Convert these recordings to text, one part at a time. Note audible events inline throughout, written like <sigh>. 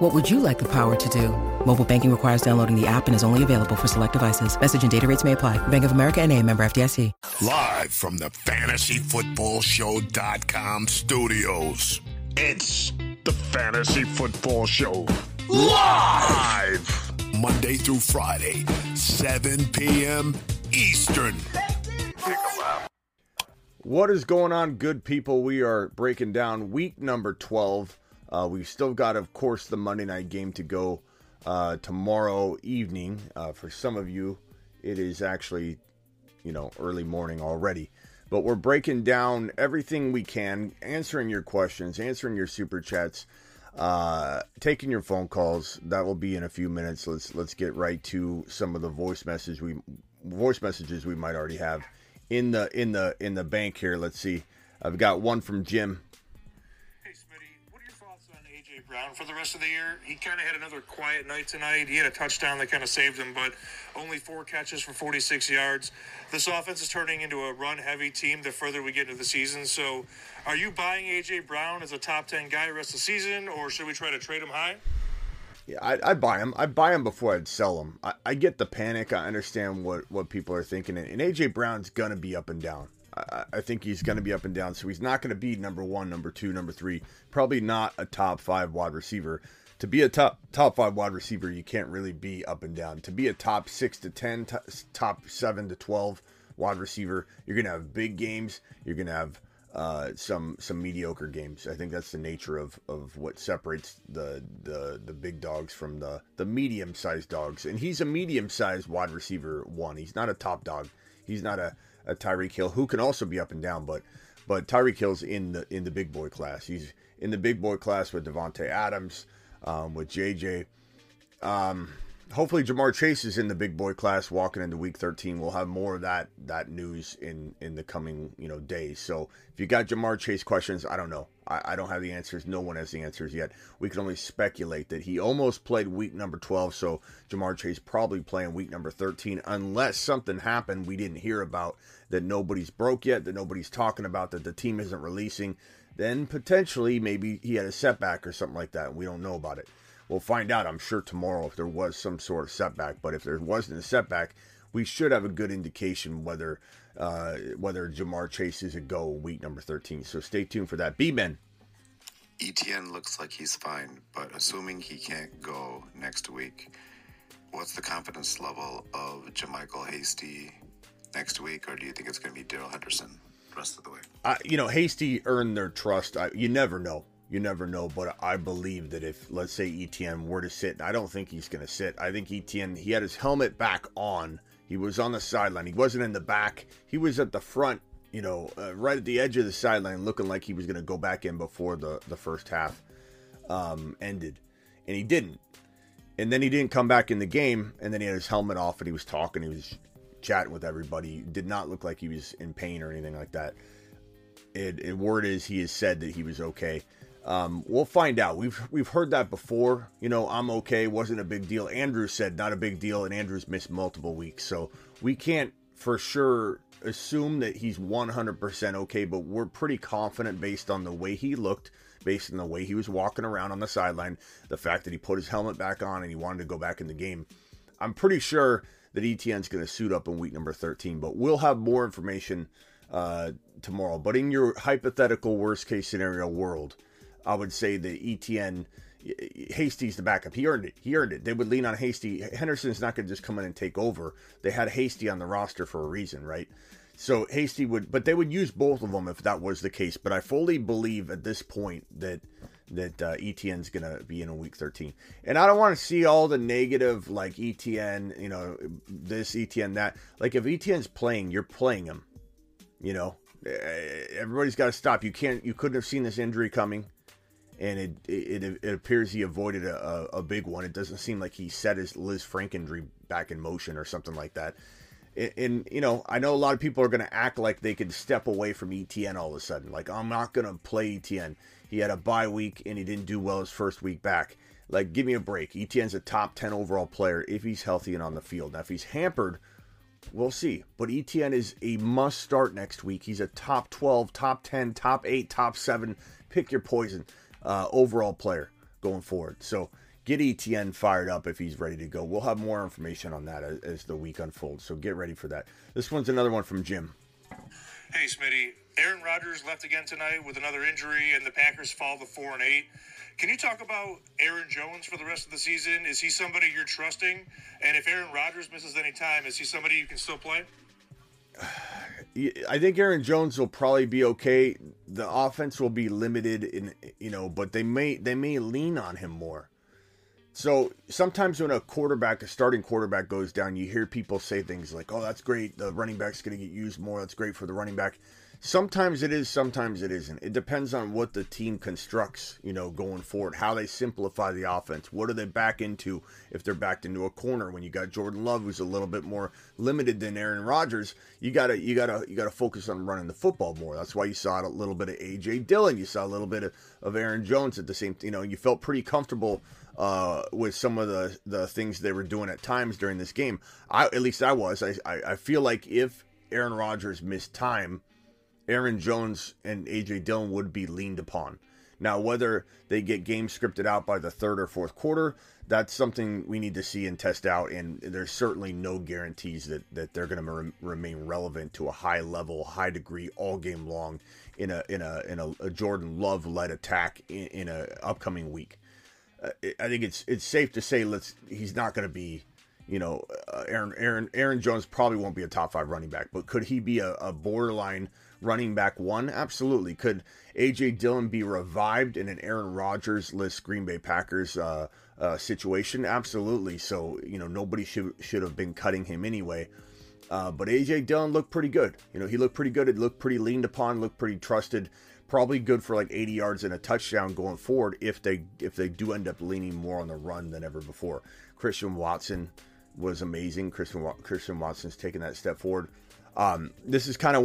What would you like the power to do? Mobile banking requires downloading the app and is only available for select devices. Message and data rates may apply. Bank of America and a member FDIC. Live from the fantasyfootballshow.com studios. It's the Fantasy Football Show. Live! Monday through Friday, 7 p.m. Eastern. What is going on, good people? We are breaking down week number 12. Uh, we've still got, of course, the Monday night game to go uh, tomorrow evening. Uh, for some of you, it is actually, you know, early morning already. But we're breaking down everything we can, answering your questions, answering your super chats, uh, taking your phone calls. That will be in a few minutes. Let's let's get right to some of the voice messages we voice messages we might already have in the in the in the bank here. Let's see. I've got one from Jim. Brown for the rest of the year? He kind of had another quiet night tonight. He had a touchdown that kind of saved him, but only four catches for 46 yards. This offense is turning into a run-heavy team the further we get into the season. So, are you buying AJ Brown as a top 10 guy the rest of the season, or should we try to trade him high? Yeah, I, I buy him. I'd buy him before I'd sell him. I, I get the panic. I understand what, what people are thinking. And AJ Brown's gonna be up and down. I, think he's gonna be up and down. So he's not gonna be number one, number two, number three. Probably not a top five wide receiver. To be a top top five wide receiver, you can't really be up and down. To be a top six to ten, t- top seven to twelve wide receiver, you're gonna have big games. You're gonna have uh, some some mediocre games. I think that's the nature of, of what separates the, the the big dogs from the the medium sized dogs. And he's a medium sized wide receiver one. He's not a top dog. He's not a, a Tyreek Hill who can also be up and down, but but Tyreek Hill's in the in the big boy class. He's in the big boy class with Davante Adams, um, with JJ. Um, hopefully Ja'Marr Chase is in the big boy class walking into week 13. We'll have more of that that news in in the coming, you know, days. So if you got Ja'Marr Chase questions, I don't know. I, I don't have the answers. No one has the answers yet. We can only speculate that he almost played week number 12, so Ja'Marr Chase probably playing week number 13 unless something happened we didn't hear about that nobody's broke yet, that nobody's talking about, that the team isn't releasing. Then potentially maybe he had a setback or something like that, and we don't know about it. We'll find out, I'm sure, tomorrow if there was some sort of setback. But if there wasn't a setback, we should have a good indication whether uh, whether Ja'Marr Chase is a go week number 13. So stay tuned for that. B-Men. ETN looks like he's fine, but assuming he can't go next week, what's the confidence level of JaMycal Hasty next week, or do you think it's going to be Darrell Henderson the rest of the way? Uh, you know, Hasty earned their trust. I, you never know you never know. But I believe that if, let's say, ETN were to sit, I don't think he's going to sit. I think ETN, he had his helmet back on. He was on the sideline. He wasn't in the back. He was at the front, you know, uh, right at the edge of the sideline, looking like he was going to go back in before the, the first half um, ended. And he didn't. And then he didn't come back in the game. And then he had his helmet off and he was talking. He was chatting with everybody. Did not look like he was in pain or anything like that. It, it word is he has said that he was okay. Um, we'll find out. We've we've heard that before. You know, I'm okay. Wasn't a big deal. Andrew said not a big deal, and Andrew's missed multiple weeks, so we can't for sure assume that he's 100% okay. But we're pretty confident based on the way he looked, based on the way he was walking around on the sideline, the fact that he put his helmet back on and he wanted to go back in the game. I'm pretty sure that ETN's going to suit up in week number 13, but we'll have more information uh, tomorrow. But in your hypothetical worst case scenario world I would say the ETN Hasty's the backup. He earned it. He earned it. They would lean on Hasty. Henderson's not going to just come in and take over. They had Hasty on the roster for a reason, right? So Hasty would, but they would use both of them if that was the case. But I fully believe at this point that that uh, ETN's going to be in a week 13. And I don't want to see all the negative like ETN, you know, this ETN that. Like if ETN's playing, you're playing him. You know, everybody's got to stop. You can't. You couldn't have seen this injury coming and it, it it appears he avoided a, a, big one. It doesn't seem like he set his Lisfranc injury back in motion or something like that. And, and you know, I know a lot of people are going to act like they could step away from ETN all of a sudden. Like I'm not going to play ETN. He had a bye week and he didn't do well his first week back. Like, give me a break. ETN's a top 10 overall player if he's healthy and on the field. Now, if he's hampered, we'll see. But ETN is a must start next week. He's a top 12, top 10, top 8, top 7, pick your poison uh, overall player going forward. So get ETN fired up if he's ready to go. We'll have more information on that as, as the week unfolds. So get ready for that. This one's another one from Jim. Hey, Smitty. Aaron Rodgers left again tonight with another injury, and the Packers fall to four and eight. Can you talk about Aaron Jones for the rest of the season? Is he somebody you're trusting? And if Aaron Rodgers misses any time, is he somebody you can still play? <sighs> I think Aaron Jones will probably be okay. The offense will be limited in you know, but they may they may lean on him more. So sometimes when a quarterback, a starting quarterback goes down, you hear people say things like, "Oh, that's great. The running back's going to get used more. That's great for the running back." Sometimes it is, sometimes it isn't. It depends on what the team constructs, you know, going forward, how they simplify the offense. What are they back into if they're backed into a corner when you got Jordan Love who's a little bit more limited than Aaron Rodgers, you got to you got to you got to focus on running the football more. That's why you saw a little bit of AJ Dillon, you saw a little bit of, of Aaron Jones at the same, you know, you felt pretty comfortable uh, with some of the the things they were doing at times during this game. I at least I was. I I, I feel like if Aaron Rodgers missed time Aaron Jones and AJ Dillon would be leaned upon. Now, whether they get game scripted out by the third or fourth quarter, that's something we need to see and test out. And there's certainly no guarantees that, that they're going to re- remain relevant to a high level, high degree all game long in a in a in a, a Jordan Love led attack in, in a upcoming week. Uh, I think it's it's safe to say let's he's not going to be you know uh, Aaron Aaron Aaron Jones probably won't be a top five running back, but could he be a, a borderline running back one? Absolutely. Could AJ Dillon be revived in an Aaron Rodgers list Green Bay Packers uh, uh, situation? Absolutely. So you know nobody should should have been cutting him anyway. Uh, but AJ Dillon looked pretty good. You know he looked pretty good. It looked pretty leaned upon. Looked pretty trusted. Probably good for like 80 yards and a touchdown going forward if they if they do end up leaning more on the run than ever before. Christian Watson was amazing. Christian Christian Watson's taking that step forward. Um, this is kind of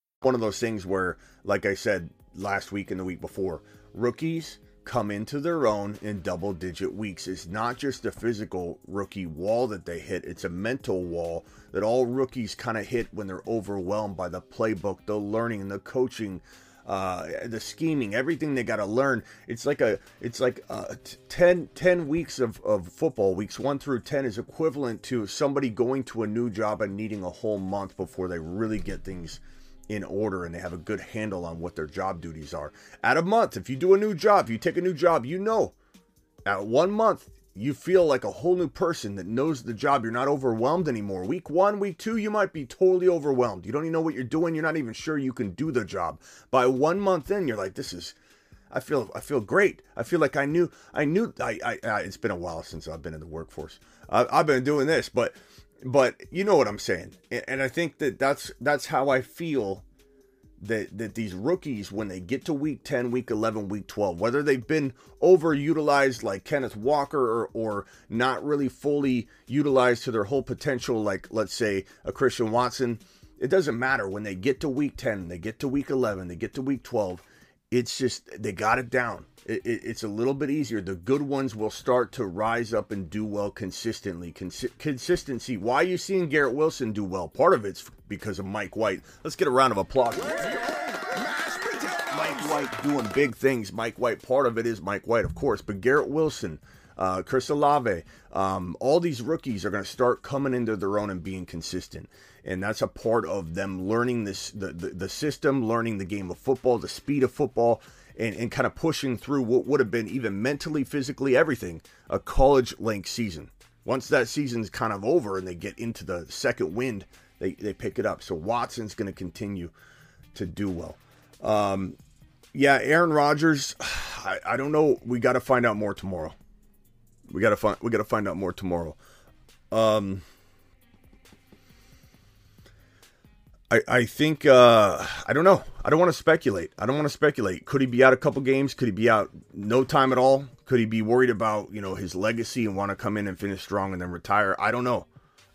one of those things where, like I said last week and the week before, rookies come into their own in double digit weeks. It's not just a physical rookie wall that they hit, it's a mental wall that all rookies kind of hit when they're overwhelmed by the playbook, the learning, the coaching. Uh, the scheming, everything they got to learn. It's like a, it's like uh, 10, 10 weeks of, of football. Weeks one through 10 is equivalent to somebody going to a new job and needing a whole month before they really get things in order and they have a good handle on what their job duties are. At a month, if you do a new job, you take a new job, you know. At one month, you feel like a whole new person that knows the job. You're not overwhelmed anymore. Week one, week two, you might be totally overwhelmed. You don't even know what you're doing. You're not even sure you can do the job. By one month in, you're like, this is. I feel I feel great. I feel like I knew I knew I, I, I it's been a while since I've been in the workforce. I, I've been doing this, but but you know what I'm saying, and I think that that's that's how I feel that that these rookies when they get to week 10 week 11 week 12 whether they've been overutilized like kenneth walker or, or not really fully utilized to their whole potential like let's say a christian watson it doesn't matter. When they get to week 10 they get to week 11 they get to week 12 it's just they got it down it, it, it's a little bit easier. The good ones will start to rise up and do well consistently. Consi- consistency. Why are you seeing Garrett Wilson do well? Part of it's because of Mike White. Let's get a round of applause. Mike White doing big things. Mike White. Part of it is Mike White, of course, but Garrett Wilson. Uh, Chris Olave, um, all these rookies are going to start coming into their own and being consistent, and that's a part of them learning this the, the, the system, learning the game of football, the speed of football, and, and kind of pushing through what would have been even mentally, physically, everything a college length season. Once that season's kind of over and they get into the second wind, they, they pick it up. So Watson's going to continue to do well. Um, yeah, Aaron Rodgers. <sighs> I, I don't know. We got to find out more tomorrow. We got to find. We got to find out more tomorrow. Um, I I think. Uh, I don't know. I don't want to speculate. I don't want to speculate. Could he be out a couple games? Could he be out no time at all? Could he be worried about you know his legacy and want to come in and finish strong and then retire? I don't know.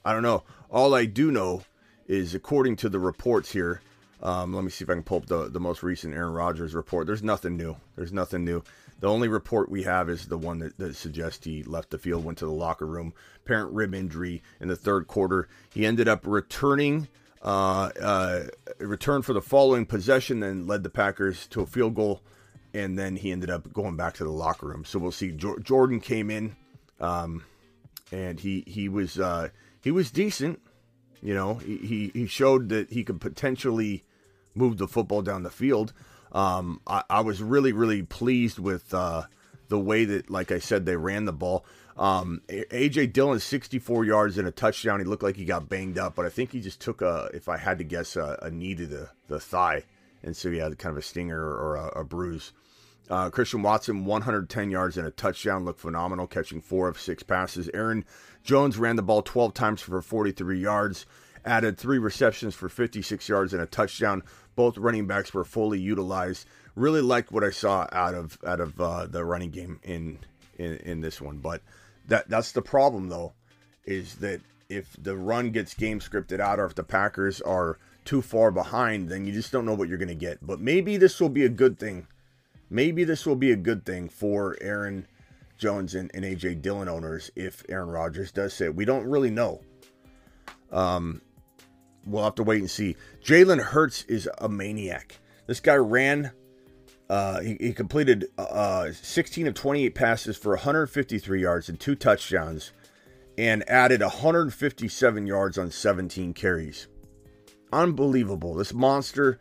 I don't know. All I do know is according to the reports here. Um, let me see if I can pull up the, the most recent Aaron Rodgers report. There's nothing new. There's nothing new. The only report we have is the one that, that suggests he left the field, went to the locker room, parent rib injury in the third quarter. He ended up returning, uh, uh, returned for the following possession, then led the Packers to a field goal, and then he ended up going back to the locker room. So we'll see. Jo- Jordan came in, um, and he he was uh, he was decent. You know, he, he showed that he could potentially move the football down the field. Um, I, I, was really, really pleased with uh, the way that, like I said, they ran the ball. Um, AJ Dillon, 64 yards and a touchdown. He looked like he got banged up, but I think he just took a, if I had to guess, a, a knee to the, the thigh. And so he had kind of a stinger or a, a bruise. Uh, Christian Watson, 110 yards and a touchdown, looked phenomenal, catching four of six passes. Aaron Jones ran the ball 12 times for 43 yards, added three receptions for 56 yards and a touchdown. Both running backs were fully utilized. Really liked what I saw out of out of uh, the running game in, in in this one, but that that's the problem though, is that if the run gets game scripted out, or if the Packers are too far behind, then you just don't know what you're going to get. But maybe this will be a good thing maybe this will be a good thing for Aaron Jones and, and AJ Dillon owners if Aaron Rodgers does sit. We don't really know. Um, we'll have to wait and see. Jalen Hurts is a maniac. This guy ran. Uh, he, he completed uh, 16 of 28 passes for 153 yards and two touchdowns, and added 157 yards on 17 carries. Unbelievable! This monster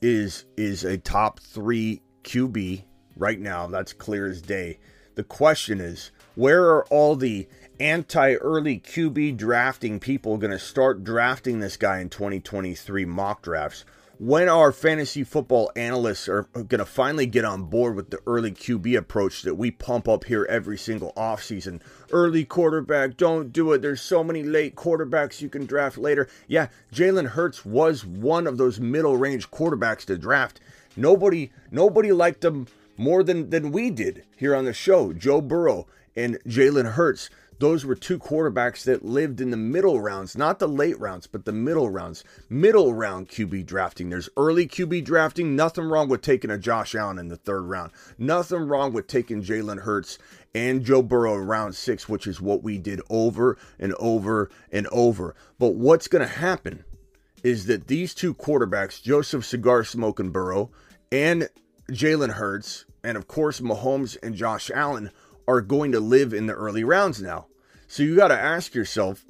is is a top three QB right now. That's clear as day. The question is, where are all the anti early QB drafting people going to start drafting this guy in 2023 mock drafts? When our fantasy football analysts are going to finally get on board with the early QB approach that we pump up here every single offseason? Early quarterback, don't do it. There's so many late quarterbacks you can draft later. Yeah, Jalen Hurts was one of those middle range quarterbacks to draft. Nobody nobody liked him more than than we did here on the show. Joe Burrow and Jalen Hurts. Those were two quarterbacks that lived in the middle rounds, not the late rounds, but the middle rounds. Middle round QB drafting. There's early QB drafting. Nothing wrong with taking a Josh Allen in the third round. Nothing wrong with taking Jalen Hurts and Joe Burrow round six, which is what we did over and over and over. But what's going to happen is that these two quarterbacks, Joseph Cigar Smoking Burrow and Jalen Hurts, and of course Mahomes and Josh Allen are going to live in the early rounds now. So you got to ask yourself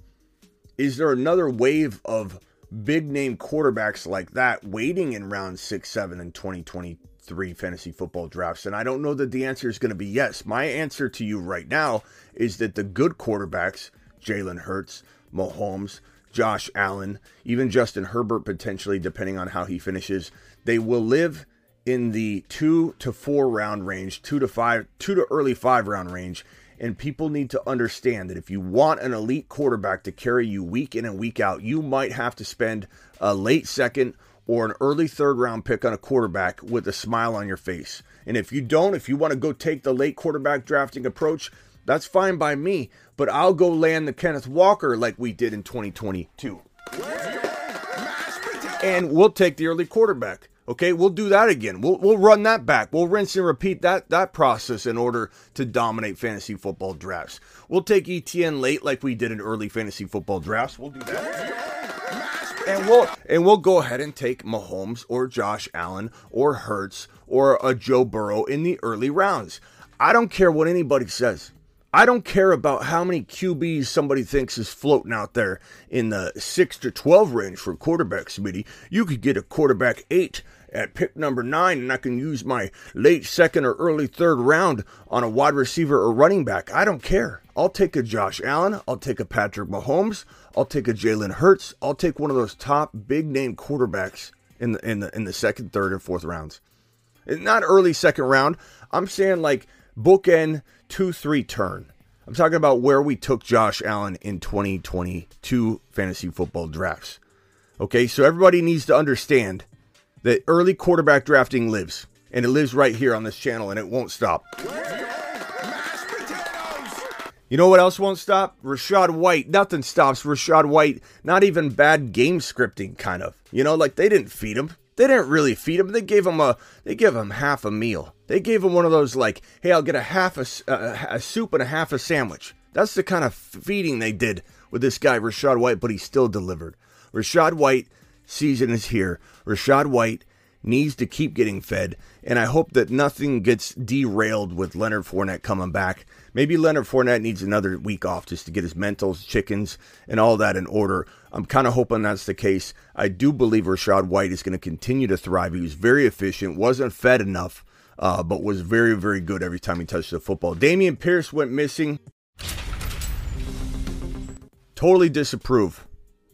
is there another wave of big name quarterbacks like that waiting in round 6, 7 in 2023 fantasy football drafts? And I don't know that the answer is going to be yes. My answer to you right now is that the good quarterbacks, Jalen Hurts, Mahomes, Josh Allen, even Justin Herbert potentially, depending on how he finishes, they will live in the two to four round range, two to five, two to early five round range. And people need to understand that if you want an elite quarterback to carry you week in and week out, you might have to spend a late second or an early third round pick on a quarterback with a smile on your face. And if you don't, if you want to go take the late quarterback drafting approach, that's fine by me. But I'll go land the Kenneth Walker like we did in 2022. And we'll take the early quarterback. Okay, we'll do that again. We'll we'll run that back. We'll rinse and repeat that that process in order to dominate fantasy football drafts. We'll take ETN late like we did in early fantasy football drafts. We'll do that. And we'll and we'll go ahead and take Mahomes or Josh Allen or Hurts or a Joe Burrow in the early rounds. I don't care what anybody says. I don't care about how many QBs somebody thinks is floating out there in the 6 to 12 range for quarterbacks, Smitty. You could get a quarterback 8 at pick number nine, and I can use my late second or early third round on a wide receiver or running back. I don't care. I'll take a Josh Allen. I'll take a Patrick Mahomes. I'll take a Jalen Hurts. I'll take one of those top big name quarterbacks in the in the in the second, third, and fourth rounds. Not early second round. I'm saying like bookend two, three turn. I'm talking about where we took Josh Allen in 2022 fantasy football drafts. Okay, so everybody needs to understand that early quarterback drafting lives, and it lives right here on this channel, and it won't stop. You know what else won't stop? Rachaad White. Nothing stops Rachaad White. Not even bad game scripting, kind of. You know, like they didn't feed him. They didn't really feed him. They gave him a. They gave him half a meal. They gave him one of those like, hey, I'll get a half a, a, uh, a soup and a half a sandwich. That's the kind of feeding they did with this guy Rachaad White, but he still delivered. Rachaad White season is here. Rachaad White needs to keep getting fed, and I hope that nothing gets derailed with Leonard Fournette coming back. Maybe Leonard Fournette needs another week off just to get his mentals, chickens, and all that in order. I'm kind of hoping that's the case. I do believe Rachaad White is going to continue to thrive. He was very efficient, wasn't fed enough, uh, but was very, very good every time he touched the football. Dameon Pierce went missing. Totally disapprove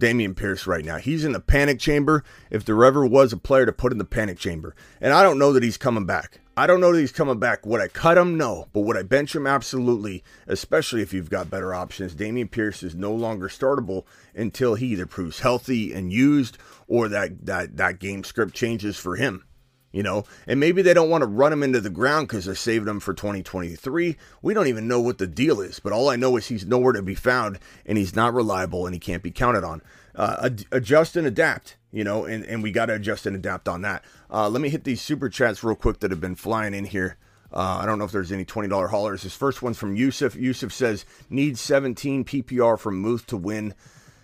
Dameon Pierce right now. He's in the panic chamber if there ever was a player to put in the panic chamber. And I don't know that he's coming back. I don't know that he's coming back. Would I cut him? No. But would I bench him? Absolutely. Especially if you've got better options. Dameon Pierce is no longer startable until he either proves healthy and used or that, that, that game script changes for him. You know, and maybe they don't want to run him into the ground because they're saving him for 2023. We don't even know what the deal is, but all I know is he's nowhere to be found and he's not reliable and he can't be counted on. Uh, adjust and adapt you know, and, and we got to adjust and adapt on that. Uh, let me hit these super chats real quick that have been flying in here. Uh, I don't know if there's any $20 haulers. This first one's from Yusuf. Yusuf says, need 17 PPR from Muth to win.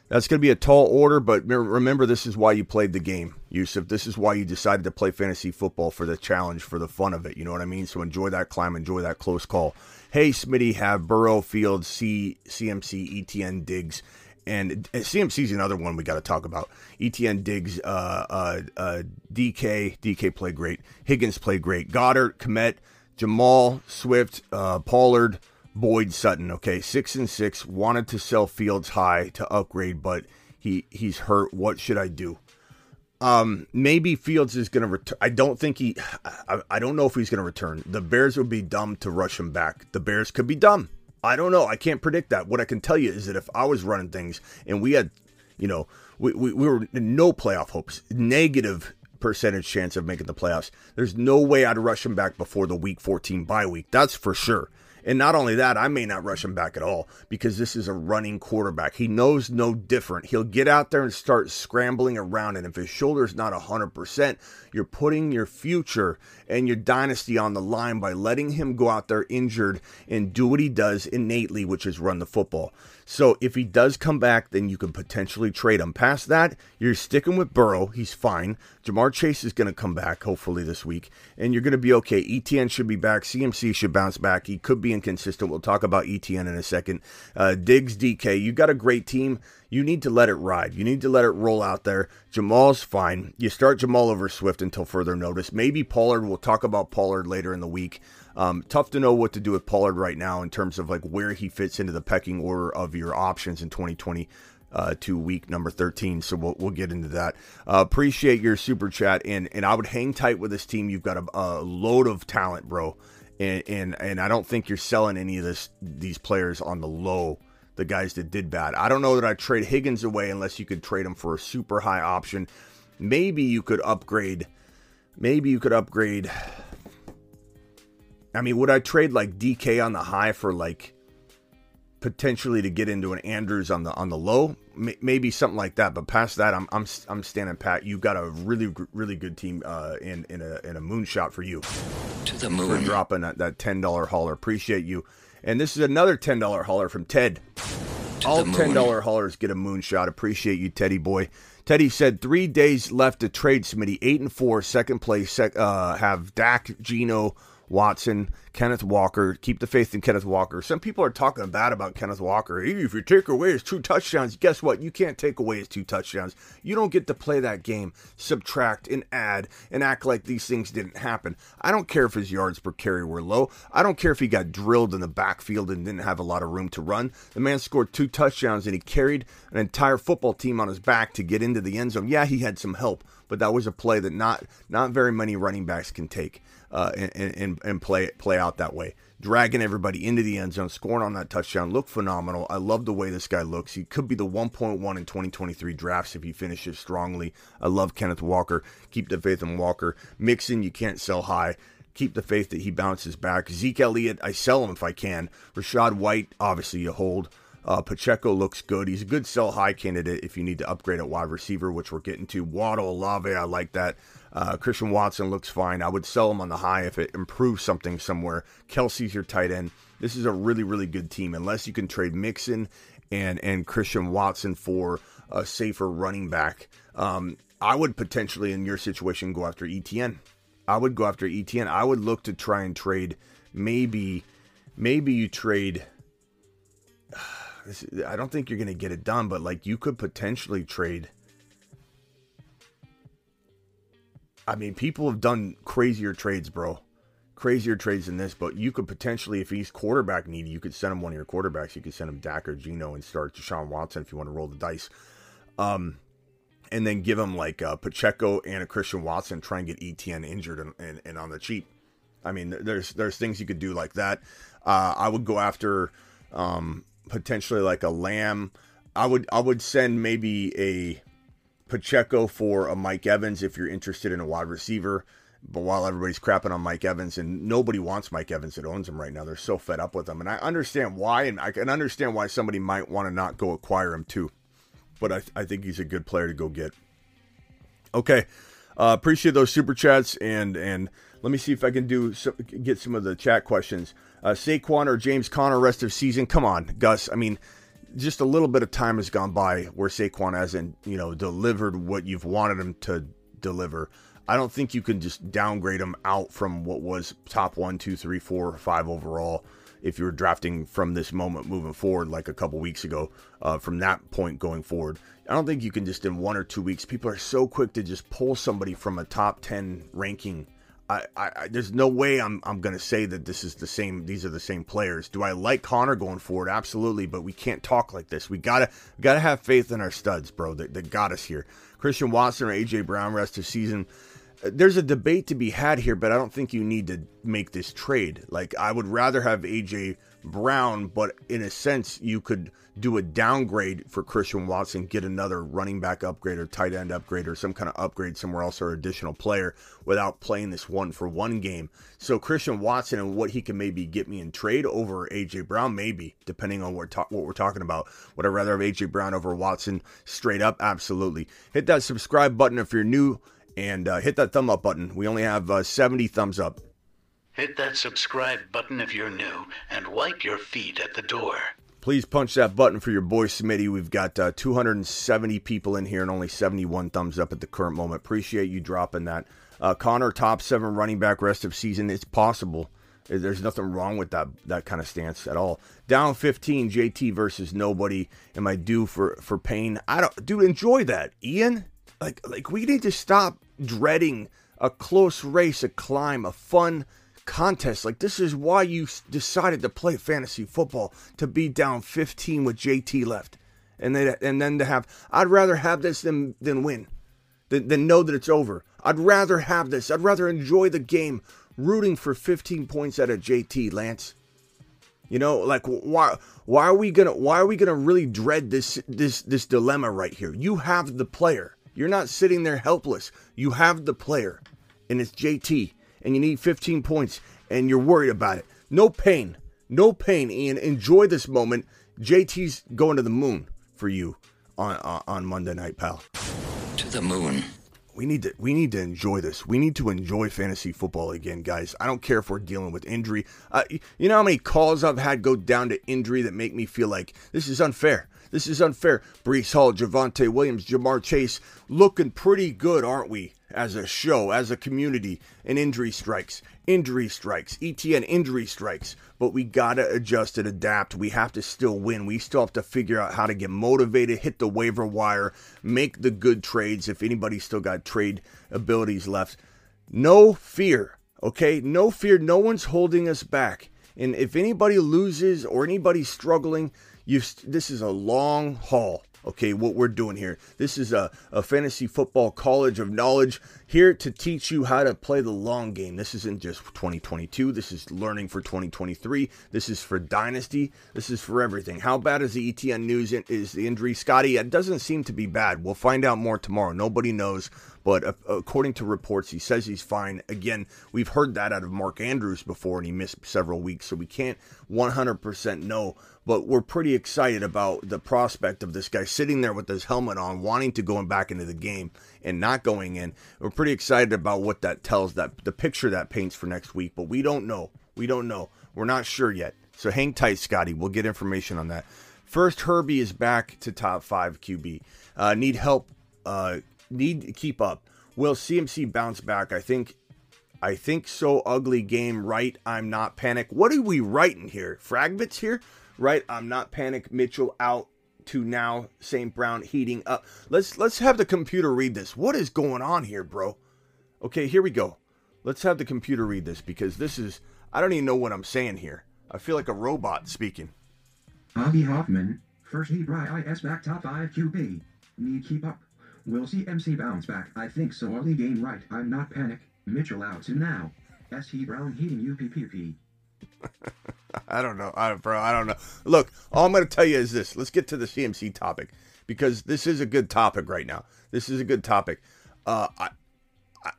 That's going to be a tall order, but remember, this is why you played the game, Yusuf. This is why you decided to play fantasy football for the challenge, for the fun of it. You know what I mean? So enjoy that climb, enjoy that close call. Hey, Smitty, have Burrow, Fields, C, CMC, ETN, Diggs, and CMC is another one we got to talk about. ETN Diggs, uh, uh, uh, DK, DK played great. Higgins played great. Goedert, Kmet, Jamal, Swift, uh, Pollard, Boyd, Sutton. Okay, six and six. Wanted to sell Fields high to upgrade, but he he's hurt. What should I do? Um, maybe Fields is going to return. I don't think he. I, I don't know if he's going to return. The Bears would be dumb to rush him back. The Bears could be dumb. I don't know. I can't predict that. What I can tell you is that if I was running things and we had, you know, we, we, we were no playoff hopes, negative percentage chance of making the playoffs, there's no way I'd rush him back before the week 14 bye week. That's for sure. And not only that, I may not rush him back at all because this is a running quarterback. He knows no different. He'll get out there and start scrambling around. And if his shoulder's not 100%, you're putting your future and your dynasty on the line by letting him go out there injured and do what he does innately, which is run the football. So if he does come back, then you can potentially trade him. Past that, you're sticking with Burrow. He's fine. Ja'Marr Chase is going to come back hopefully this week, and you're going to be okay. ETN should be back. CMC should bounce back. He could be inconsistent. We'll talk about ETN in a second. Uh, Diggs, DK, you got a great team. You need to let it ride. You need to let it roll out there. Jamal's fine. You start Jamal over Swift until further notice. Maybe Pollard. We'll talk about Pollard later in the week. Um, tough to know what to do with Pollard right now in terms of like where he fits into the pecking order of your options in 2020 uh, to week number 13. So we'll, we'll get into that. Uh, appreciate your super chat. And, and I would hang tight with this team. You've got a, a load of talent, bro. And, and, and I don't think you're selling any of this, these players on the low, the guys that did bad. I don't know that I'd trade Higgins away unless you could trade him for a super high option. Maybe you could upgrade. Maybe you could upgrade I mean, would I trade like DK on the high for like potentially to get into an Andrews on the on the low? M- maybe something like that. But past that, I'm I'm I'm standing pat. You've got a really really good team uh, in in a in a moonshot for you. To the moon. For dropping that, that ten dollar hauler. Appreciate you. And this is another ten dollar hauler from Ted. To All ten dollar haulers get a moonshot. Appreciate you, Teddy boy. Teddy said three days left to trade Smitty. Eight and four, second place. Sec, uh, have Dak, Geno, Watson, Kenneth Walker. Keep the faith in Kenneth Walker. Some people are talking bad about Kenneth Walker. If you take away his two touchdowns, guess what? You can't take away his two touchdowns. You don't get to play that game, subtract and add, and act like these things didn't happen. I don't care if his yards per carry were low. I don't care if he got drilled in the backfield and didn't have a lot of room to run. The man scored two touchdowns and he carried an entire football team on his back to get into the end zone. Yeah, he had some help, but that was a play that not not very many running backs can take uh, and, and, and play play out that way. Dragging everybody into the end zone, scoring on that touchdown, looked phenomenal. I love the way this guy looks. He could be the 1.1 in 2023 drafts if he finishes strongly. I love Kenneth Walker. Keep the faith in Walker. Mixon, you can't sell high. Keep the faith that he bounces back. Zeke Elliott, I sell him if I can. Rachaad White, obviously you hold. Uh, Pacheco looks good. He's a good sell high candidate if you need to upgrade at wide receiver, which we're getting to. Waddle, Olave, I like that. Uh, Christian Watson looks fine. I would sell him on the high if it improves something somewhere. Kelce's your tight end. This is a really, really good team. Unless you can trade Mixon and and Christian Watson for a safer running back, um, I would potentially, in your situation, go after ETN. I would go after ETN. I would look to try and trade. Maybe, maybe you trade. I don't think you're going to get it done, but like you could potentially trade I mean, people have done crazier trades, bro. Crazier trades than this, but you could potentially, if he's quarterback needy, you could send him one of your quarterbacks. You could send him Dak or Geno and start Deshaun Watson if you want to roll the dice. Um, and then give him like a Pacheco and a Christian Watson, try and get ETN injured and, and, and on the cheap. I mean, there's there's things you could do like that. Uh, I would go after um, potentially like a Lamb. I would I would send maybe a Pacheco for a Mike Evans if you're interested in a wide receiver. But while everybody's crapping on Mike Evans, and nobody wants Mike Evans that owns him right now, they're so fed up with him. And I understand why, and I can understand why somebody might want to not go acquire him too. But I, I think he's a good player to go get. Okay, uh, appreciate those super chats, and and let me see if I can do some, get some of the chat questions. Uh, Saquon or James Conner rest of season? Come on, Gus. I mean, just a little bit of time has gone by where Saquon hasn't, you know, delivered what you've wanted him to deliver. I don't think you can just downgrade him out from what was top one, two, three, four, five overall if you were drafting from this moment moving forward, like a couple weeks ago, uh, from that point going forward. I don't think you can just in one or two weeks. People are so quick to just pull somebody from a top 10 ranking I, I, there's no way I'm I'm gonna say that this is the same. These are the same players. Do I like Conner going forward? Absolutely, but we can't talk like this. We gotta we gotta have faith in our studs, bro. That, that got us here. Christian Watson or AJ Brown rest of season. Uh, there's a debate to be had here, but I don't think you need to make this trade. Like I would rather have AJ Brown, but in a sense, you could do a downgrade for Christian Watson, get another running back upgrade or tight end upgrade or some kind of upgrade somewhere else or additional player without playing this one for one game. So Christian Watson and what he can maybe get me in trade over AJ Brown, maybe depending on what, ta- what we're talking about. Would I rather have AJ Brown over Watson straight up? Absolutely. Hit that subscribe button if you're new and uh, hit that thumb up button. We only have uh, 70 thumbs up. Hit that subscribe button if you're new and wipe your feet at the door. Please punch that button for your boy Smitty. We've got uh, 270 people in here and only 71 thumbs up at the current moment. Appreciate you dropping that. Uh, Conner, top seven running back rest of season. It's possible. There's nothing wrong with that that kind of stance at all. Down 15, JT versus nobody. Am I due for for pain? I don't, dude. Enjoy that, Ian. Like like we need to stop dreading a close race, a climb, a fun contest. Like this is why you decided to play fantasy football to be down 15 with JT left, and then and then to have. I'd rather have this than than win, than, than know that it's over. I'd rather have this. I'd rather enjoy the game, rooting for 15 points out of JT Lance. You know, like why why are we gonna why are we gonna really dread this this this dilemma right here? You have the player. You're not sitting there helpless. You have the player, and it's JT and you need 15 points and you're worried about it. No pain. No pain, Ian. Enjoy this moment. JT's going to the moon for you on on, on Monday night, pal. To the moon. We need to we need to enjoy this. We need to enjoy fantasy football again, guys. I don't care if we're dealing with injury. Uh, you know how many calls I've had go down to injury that make me feel like this is unfair. This is unfair. Breece Hall, Javonte Williams, Ja'Marr Chase, looking pretty good, aren't we? As a show, as a community, and injury strikes, injury strikes, ETN injury strikes. But we gotta adjust and adapt. We have to still win. We still have to figure out how to get motivated, hit the waiver wire, make the good trades if anybody's still got trade abilities left. No fear, okay? No fear. No one's holding us back. And if anybody loses or anybody's struggling, you this is a long haul okay, what we're doing here. This is a, a fantasy football college of knowledge here to teach you how to play the long game. This isn't just 2022, this is learning for 2023. This is for Dynasty. This is for everything. How bad is the ETN news? Is the injury? Scotty, it doesn't seem to be bad. We'll find out more tomorrow. Nobody knows. But according to reports, he says he's fine. Again, we've heard that out of Mark Andrews before, and he missed several weeks, so we can't 100% know but we're pretty excited about the prospect of this guy sitting there with his helmet on, wanting to go back into the game and not going in. We're pretty excited about what that tells that the picture that paints for next week, but we don't know. We don't know. We're not sure yet. So hang tight, Scotty. We'll get information on that. First, Herbie is back to top five QB. Uh, need help. Uh, need to keep up. Will CMC bounce back? I think. I think so. Ugly game. Right. I'm not panic. What are we writing here? Fragments here right? I'm not panic. Mitchell out to now St. Brown heating up. Let's let's have the computer read this. What is going on here, bro? Okay, here we go. Let's have the computer read this because this is I don't even know what I'm saying here. I feel like a robot speaking. Avi Hoffman, first heat right IS back top 5 QB. Need keep up. Will see MC bounce back. I think so early game right. I'm not panic. Mitchell out to now. S. He Brown heating UPPP. <laughs> I don't know, I, bro. I don't know. Look, all I'm going to tell you is this. Let's get to the CMC topic because this is a good topic right now. This is a good topic. Uh, I,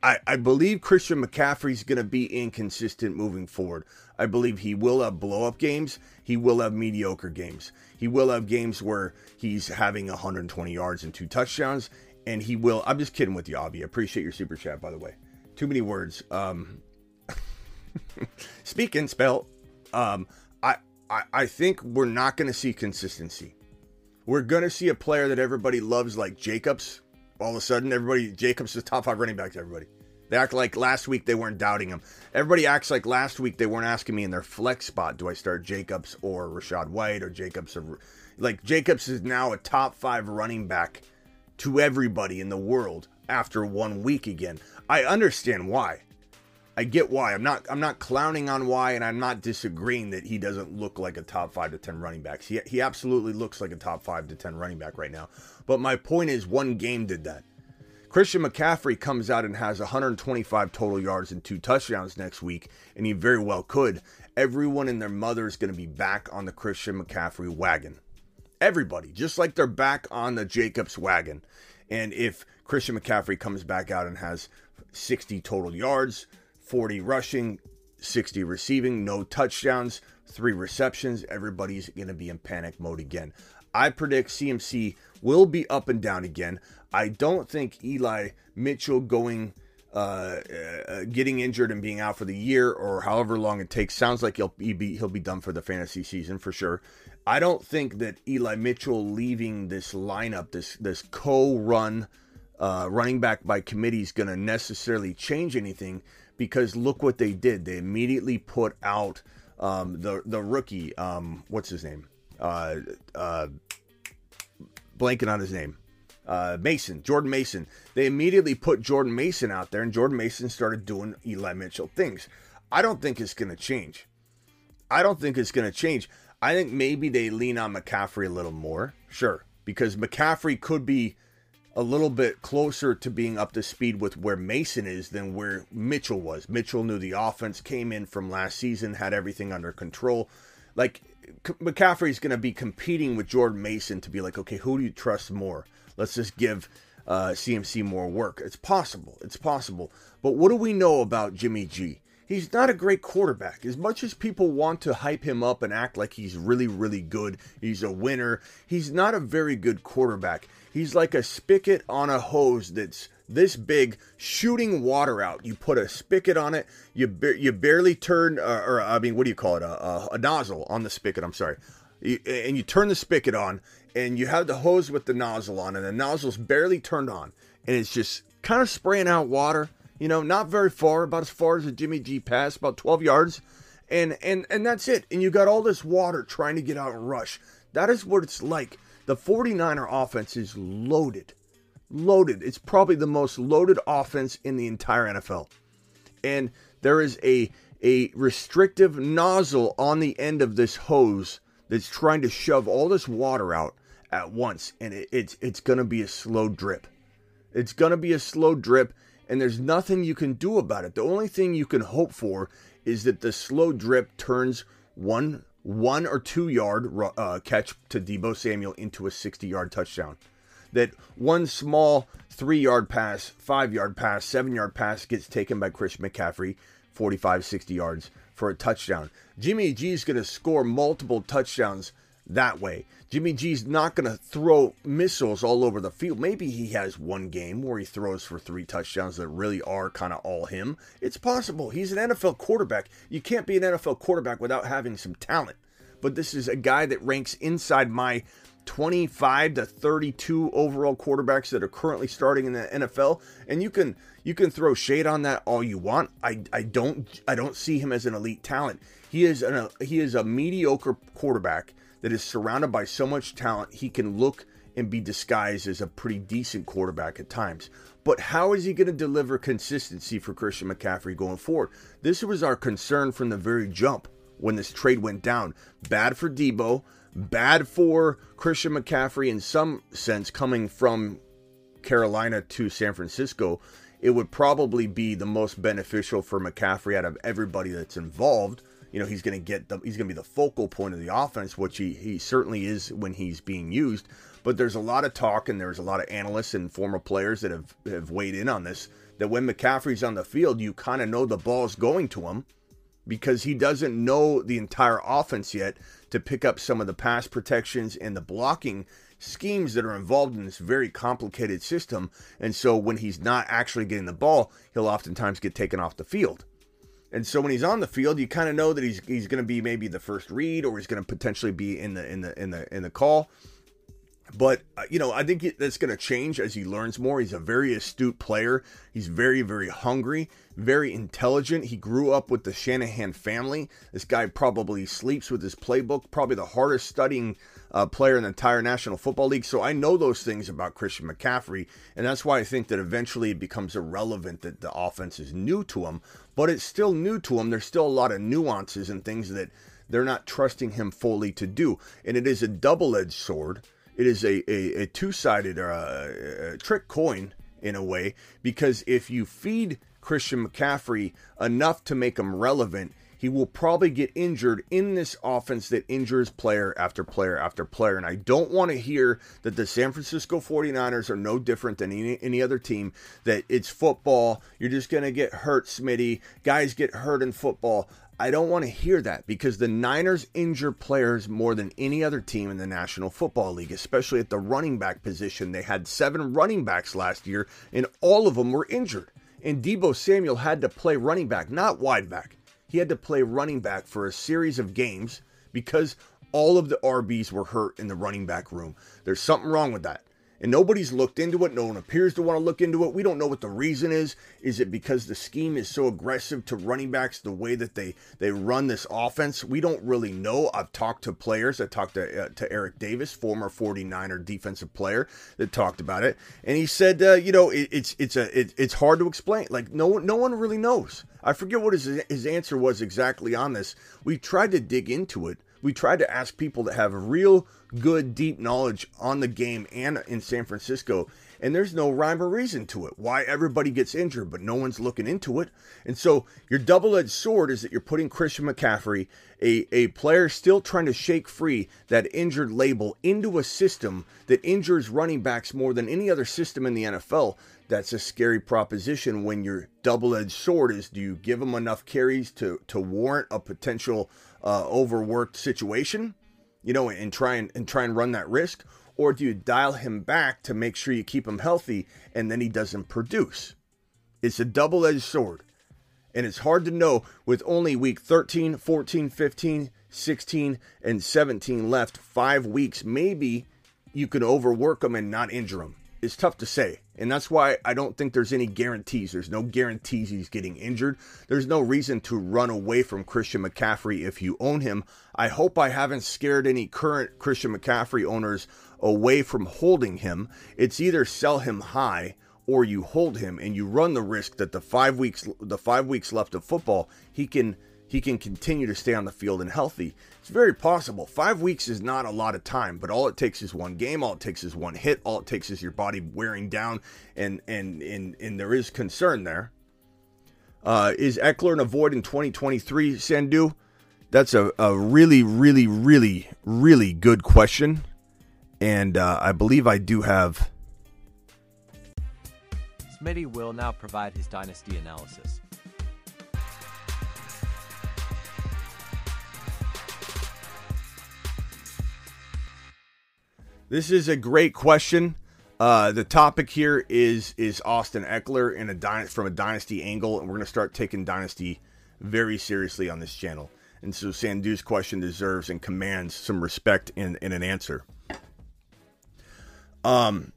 I, I believe Christian McCaffrey's going to be inconsistent moving forward. I believe he will have blow up games. He will have mediocre games. He will have games where he's having 120 yards and two touchdowns. And he will. I'm just kidding with you, Avi. Appreciate your super chat, by the way. Too many words. Um, <laughs> speaking spell um, I, I, I think we're not going to see consistency. We're going to see a player that everybody loves, like Jacobs. All of a sudden, everybody Jacobs is top five running back to everybody. They act like last week they weren't doubting him. Everybody acts like last week they weren't asking me in their flex spot, do I start Jacobs or Rachaad White or Jacobs or like Jacobs is now a top five running back to everybody in the world after one week again. I understand why. I get why. I'm not I'm not clowning on why, and I'm not disagreeing that he doesn't look like a top five to ten running backs. He he absolutely looks like a top five to ten running back right now. But my point is, one game did that. Christian McCaffrey comes out and has 125 total yards and two touchdowns next week, and he very well could. Everyone and their mother is going to be back on the Christian McCaffrey wagon. Everybody, just like they're back on the Jacobs wagon. And if Christian McCaffrey comes back out and has 60 total yards, 40 rushing, 60 receiving, no touchdowns, three receptions. Everybody's going to be in panic mode again. I predict CMC will be up and down again. I don't think Eli Mitchell going uh, uh, getting injured and being out for the year or however long it takes sounds like he'll be he'll be done for the fantasy season for sure. I don't think that Eli Mitchell leaving this lineup, this this co-run uh, running back by committee is going to necessarily change anything because look what they did. They immediately put out um, the the rookie. Um, what's his name? Uh, uh, blanking on his name. Uh, Mason, Jordan Mason. They immediately put Jordan Mason out there, and Jordan Mason started doing Eli Mitchell things. I don't think it's going to change. I don't think it's going to change. I think maybe they lean on McCaffrey a little more. Sure, because McCaffrey could be a little bit closer to being up to speed with where Mason is than where Mitchell was. Mitchell knew the offense, came in from last season, had everything under control. Like McCaffrey's going to be competing with Jordan Mason to be like, okay, who do you trust more? Let's just give uh, CMC more work. It's possible. It's possible. But what do we know about Jimmy G? He's not a great quarterback. As much as people want to hype him up and act like he's really, really good, he's a winner, he's not a very good quarterback. He's like a spigot on a hose that's this big, shooting water out. You put a spigot on it, you ba- you barely turn, uh, or I mean, what do you call it? A, a, a nozzle on the spigot. I'm sorry, you, and you turn the spigot on, and you have the hose with the nozzle on, and the nozzle's barely turned on, and it's just kind of spraying out water. You know, not very far, about as far as a Jimmy G pass, about 12 yards. And and and that's it. And you got all this water trying to get out and rush. That is what it's like. The 49er offense is loaded. Loaded. It's probably the most loaded offense in the entire NFL. And there is a a restrictive nozzle on the end of this hose that's trying to shove all this water out at once and it, it's it's to be a slow drip. It's to be a slow drip and there's nothing you can do about it. The only thing you can hope for is that the slow drip turns one one or two yard uh, catch to Deebo Samuel into a 60 yard touchdown. That one small three yard pass, five yard pass, seven yard pass gets taken by Chris McCaffrey, 45, 60 yards for a touchdown. Jimmy G is going to score multiple touchdowns that way. Jimmy G's not going to throw missiles all over the field. Maybe he has one game where he throws for three touchdowns that really are kind of all him. It's possible. He's an NFL quarterback. You can't be an NFL quarterback without having some talent. But this is a guy that ranks inside my 25 to 32 overall quarterbacks that are currently starting in the NFL and you can you can throw shade on that all you want. I I don't I don't see him as an elite talent. He is an he is a mediocre quarterback that is surrounded by so much talent, he can look and be disguised as a pretty decent quarterback at times. But how is he going to deliver consistency for Christian McCaffrey going forward? This was our concern from the very jump when this trade went down. Bad for Deebo, bad for Christian McCaffrey in some sense coming from Carolina to San Francisco. It would probably be the most beneficial for McCaffrey out of everybody that's involved you know he's going to get the he's going to be the focal point of the offense, which he he certainly is when he's being used. But there's a lot of talk and there's a lot of analysts and former players that have have weighed in on this. That when McCaffrey's on the field, you kind of know the ball's going to him because he doesn't know the entire offense yet to pick up some of the pass protections and the blocking schemes that are involved in this very complicated system. And so when he's not actually getting the ball, he'll oftentimes get taken off the field. And so when he's on the field, you kind of know that he's he's going to be maybe the first read, or he's going to potentially be in the in the in the in the call. But uh, you know, I think that's going to change as he learns more. He's a very astute player. He's very very hungry, very intelligent. He grew up with the Shanahan family. This guy probably sleeps with his playbook. Probably the hardest studying uh, player in the entire National Football League. So I know those things about Christian McCaffrey, and that's why I think that eventually it becomes irrelevant that the offense is new to him. But it's still new to him. There's still a lot of nuances and things that they're not trusting him fully to do, and it is a double-edged sword. It is a a, a two-sided uh, trick coin in a way because if you feed Christian McCaffrey enough to make him relevant, he will probably get injured in this offense that injures player after player after player. And I don't want to hear that the San Francisco 49ers are no different than any, any other team, that it's football. You're just going to get hurt, Smitty. Guys get hurt in football. I don't want to hear that because the Niners injure players more than any other team in the National Football League, especially at the running back position. They had seven running backs last year, and all of them were injured. And Deebo Samuel had to play running back, not wide back he had to play running back for a series of games because all of the RBs were hurt in the running back room. There's something wrong with that and nobody's looked into it. No one appears to want to look into it. We don't know what the reason is. Is it because the scheme is so aggressive to running backs, the way that they they run this offense? We don't really know. I've talked to players. I talked to uh, to Eric Davis, former 49er defensive player, that talked about it, and he said, uh, you know, it, it's it's a it, it's hard to explain. Like no no one really knows. I forget what his his answer was exactly on this. We tried to dig into it. We tried to ask people that have real good, deep knowledge on the game and in San Francisco. And there's no rhyme or reason to it. Why everybody gets injured, but no one's looking into it. And so your double edged sword is that you're putting Christian McCaffrey, a, a player still trying to shake free that injured label, into a system that injures running backs more than any other system in the NFL. That's a scary proposition when your double edged sword is do you give them enough carries to, to warrant a potential uh, overworked situation? you know, and try and, and try and run that risk? Or do you dial him back to make sure you keep him healthy and then he doesn't produce? It's a double edged sword. And it's hard to know with only week 13, 14, 15, 16, and 17 left, five weeks. Maybe you can overwork him and not injure him. Is tough to say. And that's why I don't think there's any guarantees. There's no guarantees he's getting injured. There's no reason to run away from Christian McCaffrey if you own him. I hope I haven't scared any current Christian McCaffrey owners away from holding him. It's either sell him high or you hold him and you run the risk that the 5 weeks the 5 weeks left of football, he can he can continue to stay on the field and healthy. It's very possible. Five weeks is not a lot of time, but all it takes is one game. All it takes is one hit. All it takes is your body wearing down, and and and and there is concern there. Uh, is Ekeler an avoid in 2023, Sandu? That's a, a really, really, really, really good question. And uh, I believe I do have. Smitty will now provide his dynasty analysis. This is a great question. Uh, the topic here is is Austin Ekeler in a dy- from a dynasty angle, and we're going to start taking dynasty very seriously on this channel. And so Sandu's question deserves and commands some respect in, in an answer. Um,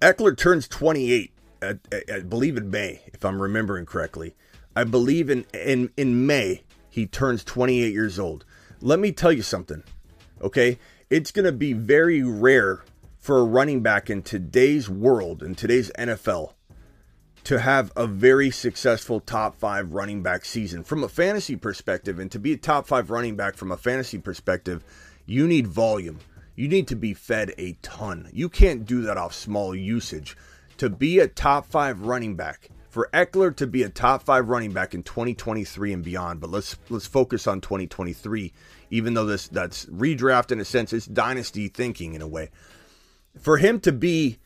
Ekeler turns 28, at, at, I believe in May, if I'm remembering correctly. I believe in, in in May he turns 28 years old. Let me tell you something, okay? It's going to be very rare for a running back in today's world, in today's NFL, to have a very successful top five running back season. From a fantasy perspective, and to be a top five running back from a fantasy perspective, you need volume. You need to be fed a ton. You can't do that off small usage. To be a top five running back, for Ekeler to be a top five running back in 2023 and beyond, but let's let's focus on 2023, even though this that's redraft in a sense, it's dynasty thinking in a way. For him to be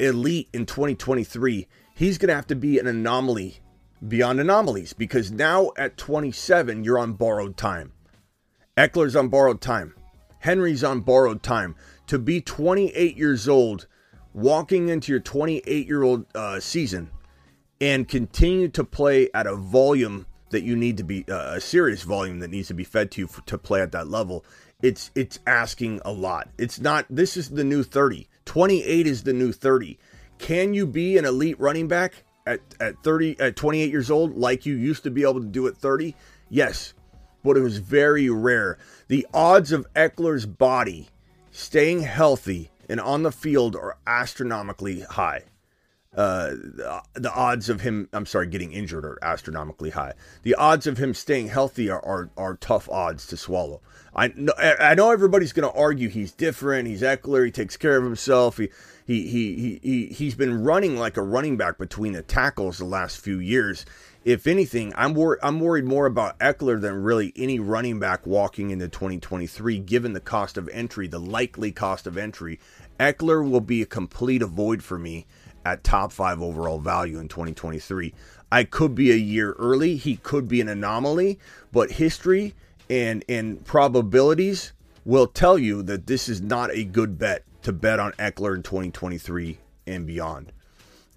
elite in 2023, he's gonna have to be an anomaly beyond anomalies because now at 27, you're on borrowed time. Ekeler's on borrowed time. Henry's on borrowed time. To be 28 years old, walking into your 28 year old uh, season, and continue to play at a volume that you need to be uh, a serious volume that needs to be fed to you for, to play at that level it's it's asking a lot. It's not this is the new 30 28 is the new 30 can you be an elite running back at, at 30 at 28 years old like you used to be able to do at 30 yes but it was very rare. The odds of Ekeler's body staying healthy and on the field are astronomically high uh, the, odds of him, I'm sorry, getting injured are astronomically high. The odds of him staying healthy are, are, are tough odds to swallow. I know, I know everybody's going to argue he's different. He's Ekeler. He takes care of himself. He, he, he, he, he, he's been running like a running back between the tackles the last few years. If anything, I'm, wor- I'm worried more about Ekeler than really any running back walking into 2023, given the cost of entry, the likely cost of entry. Ekeler will be a complete avoid for me at top five overall value in 2023. I could be a year early. He could be an anomaly, but history and and probabilities will tell you that this is not a good bet to bet on Ekeler in 2023 and beyond.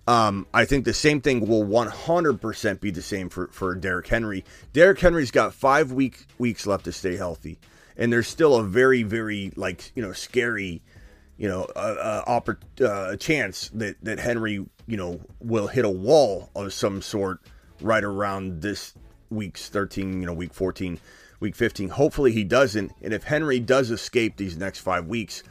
Um, I think the same thing will 100% be the same for, for Derrick Henry. Derrick Henry's got five week, weeks left to stay healthy. And there's still a very, very, like, you know, scary you know, a, a, uh, a chance that, that Henry, you know, will hit a wall of some sort right around this week's 13, you know, week 14, week 15. Hopefully he doesn't. And if Henry does escape these next five weeks,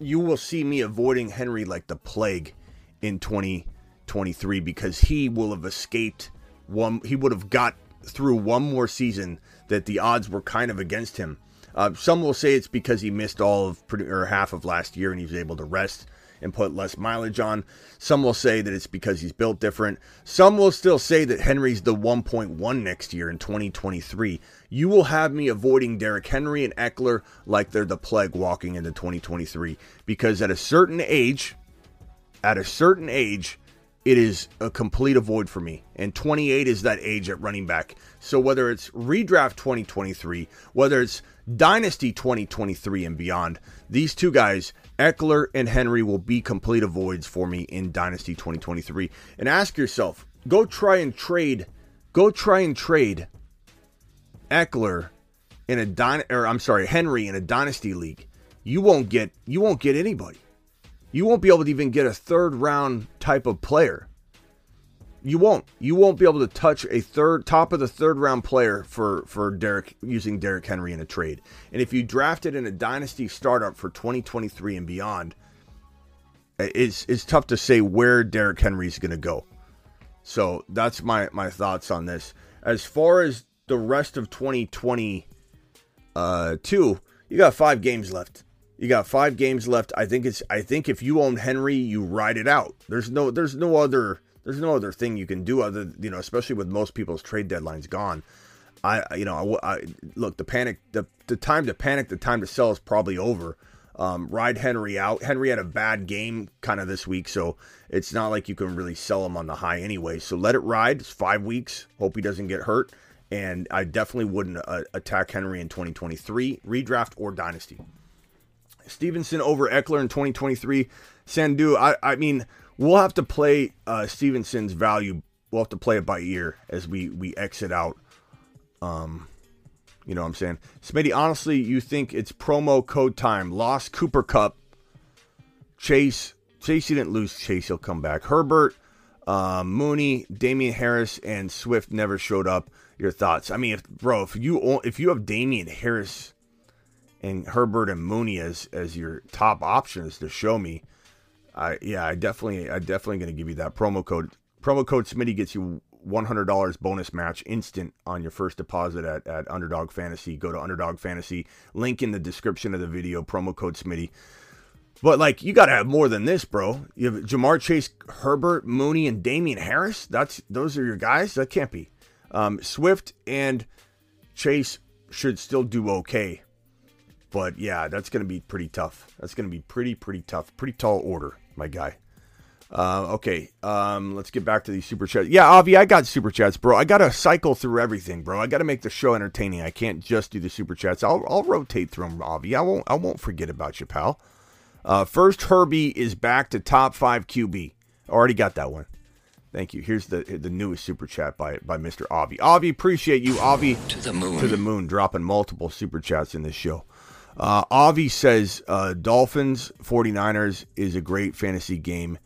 you will see me avoiding Henry like the plague in 2023 because he will have escaped one, he would have got through one more season that the odds were kind of against him uh, some will say it's because he missed all of or half of last year and he was able to rest and put less mileage on. Some will say that it's because he's built different. Some will still say that Henry's the 1.1 next year in 2023. You will have me avoiding Derrick Henry and Ekeler like they're the plague walking into 2023 because at a certain age, at a certain age, it is a complete avoid for me. And 28 is that age at running back. So whether it's redraft 2023, whether it's Dynasty 2023 and beyond, these two guys, Ekeler and Henry, will be complete avoids for me in Dynasty 2023. And ask yourself, go try and trade, go try and trade Ekeler in a dyn or I'm sorry, Henry in a Dynasty league. You won't get you won't get anybody. You won't be able to even get a third round type of player. You won't. You won't be able to touch a third top of the third round player for for Derek using Derrick Henry in a trade. And if you drafted in a dynasty startup for 2023 and beyond, it's it's tough to say where Derrick Henry's going to go. So that's my my thoughts on this. As far as the rest of 2022, uh, you got five games left. You got five games left. I think it's. I think if you own Henry, you ride it out. There's no. There's no other. There's no other thing you can do other. You know, especially with most people's trade deadlines gone. I. You know. I, I look. The panic. The the time to panic. The time to sell is probably over. Um, ride Henry out. Henry had a bad game kind of this week, so it's not like you can really sell him on the high anyway. So let it ride. It's five weeks. Hope he doesn't get hurt. And I definitely wouldn't uh, attack Henry in 2023, redraft or dynasty. Stevenson over Ekeler in 2023. Sandu, I, I mean, we'll have to play uh, Stevenson's value. We'll have to play it by ear as we we exit out. Um, you know what I'm saying? Smitty, honestly, you think it's promo code time. Lost Cooper Kupp. Chase. Chase, didn't lose Chase. He'll come back. Herbert, uh, Mooney, Damien Harris, and Swift never showed up. Your thoughts? I mean, if, bro, if you if you have Damien Harris and Herbert and Mooney as as your top options to show me, I yeah, I definitely I definitely going to give you that promo code. Promo code Smitty gets you $100 bonus match instant on your first deposit at, at Underdog Fantasy. Go to Underdog Fantasy, link in the description of the video, promo code Smitty. But like you got to have more than this, bro. You have Ja'Marr Chase, Herbert, Mooney, and Damien Harris. That's those are your guys. That can't be. Um, Swift and Chase should still do okay, but yeah, that's going to be pretty tough. That's going to be pretty pretty tough. Pretty tall order, my guy. Uh, okay, um, let's get back to these super chats. Yeah, Avi, I got super chats, bro. I got to cycle through everything, bro. I got to make the show entertaining. I can't just do the super chats. I'll, I'll rotate through them, Avi. I won't I won't forget about you, pal. Uh, first, Herbie is back to top five QB. Already got that one. Thank you. Here's the the newest super chat by by Mr. Avi. Avi, appreciate you. Avi to the moon. To the moon, dropping multiple super chats in this show. Uh, Avi says uh, Dolphins 49ers is a great fantasy game.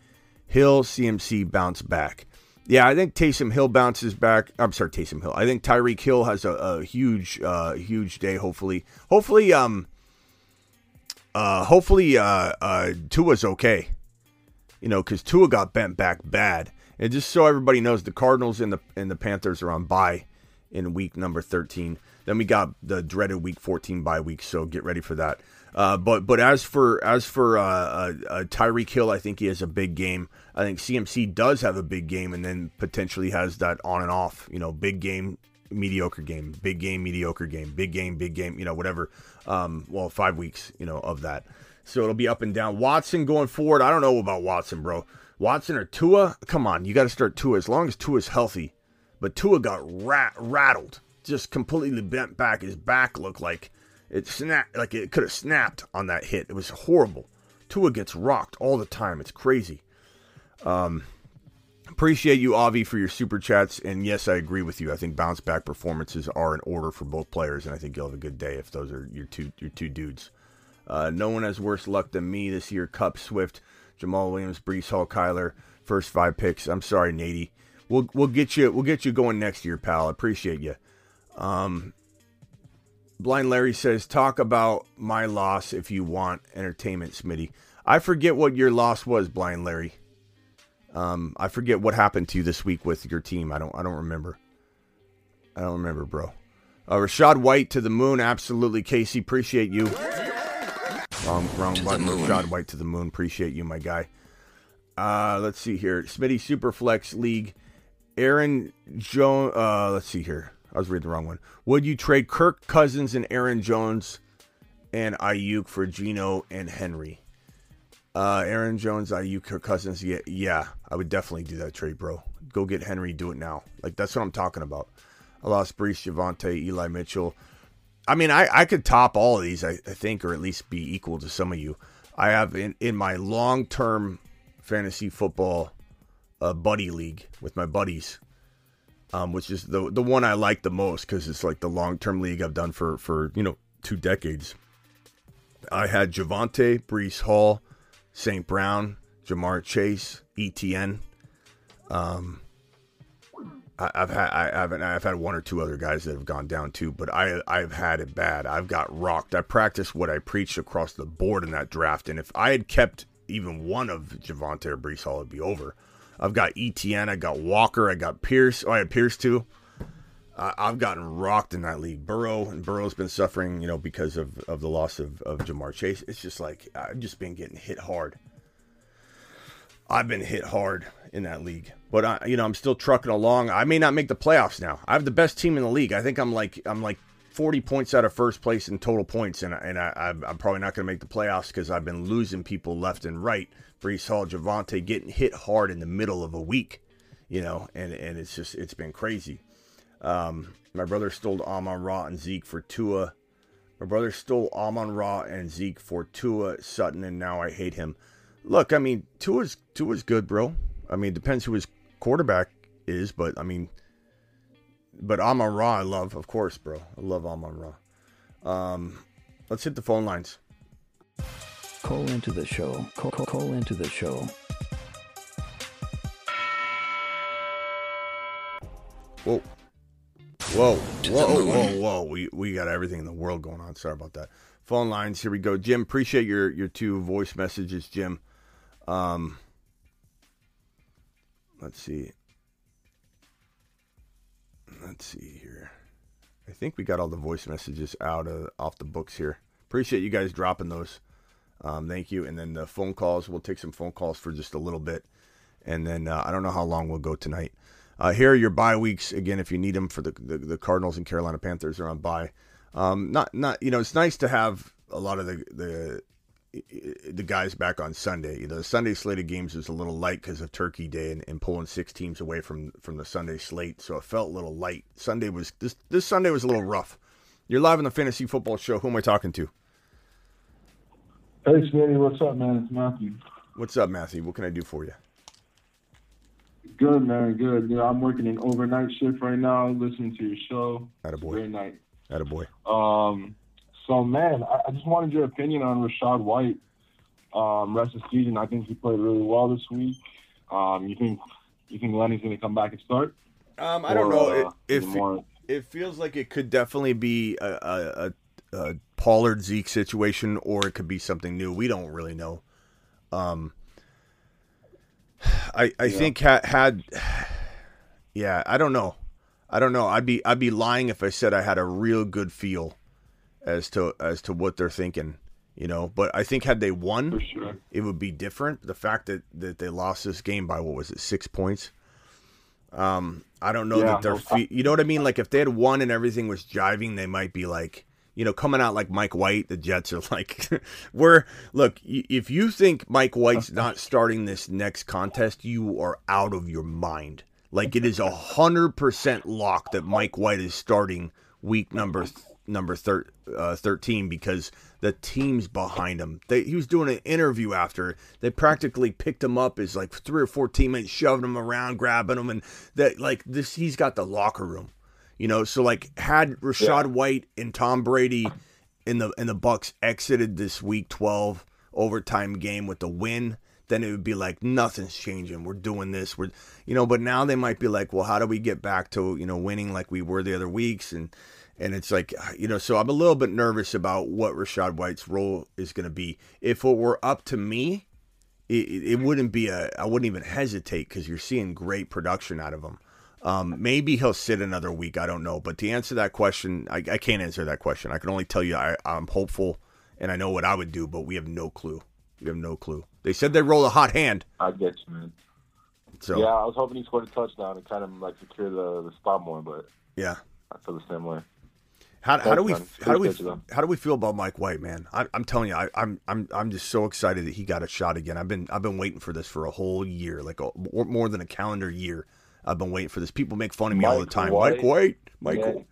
Hill, CMC bounce back. Yeah, I think Taysom Hill bounces back. I'm sorry, Taysom Hill. I think Tyreek Hill has a, a huge, uh, huge day. Hopefully, hopefully, um, uh, hopefully, uh, uh, Tua's okay. You know, because Tua got bent back bad. And just so everybody knows, the Cardinals and the and the Panthers are on bye in week number 13. Then we got the dreaded week 14 bye week, so get ready for that. Uh, but but as for as for uh, uh, uh, Tyreek Hill, I think he has a big game. I think CMC does have a big game, and then potentially has that on and off. You know, big game, mediocre game, big game, mediocre game, big game, big game. You know, whatever. Um, well, five weeks. You know of that, so it'll be up and down. Watson going forward. I don't know about Watson, bro. Watson or Tua? Come on, you got to start Tua as long as Tua's healthy. But Tua got rat- rattled, just completely bent back. His back looked like it snapped, like it could have snapped on that hit. It was horrible. Tua gets rocked all the time. It's crazy. Um, appreciate you, Avi, for your super chats. And yes, I agree with you. I think bounce back performances are in order for both players, and I think you'll have a good day if those are your two your two dudes. Uh, no one has worse luck than me this year. Kupp, Swift, Jamaal Williams, Breece Hall, Kyler, first five picks. I'm sorry, Nady. We'll we'll get you we'll get you going next year, pal. Appreciate you. Um, Blind Larry says, talk about my loss if you want entertainment, Smitty. I forget what your loss was, Blind Larry. Um, I forget what happened to you this week with your team. I don't I don't remember. I don't remember, bro. Uh, Rachaad White to the moon, absolutely. Casey, appreciate you. Wrong, wrong To button. Rachaad White to the moon, appreciate you, my guy. Uh, let's see here. Smitty Superflex League. Aaron Jones. Uh, let's see here. I was reading the wrong one. Would you trade Kirk Cousins and Aaron Jones and Aiyuk for Geno and Henry? Uh, Aaron Jones, Aiyuk, Kirk Cousins. Yeah, yeah, I would definitely do that trade, bro. Go get Henry. Do it now. Like that's what I'm talking about. I lost Breece, Javonte, Eli Mitchell. I mean, I, I could top all of these, I, I think, or at least be equal to some of you. I have in, in my long term fantasy football uh, buddy league with my buddies, um, which is the the one I like the most because it's like the long term league I've done for for you know two decades. I had Javonte, Breece Hall, St. Brown, Ja'Marr Chase, ETN. Um, I, I've had I, have I've had one or two other guys that have gone down too, but I I've had it bad. I've got rocked. I practiced what I preached across the board in that draft, and if I had kept even one of Javonte or Breece Hall, it'd be over. I've got ETN, I got Walker, I got Pierce. Oh, I had Pierce too. I, I've gotten rocked in that league. Burrow and Burrow's been suffering, you know, because of, of the loss of, of Ja'Marr Chase. It's just like I've just been getting hit hard. I've been hit hard in that league, but I, you know, I'm still trucking along. I may not make the playoffs now. I have the best team in the league. I think I'm like I'm like 40 points out of first place in total points, and and I, I'm probably not going to make the playoffs because I've been losing people left and right. Breece Hall, Javonte getting hit hard in the middle of a week, you know, and and it's just it's been crazy. Um, my brother stole Amon Ra and Zeke for Tua. My brother stole Amon Ra and Zeke for Tua Sutton, and now I hate him. Look, I mean, Tua's Tua's good, bro. I mean, depends who his quarterback is, but I mean, but Amon Ra, I love, of course, bro. I love Amon Ra. Um, let's hit the phone lines. Call into the show. Call, call, call into the show. Whoa. Whoa, whoa, whoa, whoa! We we got everything in the world going on. Sorry about that. Phone lines. Here we go. Jim, appreciate your your two voice messages, Jim. Um, let's see. Let's see here. I think we got all the voice messages out of off the books here. Appreciate you guys dropping those. Um, thank you. And then the phone calls. We'll take some phone calls for just a little bit, and then uh, I don't know how long we'll go tonight. Uh, here are your bye weeks again if you need them for the, the, the Cardinals and Carolina Panthers are on bye. Um, not not you know it's nice to have a lot of the the the guys back on Sunday. You know, the Sunday slate of games was a little light because of Turkey Day and, and, pulling six teams away from from the Sunday slate, so it felt a little light. Sunday was this this Sunday was a little rough. You're live on the fantasy football show. Who am I talking to? Hey, Smitty, what's up, man? It's Matthew. What's up, Matthew? What can I do for you? Good man, good. You know, I'm working an overnight shift right now, listening to your show. At a boy. Great night. At a boy. Um, so man, I, I, just wanted your opinion on Rachaad White. Um, rest of the season, I think he played really well this week. Um, you think you think Lenny's going to come back and start? Um, I don't know. Uh, it, it feels like it could definitely be a, a, a, Pollard Zeke situation, or it could be something new. We don't really know. Um, I I yeah. think had, had yeah I don't know I don't know I'd be I'd be lying if I said I had a real good feel as to as to what they're thinking you know but I think had they won sure. it would be different the fact that that they lost this game by what was it six points um I don't know yeah, that their feet you know what I mean like if they had won and everything was jiving they might be like you know, coming out like Mike White, the Jets are like, <laughs> we're look. If you think Mike White's <laughs> not starting this next contest, you are out of your mind. Like it is a hundred percent lock that Mike White is starting week number number thir- uh, thirteen because the team's behind him. They, he was doing an interview after they practically picked him up as like three or four teammates shoving him around, grabbing him, and that like this. He's got the locker room. You know, so like had Rachaad yeah. White and Tom Brady in the in the Bucks exited this week 12 overtime game with the win, then it would be like nothing's changing. We're doing this. We're you know, but now they might be like, well, how do we get back to, you know, winning like we were the other weeks and and it's like, you know, so I'm a little bit nervous about what Rachaad White's role is going to be. If it were up to me, it, it wouldn't be a I wouldn't even hesitate because you're seeing great production out of him. Um, maybe he'll sit another week. I don't know. But to answer that question, I, I can't answer that question. I can only tell you I, I'm hopeful and I know what I would do, but we have no clue. We have no clue. They said they roll a hot hand. I get you, man. So yeah, I was hoping he scored a touchdown to kind of like secure the the spot more, but yeah, I feel the same way. How, how do we how do we how do we feel about Mike White, man? I, am telling you, I, am I'm I'm just so excited that he got a shot again. I've been I've been waiting for this for a whole year, like a, more than a calendar year. I've been waiting for this. People make fun of me Mike all the time. White, Mike White, Mike. Yeah.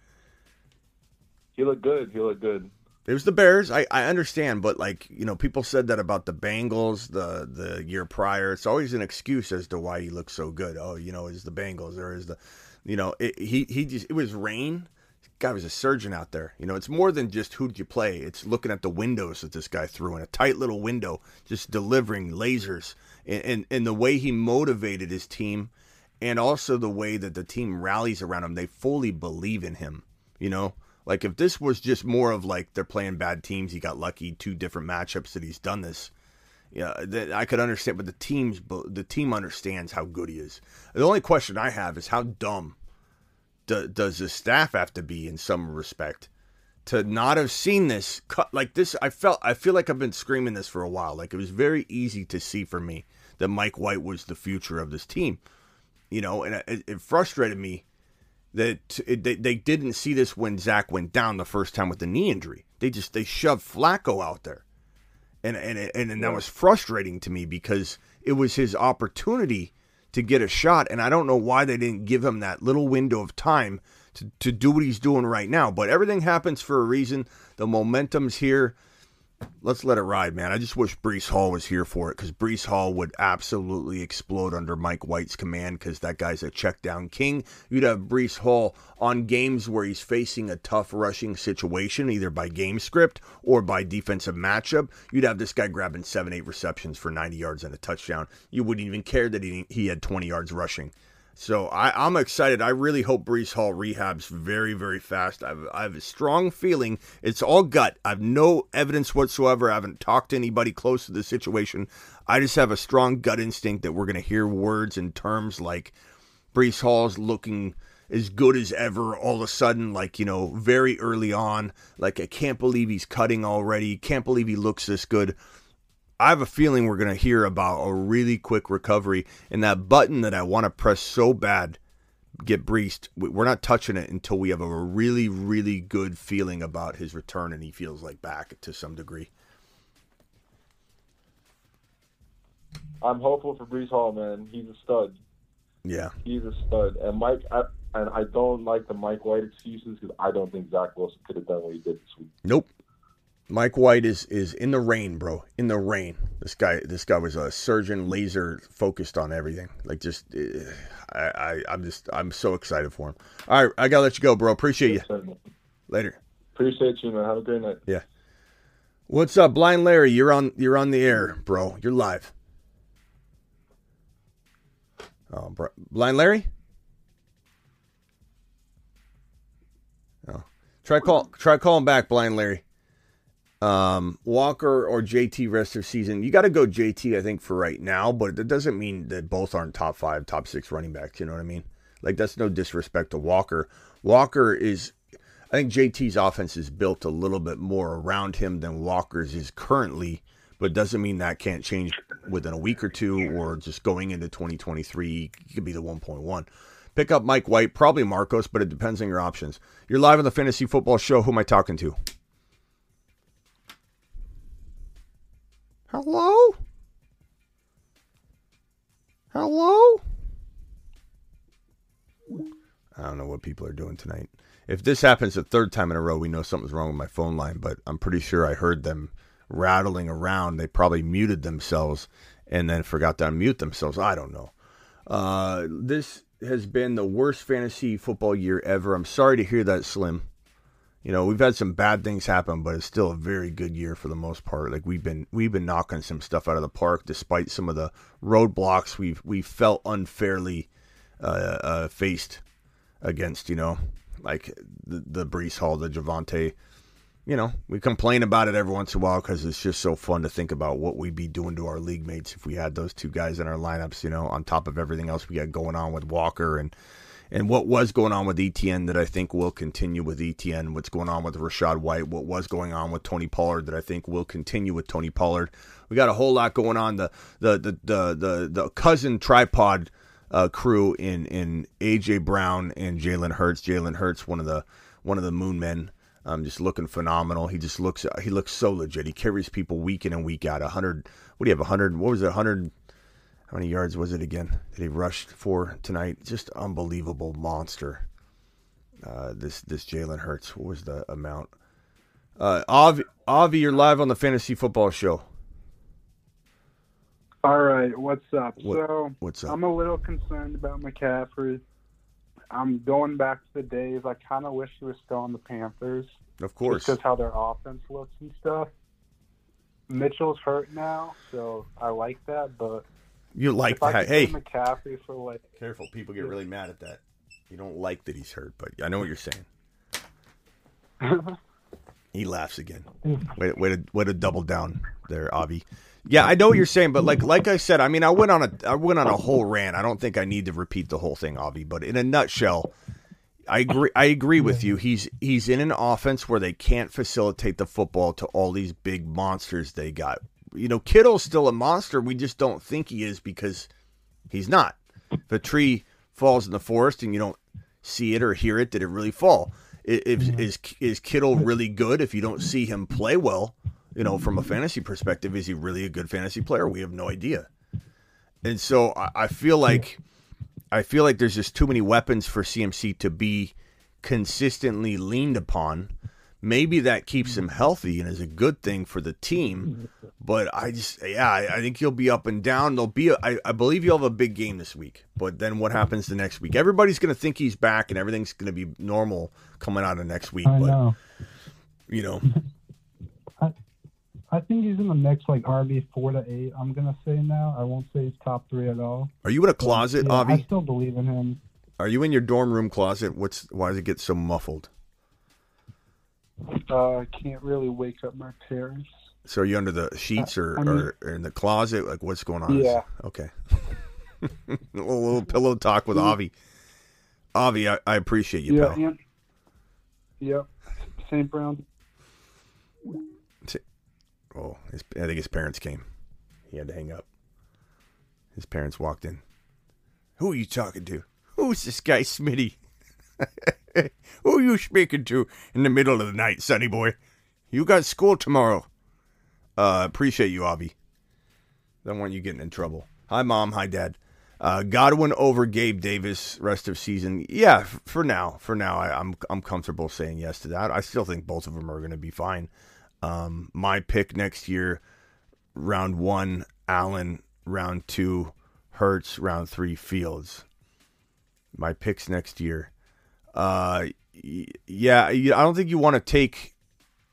He looked good. He looked good. It was the Bears. I, I understand, but like you know, people said that about the Bengals the the year prior. It's always an excuse as to why he looks so good. Oh, you know, is the Bengals or is the, you know, it, he he just it was rain, guy was a surgeon out there. You know, it's more than just who'd you play. It's looking at the windows that this guy threw in a tight little window, just delivering lasers, and and, and the way he motivated his team, and also the way that the team rallies around him. They fully believe in him. You know, like if this was just more of like they're playing bad teams, he got lucky two different matchups that he's done this. Yeah, that I could understand, but the teams, the team understands how good he is. The only question I have is how dumb do, does the staff have to be in some respect to not have seen this cut like this? I felt, I feel like I've been screaming this for a while. Like it was very easy to see for me that Mike White was the future of this team, you know, and it, it frustrated me that it, they, they didn't see this when Zach went down the first time with the knee injury. They just they shoved Flacco out there and and and, and that was frustrating to me because it was his opportunity to get a shot, and I don't know why they didn't give him that little window of time to to do what he's doing right now. But everything happens for a reason. The momentum's here let's let it ride, man. I just wish Breece Hall was here for it because Breece Hall would absolutely explode under Mike White's command because that guy's a check down king. You'd have Breece Hall on games where he's facing a tough rushing situation, either by game script or by defensive matchup. You'd have this guy grabbing seven, eight receptions for 90 yards and a touchdown. You wouldn't even care that he, he had 20 yards rushing. So I, am excited. I really hope Breece Hall rehabs very, very fast. I've, I have a strong feeling it's all gut. I have no evidence whatsoever. I haven't talked to anybody close to the situation. I just have a strong gut instinct that we're going to hear words and terms like Breece Hall's looking as good as ever all of a sudden, like, you know, very early on. Like, I can't believe he's cutting already. Can't believe he looks this good. I have a feeling we're going to hear about a really quick recovery and that button that I want to press so bad get breached. We're not touching it until we have a really, really good feeling about his return and he feels like back to some degree. I'm hopeful for Breece Hall, man. He's a stud. Yeah, he's a stud. And Mike, I, and I don't like the Mike White excuses because I don't think Zach Wilson could have done what he did this week. Nope. Mike White is is in the rain, bro. In the rain. This guy this guy was a surgeon, laser focused on everything. Like just, eh, I, I am just I'm so excited for him. All right, I gotta let you go, bro. Appreciate you. Later. Appreciate you, man. Have a great night. Yeah. What's up, Blind Larry? You're on you're on the air, bro. You're live. Oh, bro. Blind Larry. Oh, try call try calling back, Blind Larry um, Walker or JT rest of season. You got to go JT, I think, for right now, but that doesn't mean that both aren't top five, top six running backs. You know what I mean? Like, that's no disrespect to Walker. Walker is, I think JT's offense is built a little bit more around him than Walker's is currently, but doesn't mean that can't change within a week or two or just going into 2023. He could be the 1.1. Pick up Mike White, probably Marcos, but it depends on your options. You're live on the Fantasy Football Show. Who am I talking to? Hello? Hello? I don't know what people are doing tonight. If this happens a third time in a row, we know something's wrong with my phone line, but I'm pretty sure I heard them rattling around. They probably muted themselves and then forgot to unmute themselves. I don't know. Uh, this has been the worst fantasy football year ever. I'm sorry to hear that, Slim you know, we've had some bad things happen, but it's still a very good year for the most part. Like we've been we've been knocking some stuff out of the park, despite some of the roadblocks we've we felt unfairly uh, uh, faced against. You know, like the the Breece Hall, the Javonte. You know, we complain about it every once in a while because it's just so fun to think about what we'd be doing to our league mates if we had those two guys in our lineups. You know, on top of everything else we got going on with Walker and and what was going on with ETN that I think will continue with ETN, what's going on with Rachaad White, what was going on with Tony Pollard that I think will continue with Tony Pollard. We got a whole lot going on. The the the the the, the cousin tripod uh, crew in in AJ Brown and Jalen Hurts. Jalen Hurts, one of the one of the Moon Men. Um, just looking phenomenal. He just looks he looks so legit. He carries people week in and week out. hundred. What do you have? hundred. What was it? hundred how many yards was it again that he rushed for tonight? Just unbelievable monster. Uh, this this Jalen Hurts. What was the amount? Uh, Avi, Avi, you're live on the Fantasy Football Show. All right, what's up? What, so what's up? I'm a little concerned about McCaffrey. I'm going back to the days. I kind of wish he was still on the Panthers. Of course. Just because how their offense looks and stuff. Mitchell's hurt now, so I like that. But You like if I that? could Hey, McCaffrey for like careful. People get really mad at that. You don't like that he's hurt, but I know what you're saying. <laughs> He laughs again. Way, way to way to double down there, Avi. Yeah, I know what you're saying, but like like I said, I mean, I went on a I went on a whole rant. I don't think I need to repeat the whole thing, Avi. But in a nutshell, I agree. I agree with you. He's he's in an offense where they can't facilitate the football to all these big monsters they got. You know, Kittle's still a monster. We just don't think he is because he's not. If a tree falls in the forest and you don't see it or hear it, did it really fall? I- If, mm-hmm. is is Kittle really good? If you don't see him play well, you know, from a fantasy perspective, is he really a good fantasy player? We have no idea. And so I, I feel like I feel like there's just too many weapons for CMC to be consistently leaned upon. Maybe that keeps him mm-hmm. healthy and is a good thing for the team. Mm-hmm. But I just, yeah, I, I think he'll be up and down. There'll be, a, I, I believe you'll have a big game this week. But then what happens the next week? Everybody's going to think he's back and everything's going to be normal coming out of next week. I but know. you know, <laughs> I think he's in the mix like RB four to eight. I'm gonna say now. I won't say he's top three at all. are you in a closet, Yeah, I still believe in him. Are you in your dorm room closet? What's why does it get so muffled? Uh, I can't really wake up my parents. So are you under the sheets or, I mean- or, or in the closet? Like what's going on? Yeah. Okay. <laughs> a little, little pillow talk with Avi. Avi, I, I appreciate you, yeah, pal. yep. St. Brown. Oh, his, I think his parents came. He had to hang up. His parents walked in. Who are you talking to? Who's this guy, Smitty? <laughs> <laughs> Who you speaking to in the middle of the night, sonny boy? You got school tomorrow. Uh, appreciate you, Avi. Don't want you getting in trouble. Hi, mom. Hi, dad. Uh, Godwin over Gabe Davis rest of season. Yeah, for now. For now, I, I'm I'm comfortable saying yes to that. I still think both of them are going to be fine. Um, my pick next year, round one, Allen. Round two, Hurts. Round three, Fields. My picks next year. Uh, yeah, I don't think you want to take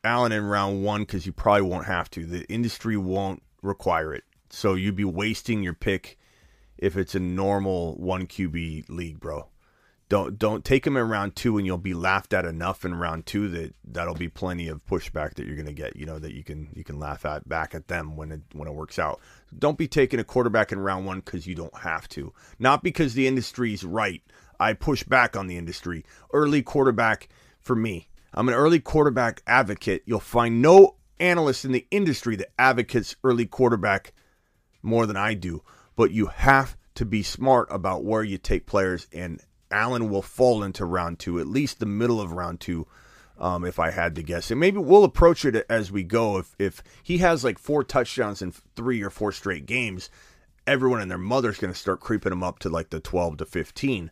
Allen in round one because you probably won't have to. The industry won't require it, so you'd be wasting your pick if it's a normal one QB league, bro. Don't don't take him in round two, and you'll be laughed at enough in round two that that'll be plenty of pushback that you're gonna get. You know that you can you can laugh at back at them when it when it works out. Don't be taking a quarterback in round one because you don't have to. Not because the industry's right. I push back on the industry. Early quarterback for me. I'm an early quarterback advocate. You'll find no analyst in the industry that advocates early quarterback more than I do. But you have to be smart about where you take players, and Allen will fall into round two, at least the middle of round two, um, if I had to guess. And maybe we'll approach it as we go. If if he has like four touchdowns in three or four straight games, everyone and their mother's going to start creeping him up to like the 12 to 15.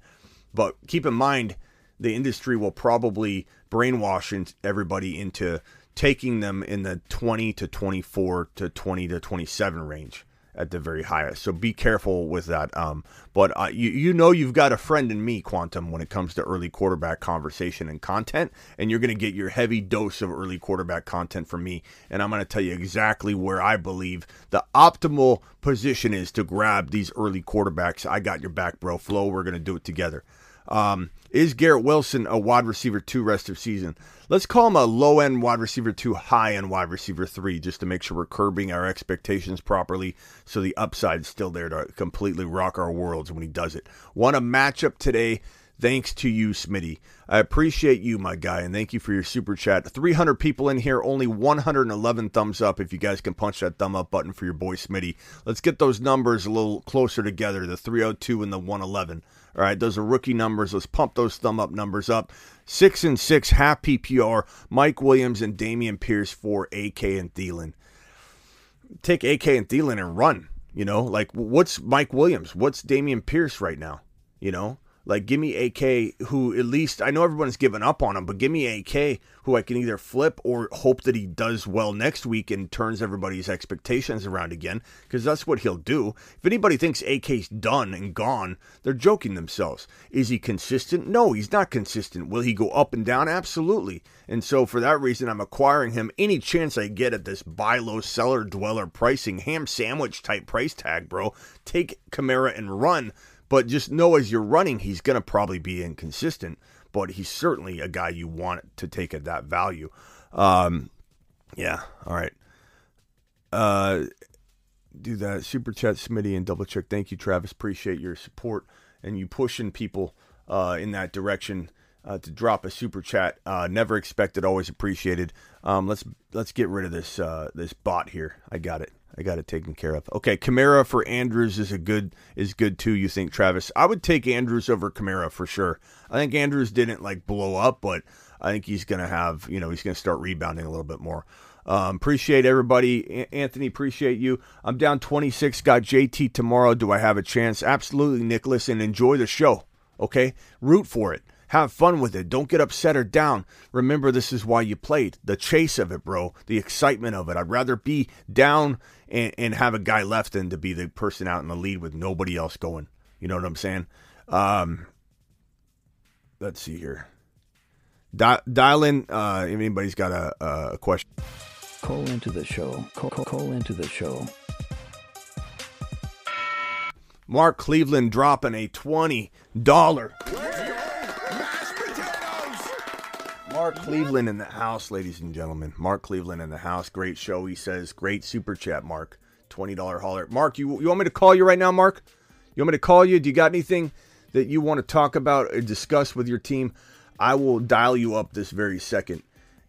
But keep in mind, the industry will probably brainwash in- everybody into taking them in the 20 to 24 to 20 to 27 range at the very highest. So be careful with that. Um, but uh, you you know you've got a friend in me, Quantum, when it comes to early quarterback conversation and content, and you're going to get your heavy dose of early quarterback content from me, and I'm going to tell you exactly where I believe the optimal position is to grab these early quarterbacks. I got your back, bro. Flo, we're going to do it together. Um, is Garrett Wilson a wide receiver two rest of season? Let's call him a low end wide receiver two, high end wide receiver three, just to make sure we're curbing our expectations properly so the upside is still there to completely rock our worlds when he does it. Want a matchup today? Thanks to you, Smitty. I appreciate you, my guy, and thank you for your super chat. 300 people in here, only 111 thumbs up. If you guys can punch that thumb up button for your boy Smitty, let's get those numbers a little closer together the 302 and the 111. All right, those are rookie numbers. Let's pump those thumb up numbers up. Six and six, half PPR. Mike Williams and Dameon Pierce for AK and Thielen. Take AK and Thielen and run. You know, like what's Mike Williams? What's Dameon Pierce right now? You know, Like, give me AK, who at least I know everyone's given up on him, but give me AK, who I can either flip or hope that he does well next week and turns everybody's expectations around again, because that's what he'll do. If anybody thinks AK's done and gone, they're joking themselves. Is he consistent? No, he's not consistent. Will he go up and down? Absolutely. And so, for that reason, I'm acquiring him any chance I get at this buy low, seller dweller pricing, ham sandwich type price tag, bro. Take Kamara and run but just know as you're running, he's going to probably be inconsistent, but he's certainly a guy you want to take at that value. Um, yeah, all right. Uh, do that. Super chat, Smitty, and double check. Thank you, Travis. Appreciate your support and you pushing people uh, in that direction. Uh, to drop a super chat, uh, never expected, always appreciated. Um, let's let's get rid of this uh, this bot here. I got it. I got it taken care of. Okay, Kamara for Andrews is a good is good too. You think Travis? I would take Andrews over Kamara for sure. I think Andrews didn't like blow up, but I think he's gonna have you know he's gonna start rebounding a little bit more. Um, appreciate everybody, Anthony. Appreciate you. I'm down 26. Got JT tomorrow. Do I have a chance? Absolutely, Nicholas, and enjoy the show. Okay, root for it. Have fun with it. Don't get upset or down. Remember, this is why you played. The chase of it, bro. The excitement of it. I'd rather be down and, and have a guy left than to be the person out in the lead with nobody else going. You know what I'm saying? Um, let's see here. Di- dial in uh, if anybody's got a, a question. Call into the show. Call, call, call into the show. Mark Cleveland dropping a $20 Mark Cleveland in the house, ladies and gentlemen. Mark Cleveland in the house. Great show, he says. Great super chat, Mark. $20 holler. Mark, you, you want me to call you right now, Mark? You want me to call you? Do you got anything that you want to talk about or discuss with your team? I will dial you up this very second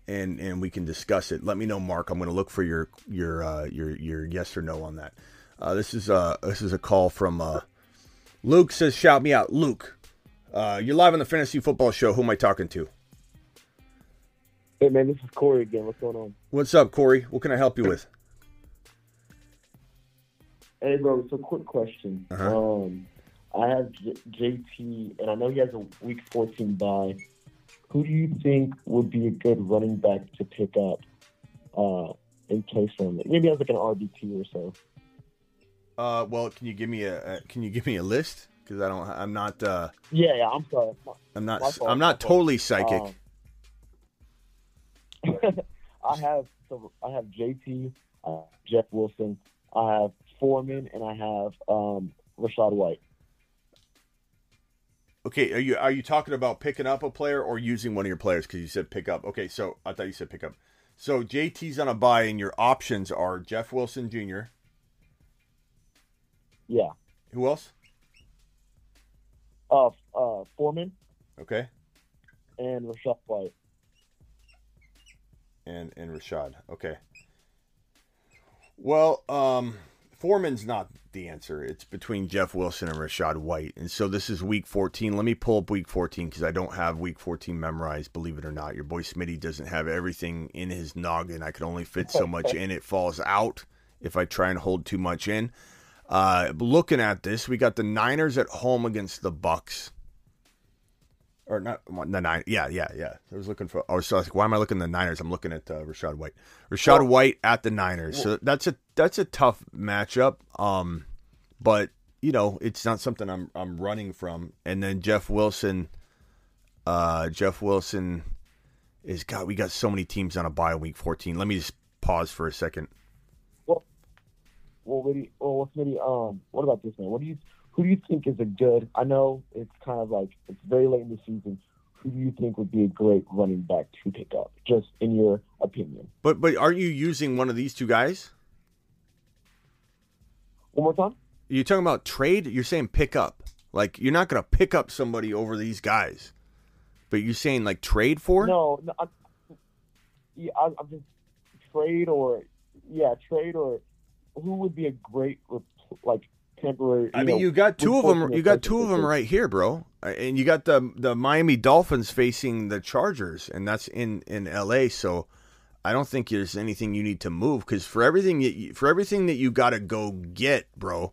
and and we can discuss it. Let me know, Mark. I'm going to look for your your uh, your your yes or no on that. Uh, this is uh this is a call from uh, Luke says shout me out. Luke, uh, you're live on the fantasy football show. Who am I talking to? Hey man, this is Corey again. What's going on? What's up, Corey? What can I help you with? Hey bro, so quick question. Uh-huh. Um, I have J- JT, and I know he has a Week 14 bye. Who do you think would be a good running back to pick up uh, in of him? Maybe as like an RB two or so. Uh, well, can you give me a, a can you give me a list? Because I don't, I'm not, uh, Yeah, yeah. I'm sorry. My- I'm not, I'm not totally psychic. Um, <laughs> I have so I have JT, have Jeff Wilson, I have Foreman, and I have um, Rachaad White. Okay, are you are you talking about picking up a player or using one of your players? Because you said pick up. Okay, so I thought you said pick up. So JT's on a bye, and your options are Jeff Wilson Jr. Yeah. Who else? Uh, uh, Foreman Okay, and Rachaad White. And and Rachaad. Okay. Well, um, Foreman's not the answer. It's between Jeff Wilson and Rachaad White, and so this is Week 14. Let me pull up Week 14 because I don't have Week 14 memorized. Believe it or not, your boy Smitty doesn't have everything in his noggin. I can only fit so much in; it falls out if I try and hold too much in. Uh, looking at this, we got the Niners at home against the Bucs. Or not the nine? Yeah, yeah, yeah. I was looking for. Oh, so I was like, why am I looking at the Niners? I'm looking at uh, Rachaad White. Rachaad Well- White at the Niners. So that's a that's a tough matchup. Um, but you know, it's not something I'm I'm running from. And then Jeff Wilson. Uh, Jeff Wilson is got. We got so many teams on a bye week 14. Let me just pause for a second. Well, what do you, well, what's maybe um, what about this man? What do you who do you think is a good? I know it's kind of like it's very late in the season. Who do you think would be a great running back to pick up? Just in your opinion. But but aren't you using one of these two guys? One more time. You're talking about trade. You're saying pick up. Like you're not going to pick up somebody over these guys. But you're saying like trade for? No, no I'm, yeah, I, I'm just trade or yeah, trade or who would be a great like temporary? I mean, know, you got two of them. You got two of them right here, bro. Uh, And you got the the Miami Dolphins facing the Chargers, and that's in in L.A. So I don't think there's anything you need to move because for everything that you, for everything that you got to go get, bro,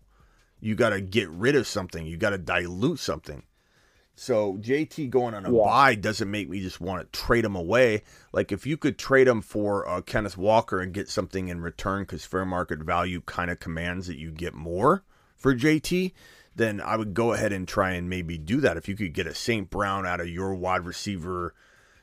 you got to get rid of something. You got to dilute something. So JT going on a Yeah. bye doesn't make me just want to trade him away. Like if you could trade him for uh, Kenneth Walker and get something in return because fair market value kind of commands that you get more for JT, then I would go ahead and try and maybe do that. If you could get a St. Brown out of your wide receiver,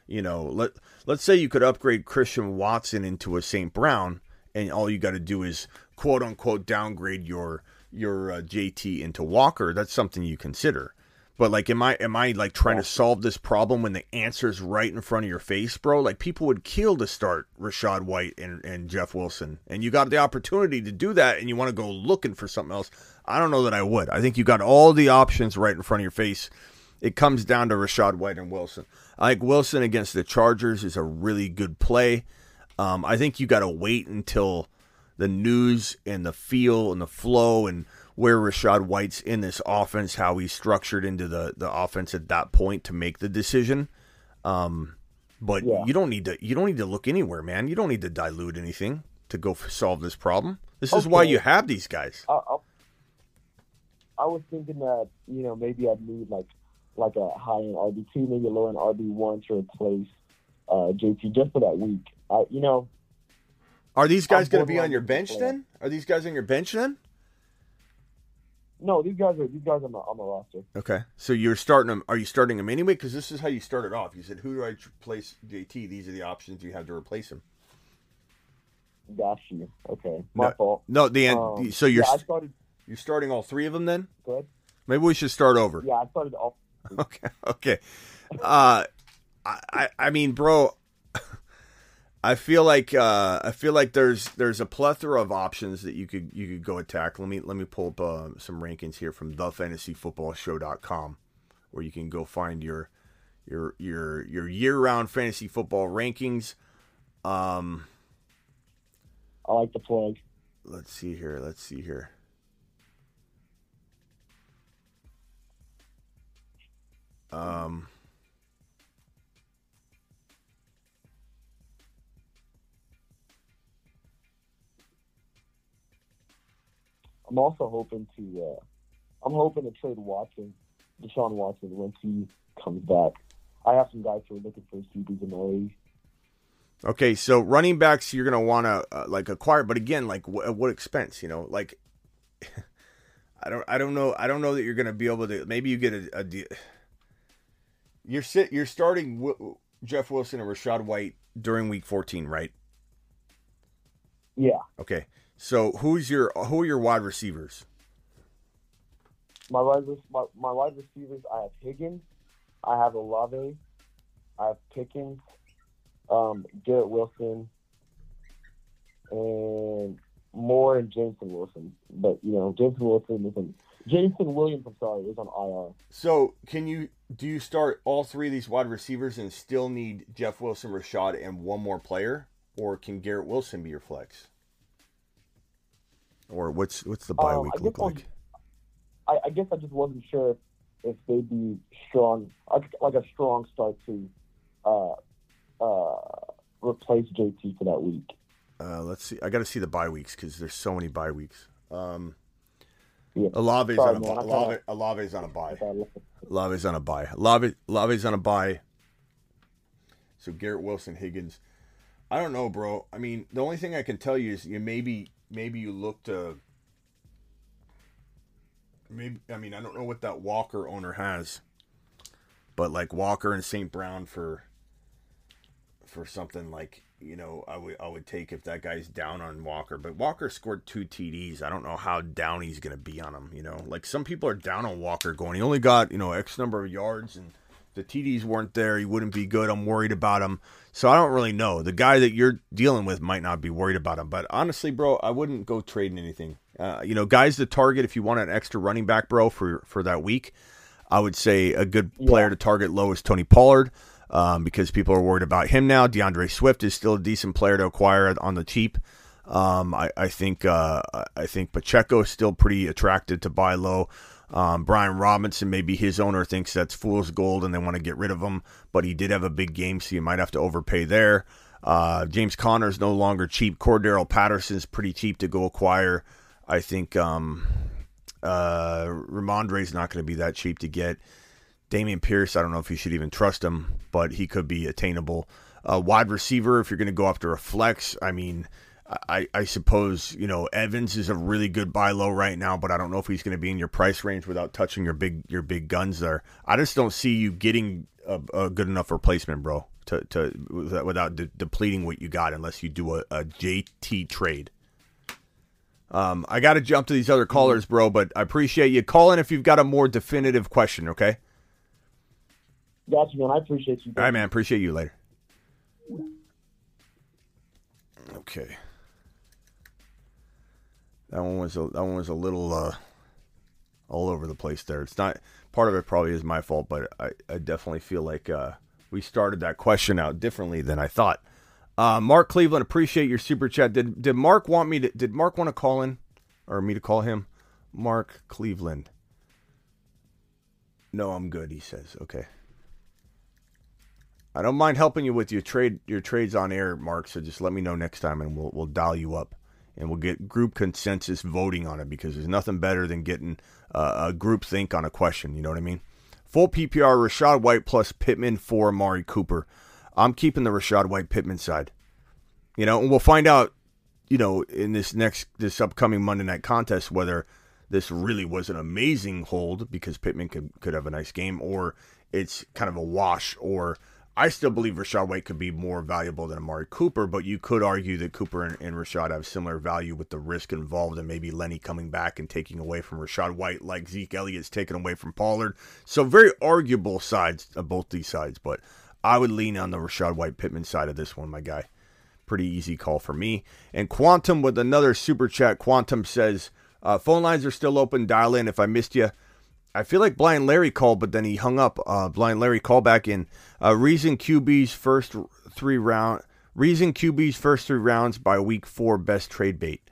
you know, let let's say you could upgrade Christian Watson into a St. Brown, and all you got to do is quote unquote downgrade your your uh, JT into Walker. That's something you consider. But like, am I am I like trying to solve this problem when the answer's right in front of your face, bro? Like people would kill to start Rachaad White and, and Jeff Wilson, and you got the opportunity to do that, and you want to go looking for something else. I don't know that I would. I think you got all the options right in front of your face. It comes down to Rachaad White and Wilson. I think Wilson against the Chargers is a really good play. Um, I think you got to wait until the news and the feel and the flow and where Rachaad White's in this offense, how he's structured into the, the offense at that point to make the decision. Um, but Yeah. you don't need to you don't need to look anywhere, man. You don't need to dilute anything to go f- solve this problem. This is why you have these guys. I, I, I was thinking that you know maybe I'd need like like a high end RB two, maybe a low end RB one to replace uh, JT just for that week. I, you know, Are these guys going to be on your bench then? Are these guys on your bench then? No, these guys are these guys are on my, on my roster. Okay, so you're starting them. Are you starting them anyway? Because this is how you started off. You said, "Who do I replace JT?" These are the options you have to replace him. Got you. Okay, my no, fault. No, the end. Um, so you're yeah, started you're starting all three of them then. good. Maybe we should start over. Yeah, I started off. <laughs> Okay. Okay. Uh, I, I I mean, bro, I feel like uh, I feel like there's there's a plethora of options that you could you could go attack. Let me let me pull up uh, some rankings here from thefantasyfootballshow.com where you can go find your your your your year-round fantasy football rankings. Um I like the plug. let's see here. Let's see here. Um I'm also hoping to. Uh, I'm hoping to trade Watson, Deshaun Watson, once he comes back. I have some guys who are looking for CBs in the league. Okay, so running backs you're gonna want to uh, like acquire, but again, like wh- at what expense? You know, like <laughs> I don't, I don't know, I don't know that you're gonna be able to. Maybe you get a, a de- you're sit, you're starting w- Jeff Wilson and Rachaad White during Week 14, right? Yeah, Okay, so who's your who are your wide receivers? my wide my, my wide receivers. I have Higgins, I have Olave, I have Pickens, um, Garrett Wilson, and Moore and Jameson Wilson. But you know, Jameson Wilson isn't. Jameson Williams, I'm sorry, is on IR. So can you do you start all three of these wide receivers and still need Jeff Wilson, Rachaad, and one more player, or can Garrett Wilson be your flex? Or what's what's the bye Um, week look like? I, I guess I just wasn't sure if they'd be strong, like a strong start to uh, uh, replace JT for that week. Uh, let's see. I got to see the bye weeks because there's so many bye weeks. Um, Yeah. Olave's Sorry, on a man, bye. I kinda- Olave, on a bye. I kinda- on a bye. Olave, Olave's on a bye. So Garrett Wilson, Higgins. I don't know, bro. I mean, the only thing I can tell you is you maybe maybe you look to. Maybe I mean I don't know what that Walker owner has, but like Walker and St. Brown for. For something like you know, I would I would take if that guy's down on Walker, but Walker scored two TDs. I don't know how down he's to be on him. You know, like some people are down on Walker, going he only got you know X number of yards and the TDs weren't there. He wouldn't be good. I'm worried about him. So I don't really know. The guy that you're dealing with might not be worried about him. But honestly, bro, I wouldn't go trading anything. Uh, you know, guys to target if you want an extra running back, bro, for for that week. I would say a good player to target low is Tony Pollard um, because people are worried about him now. D'Andre Swift is still a decent player to acquire on the cheap. Um, I, I think uh, I think Pacheco is still pretty attractive to buy low. Um, Brian Robinson, maybe his owner thinks that's fool's gold and they want to get rid of him, but he did have a big game, so you might have to overpay there. Uh, James Conner is no longer cheap. Cordarrelle Patterson is pretty cheap to go acquire. I think um, uh, Rhamondre is not going to be that cheap to get. Dameon Pierce, I don't know if you should even trust him, but he could be attainable. Uh, wide receiver, if you're going to go after a flex, I mean, I, I suppose you know Evans is a really good buy low right now, but I don't know if he's going to be in your price range without touching your big your big guns there. I just don't see you getting a, a good enough replacement, bro, to to without de- depleting what you got unless you do a, a JT trade. Um, I got to jump to these other callers, bro, but I appreciate you calling if you've got a more definitive question. Okay. Gotcha, man. I appreciate you. All right, man. Appreciate you later. Okay. That one was a, that one was a little uh, all over the place there. It's not part of it probably is my fault, but I, I definitely feel like uh, we started that question out differently than I thought. Uh, Mark Cleveland, appreciate your super chat. Did did Mark want me to? Did Mark want to call in, or me to call him? Mark Cleveland. No, I'm good. He says. Okay. I don't mind helping you with your trade your trades on air, Mark. So just let me know next time, and we'll we'll dial you up, and we'll get group consensus voting on it because there's nothing better than getting uh, a group think on a question. You know what I mean? Full PPR: Rachaad White plus Pittman for Amari Cooper. I'm keeping the Rachaad White Pittman side. You know, and we'll find out. You know, in this next this upcoming Monday night contest, whether this really was an amazing hold because Pittman could could have a nice game, or it's kind of a wash, or I still believe Rachaad White could be more valuable than Amari Cooper, but you could argue that Cooper and, and Rachaad have similar value with the risk involved and maybe Lenny coming back and taking away from Rachaad White like Zeke Elliott's taken away from Pollard. So very arguable sides of both these sides, but I would lean on the Rachaad White Pittman side of this one, my guy. Pretty easy call for me. And Quantum with another super chat. Quantum says, uh, phone lines are still open. Dial in if I missed you. I feel like Blind Larry called, but then he hung up. Uh, Blind Larry called back in. Uh, reason QB's first three round. Reason QB's first three rounds by week four best trade bait.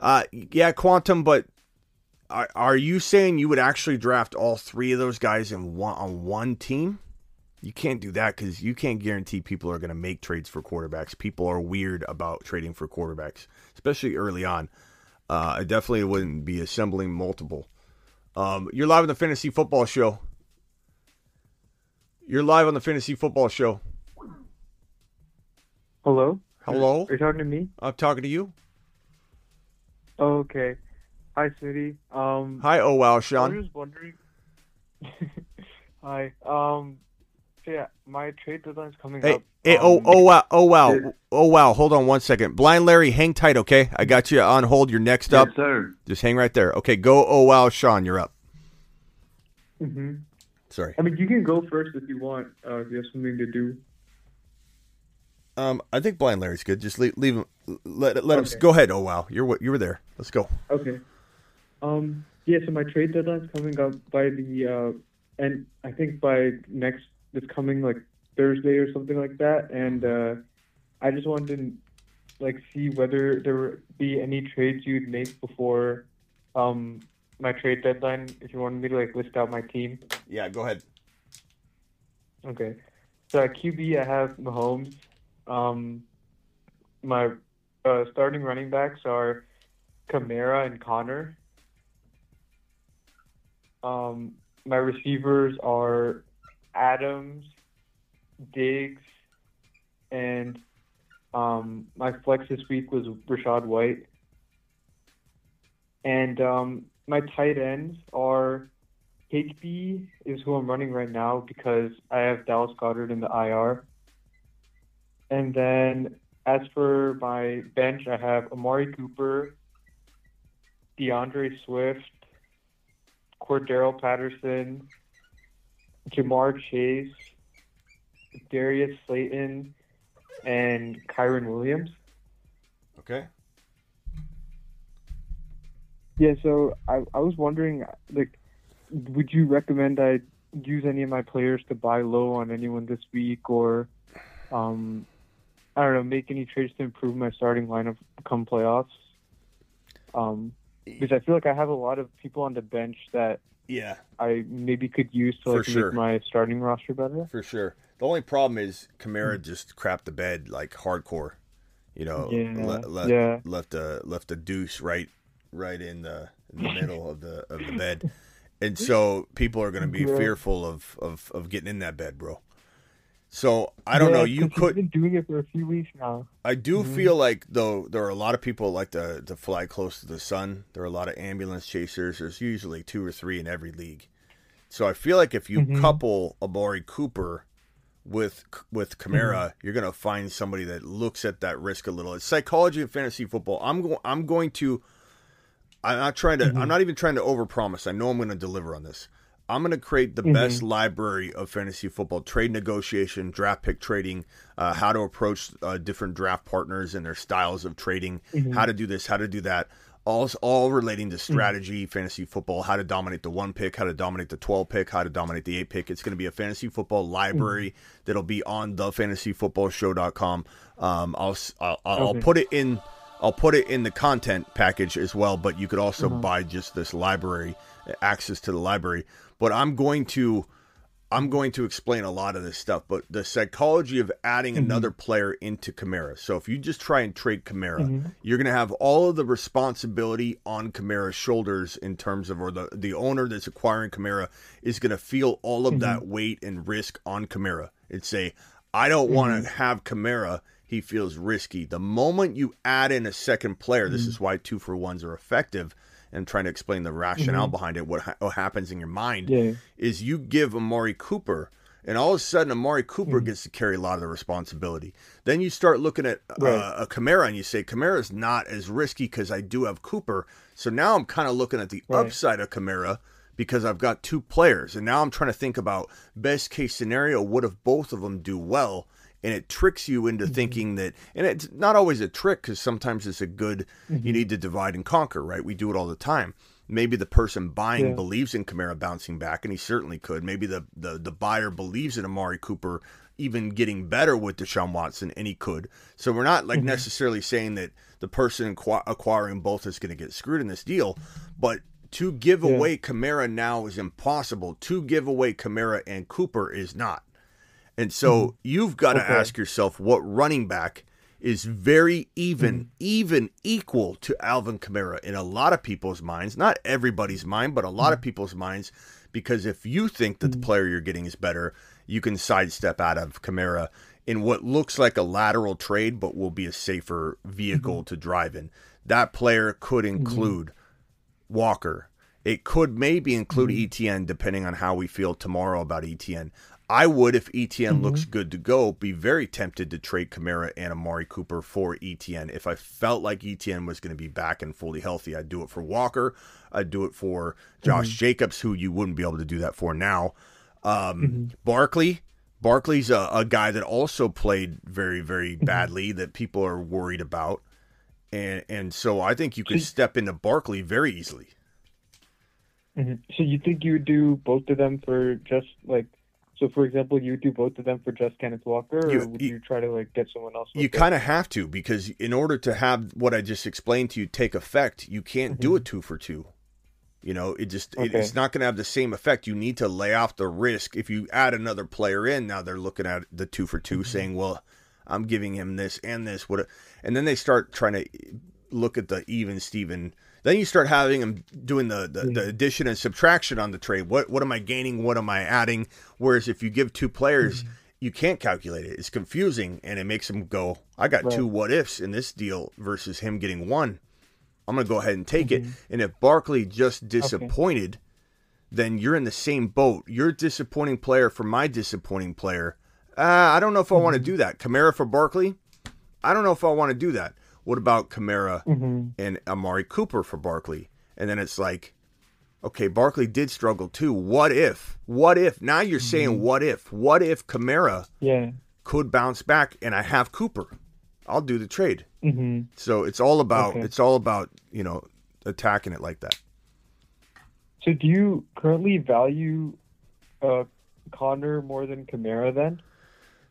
Uh, yeah, Quantum, but are, are you saying you would actually draft all three of those guys in one on one team? You can't do that because you can't guarantee people are going to make trades for quarterbacks. People are weird about trading for quarterbacks, especially early on. Uh, I definitely wouldn't be assembling multiple. Um, you're live on the Fantasy Football Show. You're live on the Fantasy Football Show. Hello? Hello? Are you talking to me? I'm talking to you. Oh, okay. Hi, Smitty. Um, Hi, oh wow, Sean. I was just wondering. <laughs> Hi. Um, so yeah, my trade deadline's coming Hey, up. hey, oh, oh wow, oh wow, oh wow. Hold on one second. Blind Larry, hang tight, okay? I got you on hold. You're next Yes, up. sir. Just hang right there. Okay, go. Oh wow, Sean, you're up. hmm Sorry. I mean, you can go first if you want. Uh, if you have something to do. Um, I think Blind Larry's good. Just leave, leave him. Let let him go ahead. Oh wow, you're what you were there. Let's go. Okay. Um. Yeah. So my trade deadline's coming up by the uh, and I think by next this coming like Thursday or something like that. And uh, I just wanted to like see whether there would be any trades you'd make before um my trade deadline. If you wanted me to like list out my team. Yeah, go ahead. Okay. So at QB, I have Mahomes. Um, my uh, starting running backs are Kamara and Conner. Um, my receivers are Adams, Diggs, and um, my flex this week was Rachaad White. And um, my tight ends are HB is who I'm running right now because I have Dallas Goedert in the IR. And then as for my bench, I have Amari Cooper, D'Andre Swift, Cordarrelle Patterson, Ja'Marr Chase, Darius Slayton, and Kyren Williams. Okay. Yeah, so I, I was wondering, like, would you recommend I use any of my players to buy low on anyone this week, or, um, I don't know, make any trades to improve my starting lineup come playoffs? Um, because I feel like I have a lot of people on the bench that Yeah. I maybe could use to For like sure. make my starting roster better. For sure. The only problem is Kamara just crapped the bed like hardcore. You know, Yeah, le- le- yeah. left a left a deuce right right in the in the middle of the of the bed. and so people are going to be <laughs> Yeah. fearful of, of of getting in that bed, bro. So I don't know. Yeah, You 'cause he's could. been doing it for a few weeks now. I do Mhm. feel like though there are a lot of people like to to fly close to the sun. There are a lot of ambulance chasers. There's usually two or three in every league. So I feel like if you Mhm. couple Amari Cooper with with Kamara, Mm-hmm. you're gonna find somebody that looks at that risk a little. It's psychology of fantasy football. I'm going. I'm going to. I'm not trying to. Mm-hmm. I'm not even trying to overpromise. I know I'm going to deliver on this. I'm going to create the Mhm. best library of fantasy football trade negotiation, draft pick trading, uh, how to approach uh, different draft partners and their styles of trading, Mhm. how to do this, how to do that. All, all relating to Mm-hmm. strategy, fantasy football, how to dominate the one pick, how to dominate the 12 pick, how to dominate the eight pick. It's going to be a fantasy football library Mm-hmm. that'll be on thefantasyfootballshow.com. Um, I'll, I'll, I'll Okay. put it in I'll put it in the content package as well, but you could also Mhm. buy just this library, access to the library. But I'm going to I'm going to explain a lot of this stuff, but the psychology of adding Mhm. another player into Kamara. So if you just try and trade Kamara, Mhm. you're going to have all of the responsibility on Kamara's shoulders in terms of, or the, the owner that's acquiring Kamara is going to feel all of Mhm. that weight and risk on Kamara. It's say, I don't want to have Kamara. He feels risky. The moment you add in a second player, this Mhm. is why two for ones are effective. And trying to explain the rationale Mhm. behind it, what, ha- what happens in your mind Yeah. is you give Amari Cooper, and all of a sudden Amari Cooper Mm. gets to carry a lot of the responsibility. Then you start looking at Right. uh, a Kamara, and you say Kamara's not as risky because I do have Cooper. So now I'm kind of looking at the Right. upside of Kamara because I've got two players, and now I'm trying to think about best case scenario. What if both of them do well? And it tricks you into Mm-hmm. thinking that, and it's not always a trick because sometimes it's a good. Mm-hmm. You need to divide and conquer, right? We do it all the time. Maybe the person buying Yeah. believes in Kamara bouncing back, and he certainly could. Maybe the, the the buyer believes in Amari Cooper even getting better with Deshaun Watson, and he could. So we're not like Mhm. necessarily saying that the person acqui- acquiring both is going to get screwed in this deal, but to give Yeah. away Kamara now is impossible. To give away Kamara and Cooper is not. And so you've got to Mm-hmm. Okay. ask yourself what running back is very even, Mm-hmm. even equal to Alvin Kamara in a lot of people's minds, not everybody's mind, but a lot of Mm-hmm. people's minds. Because if you think that the player you're getting is better, you can sidestep out of Kamara in what looks like a lateral trade, but will be a safer vehicle Mm-hmm. to drive in. That player could include Walker. It could maybe include ETN depending on how we feel tomorrow about ETN. I would, if ETN looks good to go, be very tempted to trade Kamara and Amari Cooper for ETN. If I felt like ETN was going to be back and fully healthy, I'd do it for Walker. I'd do it for Josh Jacobs, who you wouldn't be able to do that for now. Um, Barkley, Barkley's a, a guy that also played very, very badly that people are worried about, and and so I think you could step into Barkley very easily. Mhm. So you think you would do both of them for just like, so for example, you do both of them for just Kenneth Walker, or You- would you- you, try to like get someone else? You kind of have to because in order to have what I just explained to you take effect, you can't do a two for two. You know, it just it, Mm-hmm. It's not going to have the same effect. You need to lay off the risk. If you add another player in, now they're looking at the two for 2 Mm-hmm. saying, "Well, I'm giving him this and this." What? And then they start trying to look at the even Steven. Then you start having them doing the, the, the addition and subtraction on the trade. What what am I gaining? What am I adding? Whereas if you give two players, Mm-hmm. you can't calculate it. It's confusing and it makes them go, I got Right. two what ifs in this deal versus him getting one. I'm going to go ahead and take Mm-hmm. it. And if Barkley just disappointed, then you're in the same boat. You're a disappointing player for my disappointing player. Uh, I don't know if I want to Mm-hmm. do that. Kamara for Barkley? I don't know if I want to do that. What about Kamara Mhm. and Amari Cooper for Barkley? And then it's like, okay, Barkley did struggle too. What if? What if? Now you're Mm-hmm. saying what if? What if Kamara Yeah. could bounce back and I have Cooper? I'll do the trade. hmm So it's all about Okay. it's all about you know attacking it like that. So do you currently value uh, Conner more than Kamara then?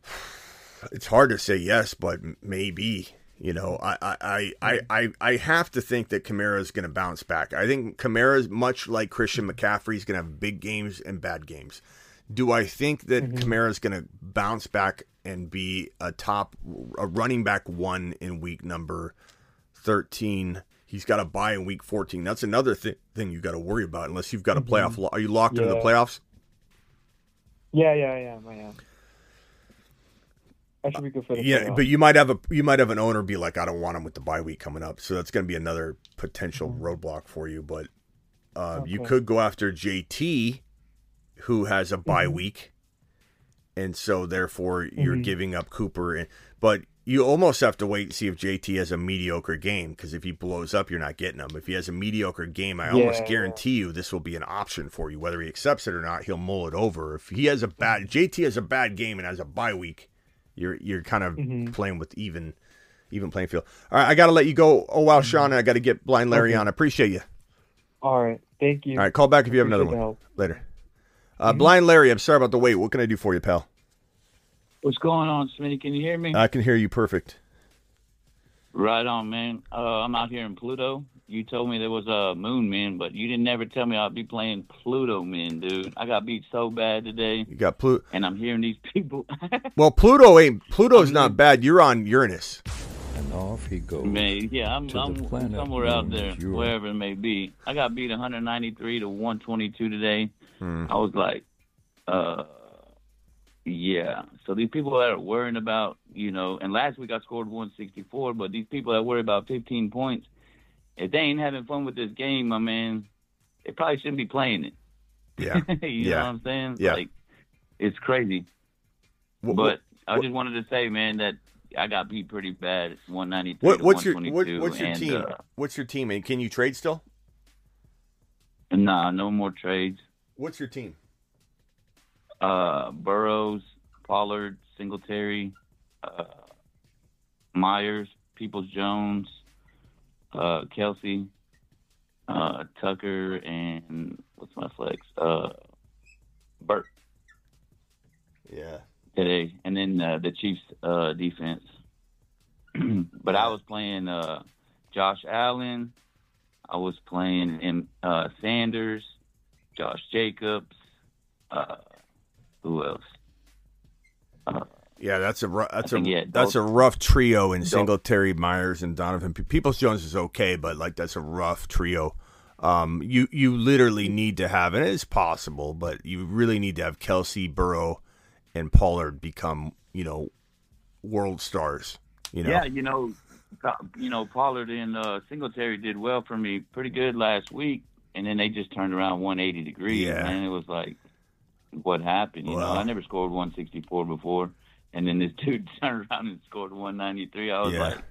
<sighs> It's hard to say yes, but maybe. You know, I I, I, I, I have to think that Kamara is going to bounce back. I think Kamara is much like Christian McCaffrey is going to have big games and bad games. Do I think that Kamara is going to bounce back and be a top a running back one in week number thirteen? He's got to bye in week 14. That's another thi- thing you got to worry about unless you've got a Mhm. playoff. Lo- are you locked into the playoffs? Yeah, yeah, am. I am. I should be good for the Yeah, playoffs. but you might have a you might have an owner be like, I don't want him with the bye week coming up, so that's going to be another potential roadblock for you. But uh, you could go after JT, who has a bye Mhm. week, and so therefore you're Mhm. giving up Cooper. And but you almost have to wait and see if JT has a mediocre game because if he blows up, you're not getting him. If he has a mediocre game, I almost guarantee you this will be an option for you. Whether he accepts it or not, he'll mull it over. If he has a bad JT has a bad game and has a bye week, you're you're kind of Mhm. playing with even even playing field. All right, I got to let you go. Oh wow, Sean, I got to get Blind Larry Okay. on. I appreciate you. All right. Thank you. All right, call back if you have another one help. later. Uh, Blind Larry, I'm sorry about the wait. What can I do for you, pal? What's going on, Smitty? Can you hear me? I can hear you perfect. Right on, man. Uh, I'm out here in Pluto. You told me there was a moon man, but you didn't never tell me I'd be playing Pluto man, dude. I got beat so bad today, You got Pluto. and I'm hearing these people. <laughs> Well, Pluto ain't Pluto's not bad. You're on Uranus. And off he goes. Man, yeah, I'm, To the I'm somewhere out there, Europe. wherever it may be. I got beat 193 to 122 today. Hmm. I was like, uh, yeah. So these people that are worrying about, you know, and last week I scored 164, but these people that worry about 15 points, if they ain't having fun with this game, my man, they probably shouldn't be playing it. Yeah. <laughs> you Yeah. know what I'm saying? Yeah. Like, it's crazy. What- but I what- just wanted to say, man, that I got beat pretty bad. It's 193 What, to what's your what, what's your and, team? Uh, what's your team? And can you trade still? Nah, no more trades. What's your team? Uh, Burrows, Pollard, Singletary, uh, Meyers, Peoples Jones, uh, Kelce, uh, Tucker, and what's my flex? Uh, Burt Yeah. today, and then uh, the Chiefs' uh, defense. <clears throat> but I was playing uh, Josh Allen. I was playing in, uh, Sanders, Josh Jacobs. Who else? Uh, Yeah, that's a ru- that's a think, yeah, that's a rough trio in Singletary, Meyers, and Donovan. Peoples Jones is okay, but like that's a rough trio. Um, you you literally need to have, and it is possible, but you really need to have Kelce, Burrow, and Pollard become you know world stars. You know, Yeah, you know, uh, you know, Pollard and uh, Singletary did well for me, pretty good last week, and then they just turned around 180 degrees, Yeah. and it was like, what happened? You Well- know, I never scored 164 before, and then this <laughs> dude turned around and scored 193. I was Yeah. like,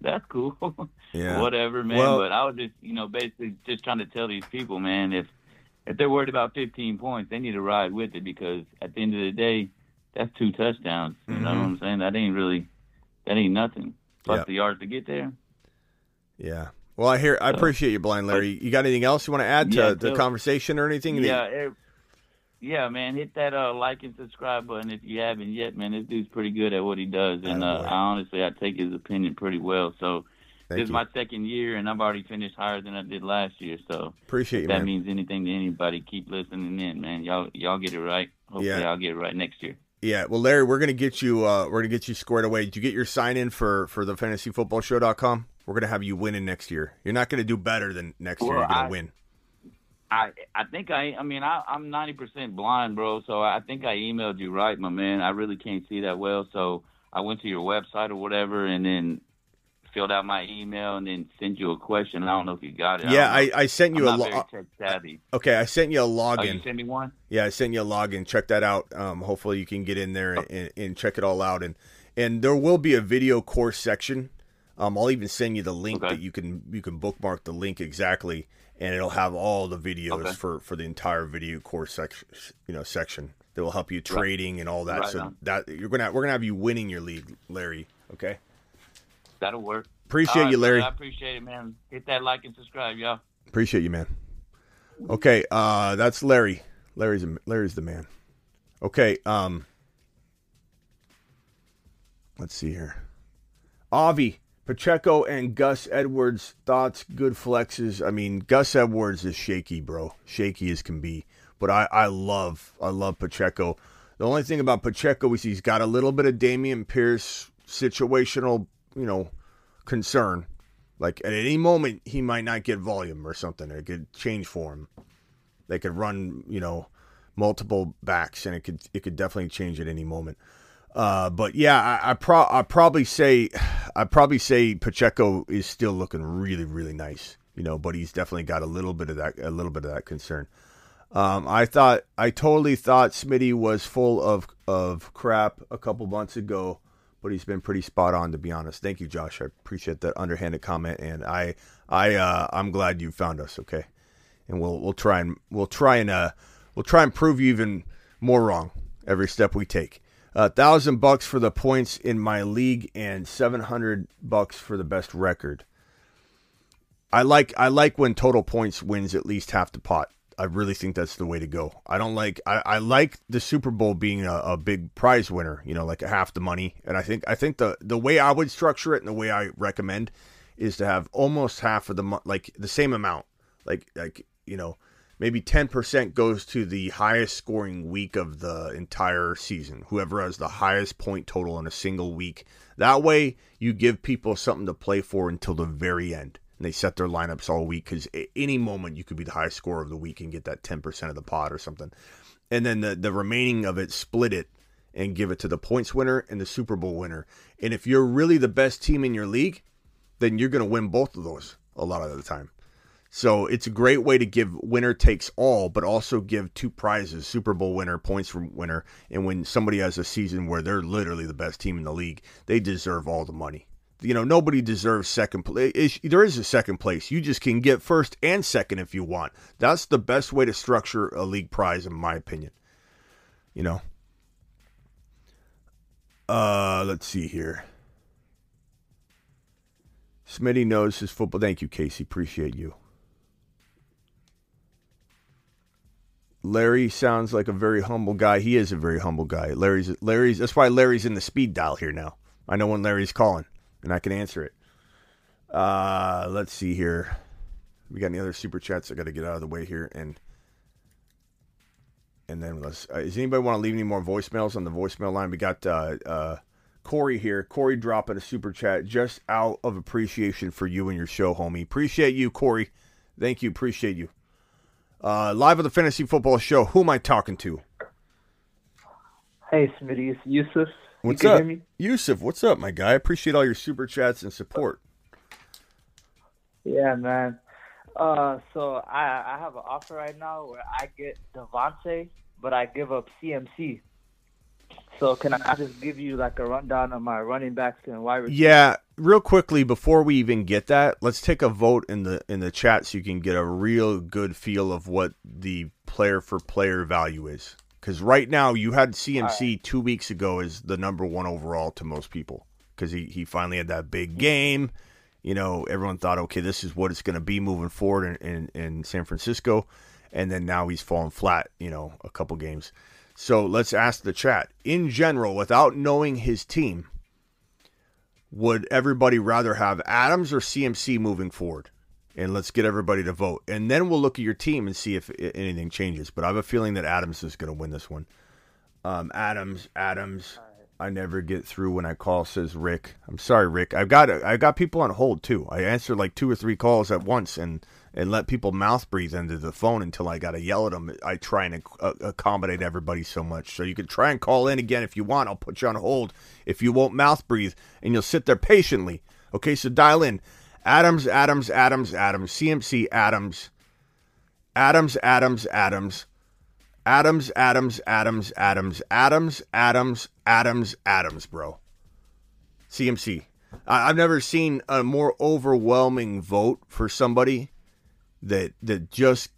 that's cool, <laughs> Yeah. whatever, man. Well- but I was just, you know, basically just trying to tell these people, man, if if they're worried about 15 points, they need to ride with it because at the end of the day, that's two touchdowns. You know Mhm. what I'm saying? That ain't really, that ain't nothing. Plus Yeah. the yards to get there. yeah. Well, I hear I appreciate you, Blind Larry. You got anything else you want to add to Yeah, the so- conversation or anything? Yeah, yeah, man. Hit that uh, like and subscribe button if you haven't yet, man. This dude's pretty good at what he does, and uh, I honestly I take his opinion pretty well. So Thank this is my second year, and I've already finished higher than I did last year. So Appreciate if you, that man. means anything to anybody, keep listening in, man. Y'all y'all get it right. Hopefully, Yeah. I'll get it right next year. Yeah, well, Larry, we're gonna get you. Uh, we're gonna get you squared away. Did you get your sign in for for the fantasyfootballshow.com? We're gonna have you winning next year. You're not gonna do better than next year. You're gonna I- win. I I think I I mean I I'm ninety percent blind, bro. So I think I emailed you right, my man. I really can't see that well, so I went to your website or whatever, and then filled out my email and then sent you a question. I don't know if you got it. Yeah, don't I. I sent you I'm a not lo- very tech savvy. Okay, I sent you a Oh, login. you sent me one. Yeah, I sent you a login. Check that out. Um, hopefully you can get in there and, and check it all out. And and there will be a video course section. Um, I'll even send you the link Okay. that you can you can bookmark the link exactly, and it'll have all the videos Okay. for for the entire video course section. You know, section that will help you trading and all that. Right so on. that you're gonna we're gonna have you winning your league, Larry. Okay. That'll work. Appreciate All you, Larry. brother, I appreciate it, man. Hit that like and subscribe, y'all. Appreciate you, man. Okay, uh, that's Larry. Larry's a, Larry's the man. Okay, um, let's see here. Avi Pacheco and Gus Edwards thoughts. Good flexes. I mean, Gus Edwards is shaky, bro. Shaky as can be. But I, I love, I love Pacheco. The only thing about Pacheco is he's got a little bit of Dameon Pierce situational, you know, concern. Like at any moment, he might not get volume or something. It could change for him. They could run, you know, multiple backs, and it could it could definitely change at any moment. Uh, but yeah, I, I pro I probably say I probably say Pacheco is still looking really really nice, you know, but he's definitely got a little bit of that a little bit of that concern. Um, I thought I totally thought Smitty was full of of crap a couple months ago, but he's been pretty spot on to be honest. Thank you, Josh. I appreciate that underhanded comment, and I I uh, I'm glad you found us. Okay, and we'll we'll try and we'll try and uh we'll try and prove you even more wrong every step we take. A thousand bucks for the points in my league and seven hundred bucks for the best record. I like I like when total points wins at least half the pot. I really think that's the way to go. I don't like I, I like the Super Bowl being a, a big prize winner, you know, like half the money. And I think I think the the way I would structure it and the way I recommend is to have almost half of the like the same amount. Like like, you know, maybe 10% goes to the highest scoring week of the entire season. Whoever has the highest point total in a single week. That way you give people something to play for until the very end and they set their lineups all week because at any moment you could be the highest scorer of the week and get that 10% of the pot or something. And then the, the remaining of it, split it and give it to the points winner and the Super Bowl winner. And if you're really the best team in your league, then you're going to win both of those a lot of the time. So it's a great way to give winner takes all, but also give two prizes Super Bowl winner, points from winner. And when somebody has a season where they're literally the best team in the league, they deserve all the money you know, nobody deserves second place. There is a second place. You just can get first and second if you want. That's the best way to structure a league prize, in my opinion. You know. Uh, let's see here. Smitty knows his football. Thank you, Casey. Appreciate you. Larry sounds like a very humble guy. He is a very humble guy. Larry's Larry's. That's why Larry's in the speed dial here now. I know when Larry's calling and I can answer it. Uh, let's see here. We got any other super chats? I got to get out of the way here and and then let's. Uh, does anybody want to leave any more voicemails on the voicemail line? We got uh, uh, Corey here. Corey dropping a super chat just out of appreciation for you and your show, homie. Appreciate you, Corey. Thank you. Appreciate you. Uh, live on the Fantasy Football Show. Who am I talking to? Hey, Smitty. It's Yusuf. What's up, Yusuf? What's up, my guy? I appreciate all your super chats and support. Yeah, man. Uh, so I I have an offer right now where I get Davante, but I give up CMC. So can I just give you like a rundown of my running backs and wide receivers? Yeah, real quickly before we even get that, let's take a vote in the in the chat so you can get a real good feel of what the player for player value is. Because right now, you had CMC right. two weeks ago as the number one overall to most people because he, he finally had that big mm. game. You know, everyone thought, okay, this is what it's going to be moving forward in, in, in San Francisco. And then now he's fallen flat, you know, a couple games. So let's ask the chat. In general, without knowing his team, would everybody rather have Adams or CMC moving forward? and let's get everybody to vote. And then we'll look at your team and see if anything changes. But I have a feeling that Adams is going to win this one. Um, Adams, Adams. I never get through when I call. Says Rick. I'm sorry, Rick. I've got I got people on hold too. I answer like two or three calls at once and and let people mouth breathe into the phone until I got to yell at them. I try and uh, accommodate everybody so much. So you can try and call in again if you want. I'll put you on hold if you won't mouth breathe and you'll sit there patiently. Okay, so dial in Adams, Adams, Adams, Adams, CMC, Adams, Adams, Adams, Adams, Adams, Adams, Adams, Adams, Adams, Adams, Adams, Adams, bro. CMC. I've never seen a more overwhelming vote for somebody that that just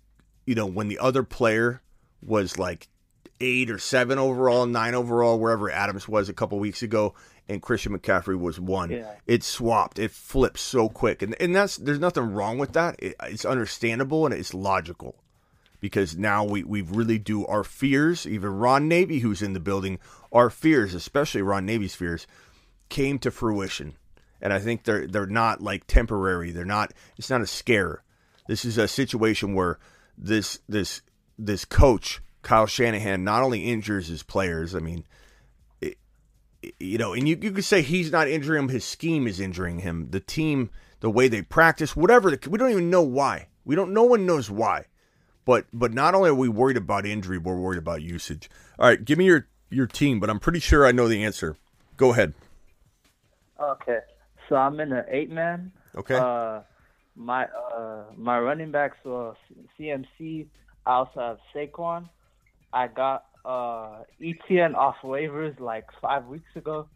you know when the other player was like eight or seven overall, nine overall, wherever Adams was a couple weeks ago, and Christian McCaffrey was one. Yeah. It swapped. It flipped so quick, and and that's there's nothing wrong with that. It, it's understandable and it's logical because now we we really do our fears. Even Ron Navy, who's in the building, our fears, especially Ron Navy's fears, came to fruition, and I think they're they're not like temporary. They're not. It's not a scare. This is a situation where this this this coach Kyle Shanahan not only injures his players. I mean you know, and you you could say he's not injuring him. His scheme is injuring him. The team, the way they practice, whatever. The, we don't even know why. We don't. No one knows why. But but not only are we worried about injury, we're worried about usage. All right, give me your your team, but I'm pretty sure I know the answer. Go ahead. Okay, so I'm in an eight man. Okay. Uh, my uh my running backs were CMC. I also have Saquon. I got uh ETN off waivers like five weeks ago,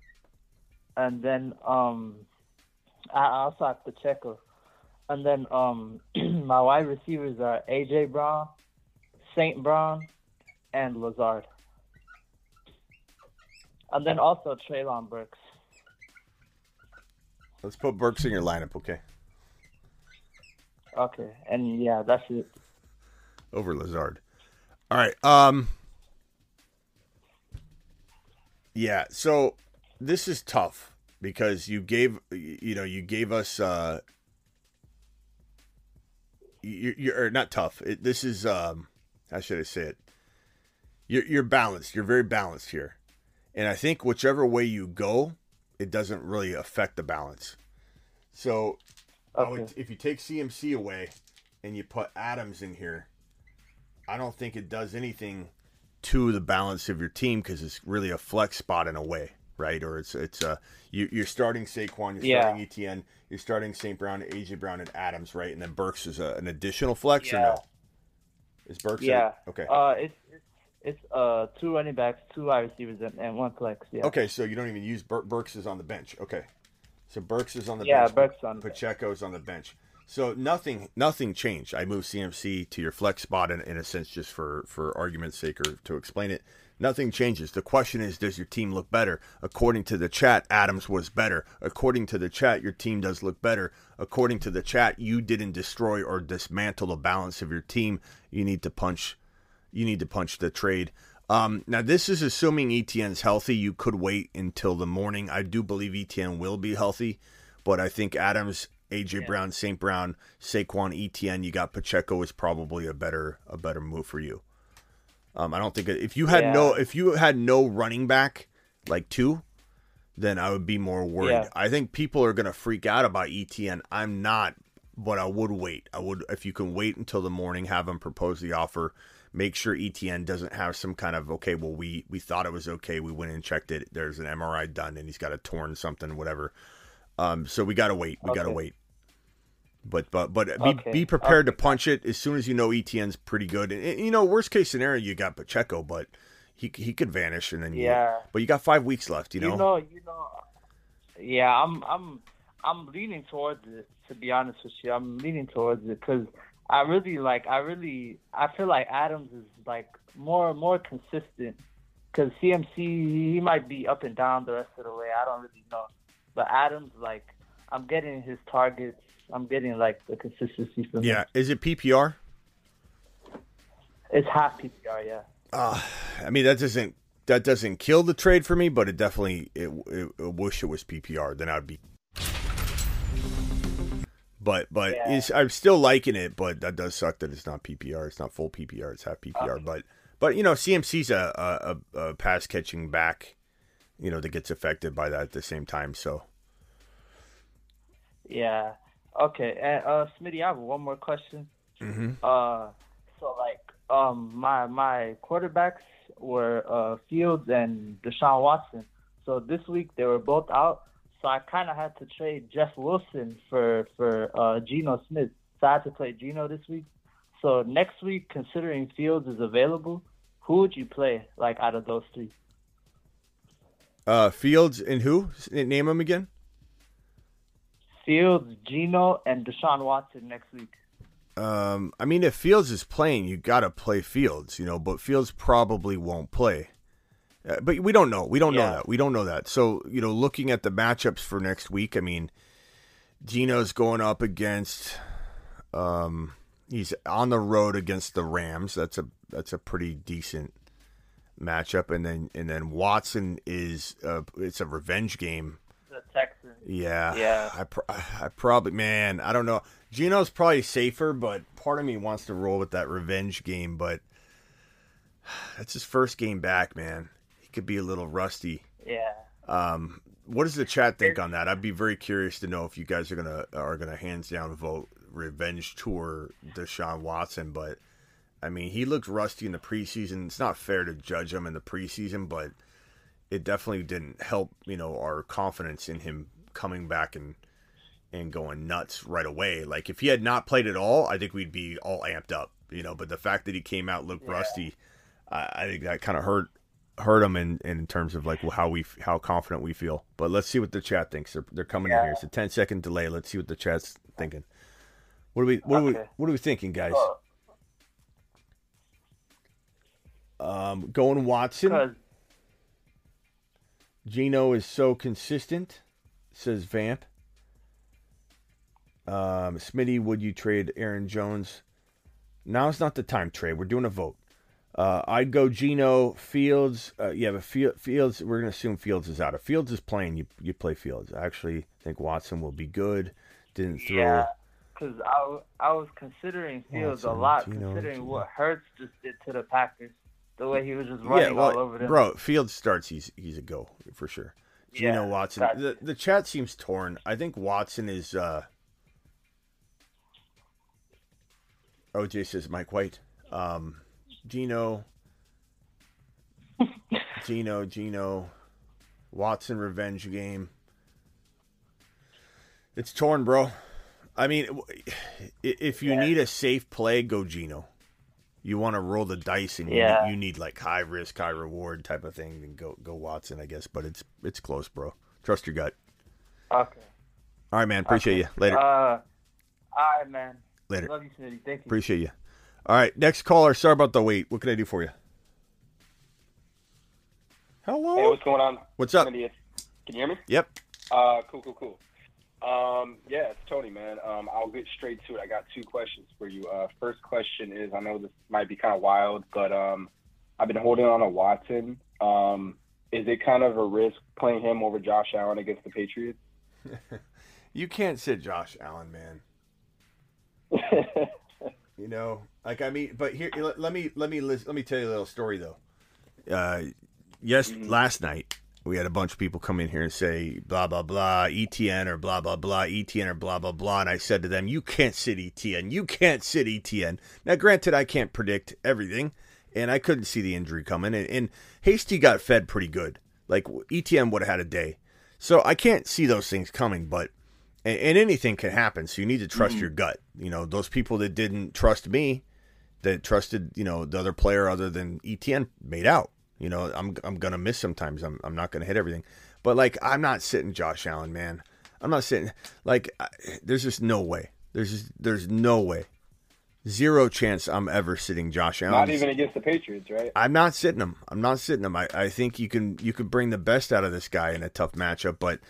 and then um I also have Pacheco, and then um <clears throat> my wide receivers are AJ Brown, Saint Brown, and Lazard, and then also Treylon Burks. Let's put Burks in your lineup, okay? Okay, and yeah, that's it. Over Lazard. All right. Um. Yeah. So this is tough because you gave you know you gave us uh you you're not tough. It, this is um how should I say it? You're you're balanced. You're very balanced here, and I think whichever way you go, it doesn't really affect the balance. So, I would, if you take CMC away and you put Adams in here, I don't think it does anything to the balance of your team because it's really a flex spot in a way, right? Or it's it's uh you you're starting Saquon, you're Yeah. starting ETN, you're starting St. Brown, AJ Brown, and Adams, right? And then Burks is a, an additional flex or no? Is Burks? Yeah. Okay. Uh, it's it's it's uh two running backs, two wide receivers, and, and one flex. Yeah. Okay, so you don't even use Bur- Burks is on the bench. Okay, so Burks is on the Yeah, bench. Burks on the Pacheco's on the bench. So nothing, nothing changed. I moved CMC to your flex spot in, in a sense, just for for argument's sake or to explain it. Nothing changes. The question is, does your team look better? According to the chat, Adams was better. According to the chat, your team does look better. According to the chat, you didn't destroy or dismantle the balance of your team. You need to punch you need to punch the trade. Um, now, this is assuming ETN's healthy. You could wait until the morning. I do believe ETN will be healthy, but I think Adams, AJ Brown, St. Brown, Saquon, ETN, you got Pacheco is probably a better a better move for you. Um, I don't think if you had no if you had no running back like two, then I would be more worried. Yeah. I think people are gonna freak out about ETN. I'm not, but I would wait. I would if you can wait until the morning, have them propose the offer. Make sure ETN doesn't have some kind of okay. Well, we we thought it was okay. We went and checked it. There's an MRI done, and he's got a torn something, whatever. Um, so we gotta wait. We gotta wait. But but but be, Okay. be prepared to punch it as soon as you know ETN's pretty good. And, and, you know, worst case scenario, you got Pacheco, but he he could vanish, and then you, Yeah. But you got five weeks left. You know. You know, you know. Yeah, I'm I'm I'm leaning towards it. To be honest with you, I'm leaning towards it because I really like. I really I feel like Adams is like more more consistent. Because CMC he might be up and down the rest of the way. I don't really know, but Adams like I'm getting his targets. I'm getting like the consistency from him. yeah. Is it PPR? It's half PPR. Yeah. Uh, I mean that doesn't that doesn't kill the trade for me, but it definitely it, it, I wish it was PPR. Then I'd be. But but Yeah. I'm still liking it, but that does suck that it's not PPR. It's not full PPR. It's half PPR. But but you know CMC's a a, a, pass catching back, you know that gets affected by that at the same time. So Yeah. Okay. And uh, Smitty, I have one more question. Mhm. Uh, so like, um, my my quarterbacks were uh Fields and Deshaun Watson. So this week they were both out. So I kind of had to trade Jeff Wilson for for uh Geno Smith. So I had to play Geno this week. So next week, considering Fields is available, who would you play like out of those three? uh, Fields and who name them again? Fields, Geno, and Deshaun Watson next week. Um, I mean, if Fields is playing, you got to play Fields, you know, but Fields probably won't play. Uh, but we don't know. We don't know that. We don't know that. So, you know, looking at the matchups for next week, I mean, Geno's going up against um he's on the road against the Rams. That's a that's a pretty decent matchup and then and then Watson is uh it's a revenge game The Texans. yeah. Yeah. I, pr- I probably, man, I don't know. Geno's probably safer, but part of me wants to roll with that revenge game. But <sighs> that's his first game back, man. Could be a little rusty. Yeah. Um, what does the chat think on that? I'd be very curious to know if you guys are gonna are gonna hands down vote revenge tour Deshaun Watson. But I mean, he looked rusty in the preseason. It's not fair to judge him in the preseason, but it definitely didn't help. You know, our confidence in him coming back and and going nuts right away. Like if he had not played at all, I think we'd be all amped up. You know, but the fact that he came out looked rusty, I, I think that kind of hurt hurt him in, in terms of like how we how confident we feel. But let's see what the chat thinks. They're, they're coming in here. It's a 10 second delay. Let's see what the chat's thinking. What are we what are we what are we thinking, guys? Um, going Watson. Geno is so consistent, says Vamp. Um, Smitty, would you trade Aaron Jones? Now's not the time trade. We're doing a vote. Uh, I'd go Geno Fields. Uh, yeah, but Field, Fields. We're gonna assume Fields is out. If Fields is playing, you you play Fields. I actually think Watson will be good. Didn't throw. Yeah, because I, I was considering Fields a lot, Geno, considering Geno. what Hurts just did to the Packers. The way he was just Yeah, running well, all over them. bro. Fields starts. He's he's a go for sure. Geno Yeah, Watson. that's- The the chat seems torn. I think Watson is. uh OJ says Mike White. Um, Geno. <laughs> Geno, Geno, Watson revenge game. It's torn, bro. I mean, if you need a safe play, go Geno. You want to roll the dice and you, Yeah. you need like high risk, high reward type of thing, then go go Watson, I guess. But it's it's close, bro. Trust your gut. Okay. All right, man. Appreciate you. Later. Uh, all right, man. Later. Love you, Smitty. Thank you. Appreciate you. All right, next caller. Sorry about the wait. What can I do for you? Hello. Hey, what's going on? What's up? Can you hear me? Yep. Uh, cool, cool, cool. Um, yeah, it's Tony, man. Um, I'll get straight to it. I got two questions for you. Uh, first question is, I know this might be kind of wild, but um, I've been holding on to Watson. Um, is it kind of a risk playing him over Josh Allen against the Patriots? <laughs> You can't sit Josh Allen, man. <laughs> you know, like I mean, but here, let, let me let me let me tell you a little story though. Uh, yes, last night we had a bunch of people come in here and say blah blah blah ETN or blah blah blah ETN or blah blah blah, and I said to them, "You can't sit ETN. You can't sit ETN." Now, granted, I can't predict everything, and I couldn't see the injury coming, and, and Hasty got fed pretty good. Like ETN would have had a day, so I can't see those things coming, but and, and anything can happen. So you need to trust mm-hmm. your gut. You know, those people that didn't trust me, that trusted you know the other player other than ETN made out. You know, I'm I'm gonna miss sometimes. I'm I'm not gonna hit everything, but like I'm not sitting Josh Allen, man. I'm not sitting like I, there's just no way. There's just, there's no way. Zero chance I'm ever sitting Josh Allen. Not even against the Patriots, right? I'm not sitting him. I'm not sitting him. I, I think you can you can bring the best out of this guy in a tough matchup, but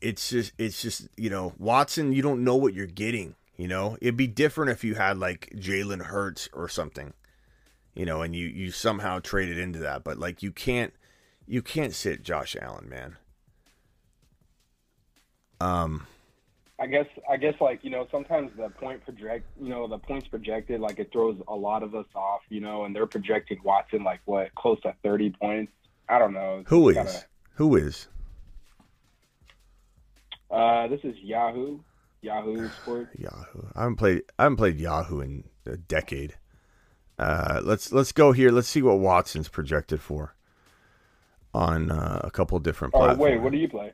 it's just it's just you know Watson. You don't know what you're getting. You know it'd be different if you had like Jalen Hurts or something, you know, and you you somehow traded into that. But like you can't you can't sit Josh Allen, man. Um. I guess I guess like you know sometimes the point project you know the points projected like it throws a lot of us off you know and they're projecting Watson like what close to thirty points I don't know It's Who is who is uh this is Yahoo Yahoo <sighs> Sports Yahoo? I haven't played I haven't played Yahoo in a decade. Uh, let's let's go here. Let's see what Watson's projected for on uh, a couple different oh platforms. wait what do you play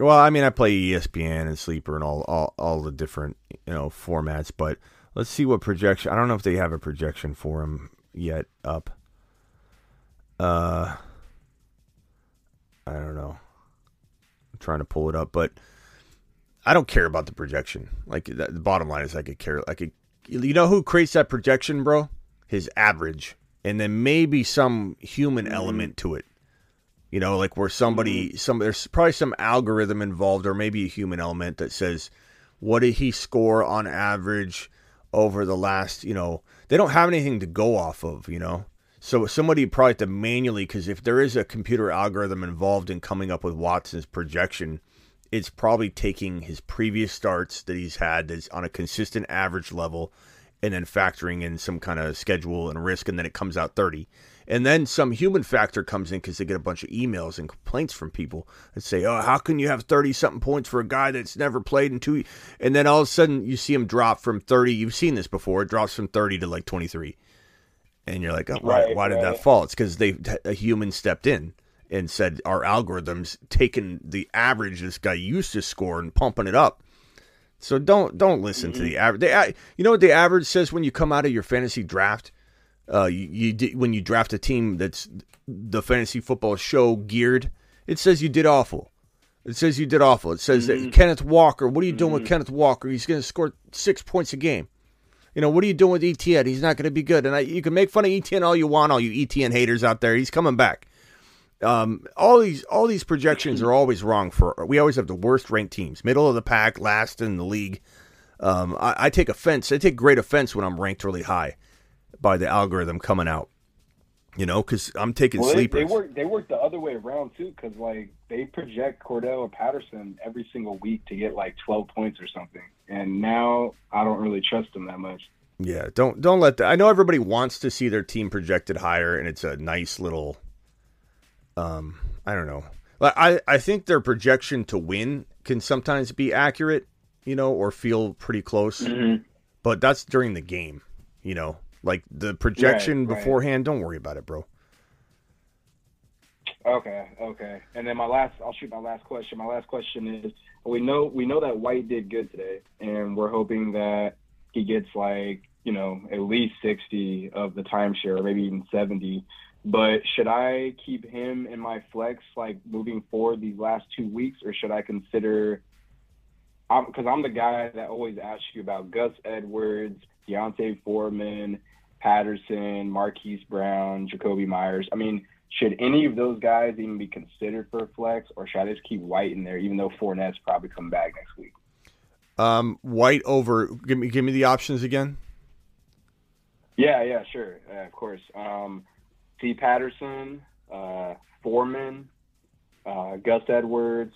Well, I mean, I play ESPN and Sleeper and all, all, all the different you know formats, but let's see what projection. I don't know if they have a projection for him yet up. Uh, I don't know. I'm trying to pull it up, but I don't care about the projection. Like the, the bottom line is, I could care. I could. You know who creates that projection, bro? His average, and then maybe some human mm-hmm. element to it. You know, like where somebody, mm-hmm. some there's probably some algorithm involved, or maybe a human element that says, what did he score on average over the last? You know, they don't have anything to go off of. You know, so somebody probably have to manually, because if there is a computer algorithm involved in coming up with Watson's projection, it's probably taking his previous starts that he's had that's on a consistent average level, and then factoring in some kind of schedule and risk, and then it comes out thirty. And then some human factor comes in because they get a bunch of emails and complaints from people that say, "Oh, how can you have thirty something points for a guy that's never played in two? And then all of a sudden you see him drop from thirty. You've seen this before. It drops from thirty to like twenty three, and you're like, oh, why, Right, why did right. that fall? It's because they a human stepped in and said our algorithms taking the average this guy used to score and pumping it up. So don't don't listen to the average. They, you know what the average says when you come out of your fantasy draft. Uh, you, you did, when you draft a team that's the fantasy football show geared. It says you did awful. It says you did awful. It says that Kenneth Walker. What are you doing with Kenneth Walker? He's going to score six points a game. You know what are you doing with ETN? He's not going to be good. And I, you can make fun of ETN all you want, all you ETN haters out there. He's coming back. Um, all these all these projections are always wrong. For we always have the worst ranked teams, middle of the pack, last in the league. Um, I, I take offense. I take great offense when I'm ranked really high by the algorithm coming out. You know, because I'm taking Well, they, sleepers. they work. They work the other way around too, because like they project Cordarrelle Patterson every single week to get like 12 points or something, and now I don't really trust them that much. Yeah, don't don't let that. I know everybody wants to see their team projected higher, and it's a nice little. Um, I don't know. I I think their projection to win can sometimes be accurate, you know, or feel pretty close, but that's during the game, you know. Like the projection right. beforehand, don't worry about it, bro. Okay, okay. And then my last, I'll shoot my last question. My last question is: We know we know that White did good today, and we're hoping that he gets like you know at least 60 of the timeshare, or maybe even 70. But should I keep him in my flex like moving forward these last two weeks, or should I consider? Because I'm, the guy that always asks you about Gus Edwards, D'Onta Foreman, Patterson, Marquise Brown, Jakobi Meyers. I mean, should any of those guys even be considered for a flex, or should I just keep White in there, even though Fournette's probably come back next week? Um, White over. Give me give me the options again. Yeah, yeah, sure, uh, of course. Um, Patterson, uh, Foreman, uh, Gus Edwards,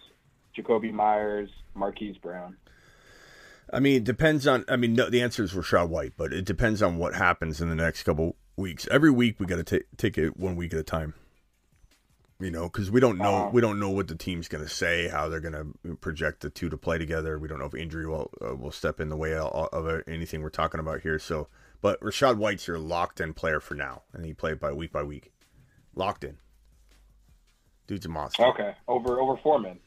Jakobi Meyers, Marquise Brown. I mean, it depends on. I mean, no, the answer is Rachaad White, but it depends on what happens in the next couple weeks. Every week we got to take take it one week at a time. You know, because we don't know Uh-huh. we don't know what the team's going to say, how they're going to project the two to play together. We don't know if injury will uh, will step in the way of, of anything we're talking about here. So, but Rachaad White's your locked in player for now, and he played by week by week, locked in. Dude's a monster. Okay, over over Foreman.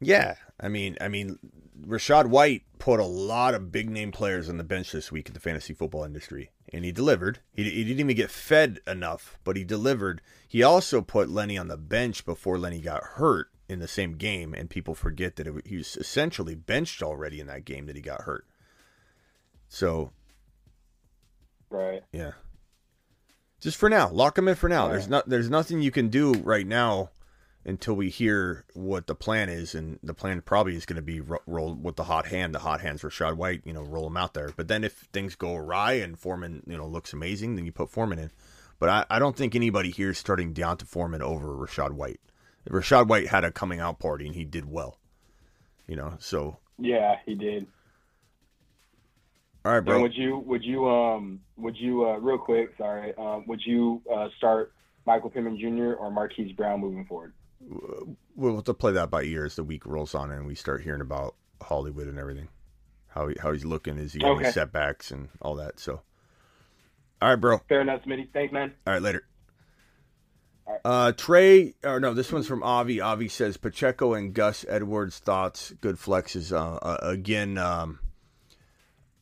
Yeah, I mean, I mean, Rachaad White put a lot of big name players on the bench this week in the fantasy football industry, and he delivered. He, he didn't even get fed enough, but he delivered. He also put Lenny on the bench before Lenny got hurt in the same game, and people forget that it, he was essentially benched already in that game that he got hurt. So, Right. yeah, just for now, lock him in for now. All There's not, there's nothing you can do right now until we hear what the plan is, and the plan probably is going to be ro- roll with the hot hand. The hot hands Rachaad White, you know, roll him out there. But then if things go awry and Foreman, you know, looks amazing, then you put Foreman in. But I, I don't think anybody here is starting D'Onta Foreman over Rachaad White. Rachaad White had a coming out party and he did well. You know, so Yeah, he did. All right, And bro. would you would you um would you uh, real quick? Sorry, um, would you uh, start Michael Pittman Jr. or Marquise Brown moving forward? We'll have to play that by ear as the week rolls on and we start hearing about Hollywood and everything. How he, how he's looking, is he having Okay. setbacks and all that. So, all right, bro. Fair enough, Smitty. Thanks, man. All right, later. Uh, Trey, or no, this one's from Avi. Avi says Pacheco and Gus Edwards thoughts. Good flexes. Uh, uh, again, um,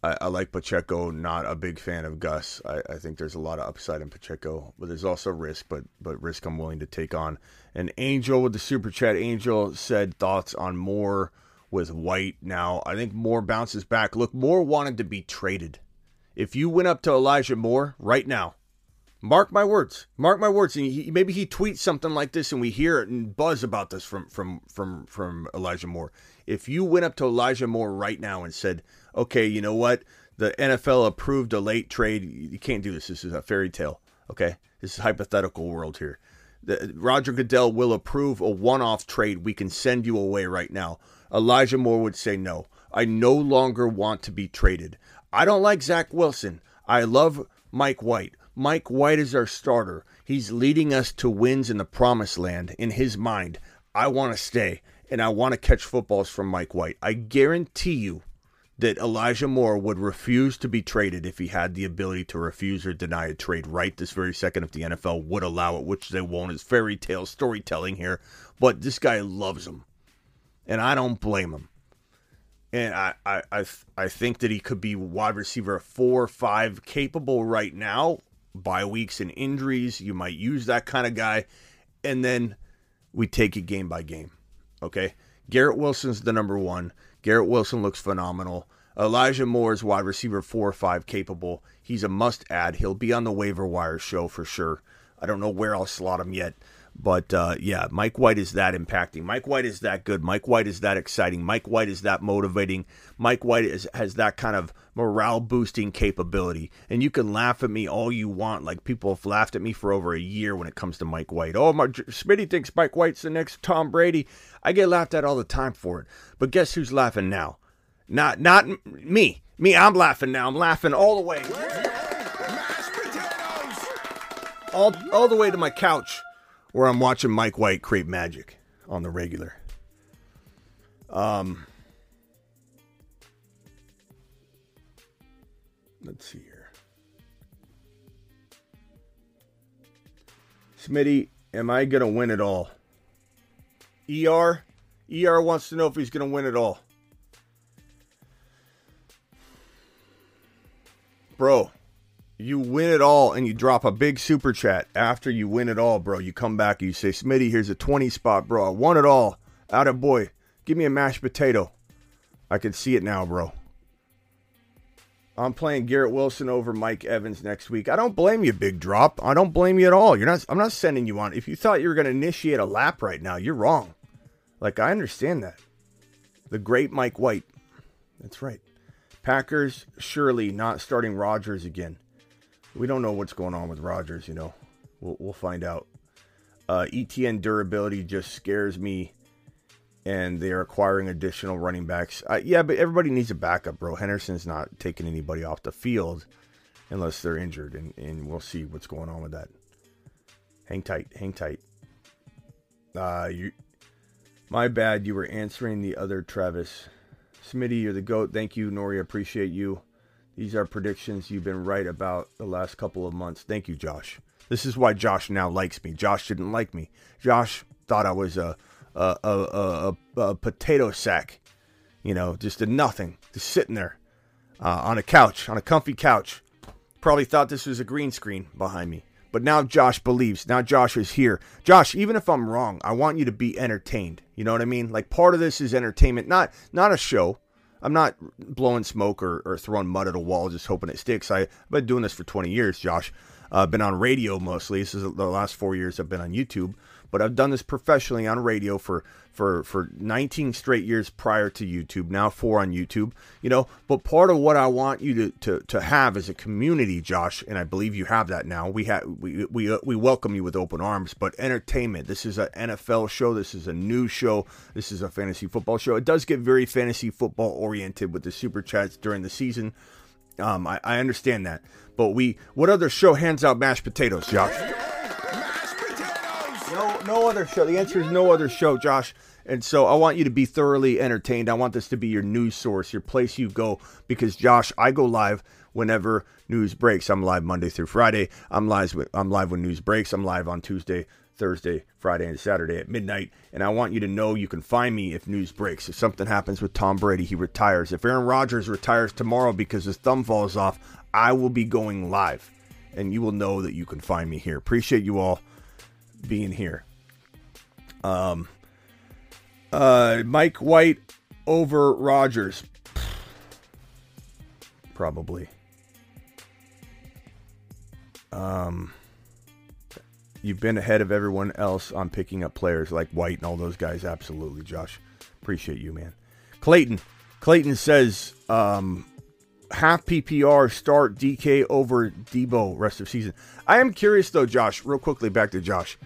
I, I like Pacheco. Not a big fan of Gus. I, I think there's a lot of upside in Pacheco, but there's also risk. But but risk I'm willing to take on. And Angel with the super chat. Angel said thoughts on Moore with White. Now I think Moore bounces back. Look, Moore wanted to be traded. If you went up to Elijah Moore right now, Mark my words. Mark my words. And he, maybe he tweets something like this, and we hear it and buzz about this from from from from Elijah Moore. If you went up to Elijah Moore right now and said, "Okay, you know what? The NFL approved a late trade. You can't do this. This is a fairy tale. Okay, this is hypothetical world here. The, Roger Goodell will approve a one-off trade. We can send you away right now." Elijah Moore would say, "No, I no longer want to be traded. I don't like Zach Wilson. I love Mike White." Mike White is our starter. He's leading us to wins in the promised land. In his mind, I want to stay and I want to catch footballs from Mike White. I guarantee you that Elijah Moore would refuse to be traded if he had the ability to refuse or deny a trade right this very second if the NFL would allow it, which they won't. It's fairy tale storytelling here, but this guy loves him, and I don't blame him. And I, I, I, I think that he could be wide receiver four or five capable right now. By weeks and injuries, you might use that kind of guy, and then we take it game by game. Okay, Garrett Wilson's the number one. Garrett Wilson looks phenomenal. Elijah Moore is wide receiver four or five capable. He's a must add. He'll be on the waiver wire show for sure. I don't know where I'll slot him yet. But uh, yeah, Mike White is that impacting. Mike White is that good. Mike White is that exciting. Mike White is that motivating. Mike White is, has that kind of morale boosting capability. And you can laugh at me all you want. Like people have laughed at me for over a year when it comes to Mike White. Oh, my, Smitty thinks Mike White's the next Tom Brady. I get laughed at all the time for it. But guess who's laughing now? Not not me. Me, I'm laughing now. I'm laughing all the way. All, all the way to my couch where I'm watching Mike White create magic on the regular. Um, let's see here. Smitty, am I to win it all? ER? ER wants to know if he's to win it all. Bro, you win it all and you drop a big super chat after you win it all, bro. You come back and you say, Smitty, here's a 20 spot, bro. I won it all. Out of boy. Give me a mashed potato. I can see it now, bro. I'm playing Garrett Wilson over Mike Evans next week. I don't blame you, big drop. I don't blame you at all. You're not I'm not sending you on. If you thought you were gonna initiate a lap right now, you're wrong. Like I understand that. The great Mike White. That's right. Packers surely not starting Rodgers again we don't know what's going on with Rodgers. You know, we'll we'll find out. Uh, ETN durability just scares me, and they are acquiring additional running backs. Uh, yeah, but everybody needs a backup, bro. Henderson's not taking anybody off the field unless they're injured, and, and we'll see what's going on with that. Hang tight, hang tight. Uh, you, my bad. You were answering the other Travis. Smitty, you're the goat. Thank you, Nori. Appreciate you. These are predictions you've been right about the last couple of months. Thank you, Josh. This is why Josh now likes me. Josh didn't like me. Josh thought I was a a a, a, a potato sack, you know, just a nothing, just sitting there uh, on a couch, on a comfy couch. Probably thought this was a green screen behind me. But now Josh believes. Now Josh is here. Josh, even if I'm wrong, I want you to be entertained. You know what I mean? Like part of this is entertainment, not not a show. I'm not blowing smoke or, or throwing mud at a wall just hoping it sticks. I, have been doing this for 20 years, Josh. I've uh, been on radio mostly. This is the last four years I've been on YouTube, but I've done this professionally on radio for for for 19 straight years prior to YouTube. Now four on YouTube. You know, but part of what I want you to to, to have is a community, Josh, and I believe you have that now. We have we we uh, we welcome you with open arms. But entertainment. This is an NFL show. This is a news show. This is a fantasy football show. It does get very fantasy football oriented with the super chats during the season. Um, I, I understand that. But we, what other show hands out mashed potatoes, Josh? No, no other show. The answer is no other show, Josh. And so I want you to be thoroughly entertained. I want this to be your news source, your place you go, because Josh, I go live whenever news breaks. I'm live Monday through Friday. I'm live. I'm live when news breaks. I'm live on Tuesday, Thursday, Friday, and Saturday at midnight. And I want you to know you can find me if news breaks. If something happens with Tom Brady, he retires. If Aaron Rodgers retires tomorrow because his thumb falls off, I will be going live. And you will know that you can find me here. Appreciate you all being here. Um, uh, Mike White over Rodgers. <sighs> Probably. Um, you've been ahead of everyone else on picking up players like White and all those guys. Absolutely, Josh. Appreciate you, man. Clayton. Clayton says um, half PPR start DK over Deebo rest of season. I am curious though, Josh. Real quickly, back to Josh.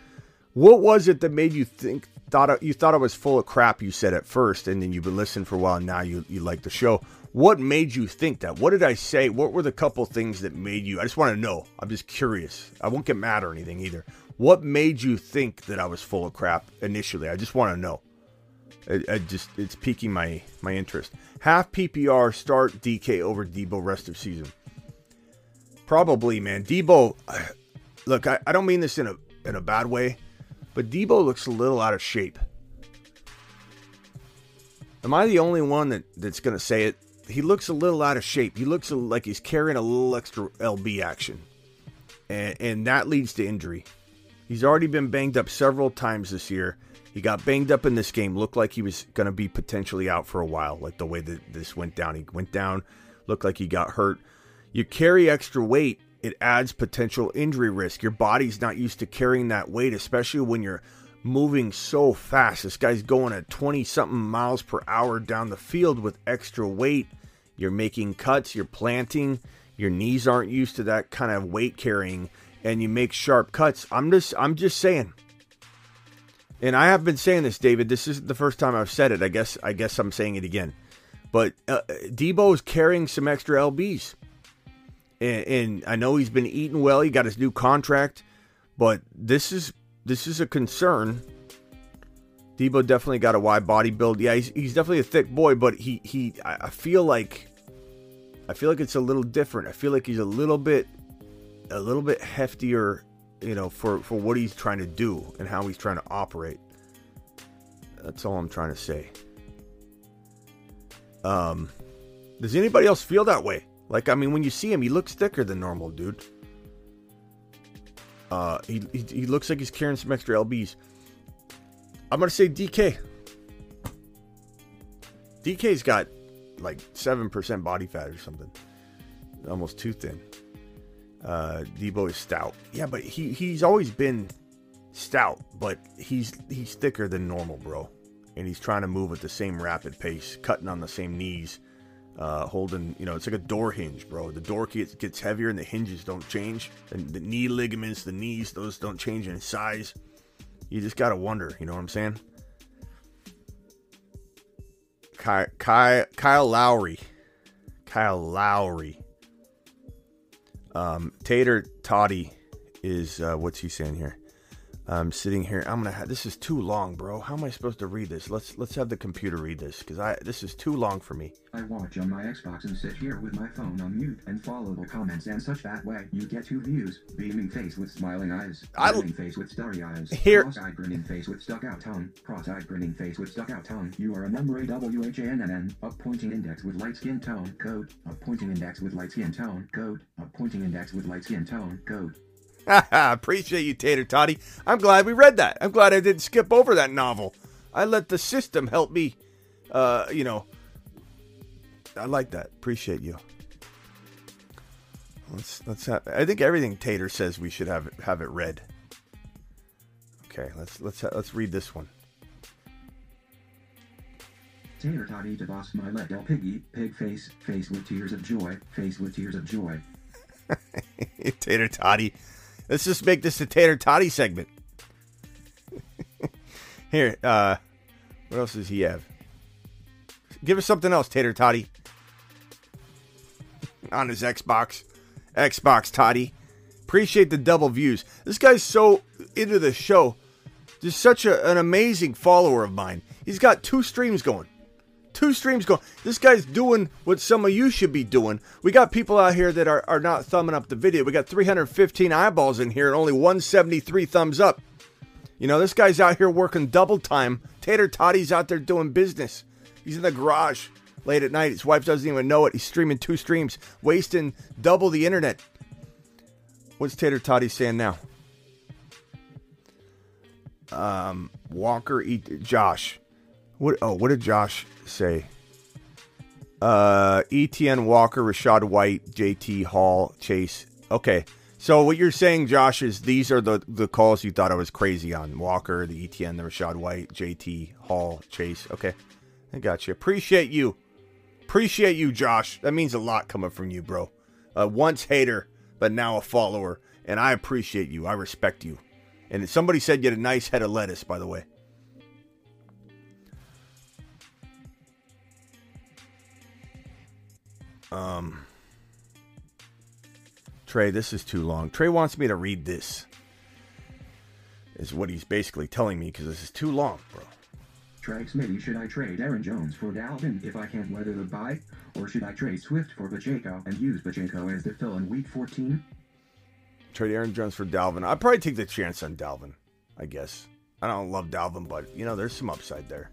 What was it that made you think thought you thought I was full of crap. You said at first, and then you've been listening for a while. Now you you like the show. What made you think that? What did I say? What were the couple things that made you? I just want to know. I'm just curious. I won't get mad or anything either. What made you think that I was full of crap initially? I just want to know. I, I just it's piquing my my interest. Half PPR start DK over Deebo rest of season. Probably, man. Deebo, <sighs> look, I, I don't mean this in a in a bad way, but Deebo looks a little out of shape. Am I the only one that, that's going to say it? He looks a little out of shape. He looks like he's carrying a little extra LB action. And, and that leads to injury. He's already been banged up several times this year. He got banged up in this game. Looked like he was going to be potentially out for a while, like the way that this went down. He went down, looked like he got hurt. You carry extra weight, it adds potential injury risk. Your body's not used to carrying that weight, especially when you're moving so fast. This guy's going at 20 something miles per hour down the field with extra weight. You're making cuts, you're planting, your knees aren't used to that kind of weight carrying and you make sharp cuts. I'm just I'm just saying. And I have been saying this, David. This isn't the first time I've said it. I guess I guess I'm saying it again. But uh, Deebo is carrying some extra lbs, and, and I know he's been eating well. He got his new contract, but this is this is a concern. Deebo definitely got a wide body build. Yeah, he's, he's definitely a thick boy, but he he I feel like I feel like it's a little different. I feel like he's a little bit a little bit heftier, you know, for for what he's trying to do and how he's trying to operate. That's all I'm trying to say. Um, does anybody else feel that way? Like, I mean, when you see him, he looks thicker than normal, dude. Uh, he, he, he looks like he's carrying some extra lbs. I'm gonna say DK. DK's got like seven percent body fat or something, almost too thin. Uh, Deebo is stout. Yeah, but he he's always been stout, but he's he's thicker than normal, bro. And he's trying to move at the same rapid pace, cutting on the same knees, uh, holding. You know, it's like a door hinge, bro. The door gets gets heavier and the hinges don't change. And the knee ligaments, the knees, those don't change in size. You just gotta wonder. You know what I'm saying? Kyle, Kyle, Kyle Lowry. Kyle Lowry um, Tater Toddy is uh, what's he saying here? I'm sitting here. I'm gonna. have this is too long, bro. How am I supposed to read this? Let's let's have the computer read this because I this is too long for me. I watch on my Xbox and sit here with my phone on mute and follow the comments and such. That way, you get two views: beaming face with smiling eyes, grinning face with starry eyes, Here- cross-eyed grinning face with stuck-out tongue, cross-eyed grinning face with stuck-out tongue. You are a number A W H A N N N. Up pointing index with light skin tone code. Up pointing index with light skin tone code. Up pointing index with light skin tone code. I <laughs> appreciate you, Tater Toddy. I'm glad we read that. I'm glad I didn't skip over that novel. I let the system help me. Uh, you know, I like that. Appreciate you. Let's let's have. I think everything Tater says we should have it, have it read. Okay, let's let's let's read this one. Tater toddy to boss my leg El piggy, pig face, face with tears of joy, face with tears of joy. <laughs> Tater Toddy. Let's just make this a Tater Toddy segment. <laughs> Here, uh, what else does he have? Give us something else, Tater Toddy. On his Xbox. Xbox Toddy. Appreciate the double views. This guy's so into the show. Just such a, an amazing follower of mine. He's got two streams going. Two streams going. This guy's doing what some of you should be doing. We got people out here that are, are not thumbing up the video. We got 315 eyeballs in here and only 173 thumbs up. You know, this guy's out here working double time. Tater Toddy's out there doing business. He's in the garage late at night. His wife doesn't even know it. He's streaming two streams, wasting double the internet. What's Tater Toddy saying now? Um, Walker, eat Josh. What? Oh, what did Josh say? Uh, ETN Walker, Rachaad White, JT Hall, Chase. Okay, so what you're saying, Josh, is these are the the calls you thought I was crazy on: Walker, the ETN, the Rachaad White, JT Hall, Chase. Okay, I got you. Appreciate you. Appreciate you, Josh. That means a lot coming from you, bro. Once hater, but now a follower, and I appreciate you. I respect you. And somebody said you had a nice head of lettuce, by the way. Um, Trey, this is too long. Trey wants me to read this. Is what he's basically telling me because this is too long, bro. Trey Smitty, should I trade Aaron Jones for Dalvin if I can't weather the bye? Or should I trade Swift for Pacheco and use Pacheco as the fill in week 14? Trade Aaron Jones for Dalvin. I'd probably take the chance on Dalvin, I guess. I don't love Dalvin, but, you know, there's some upside there.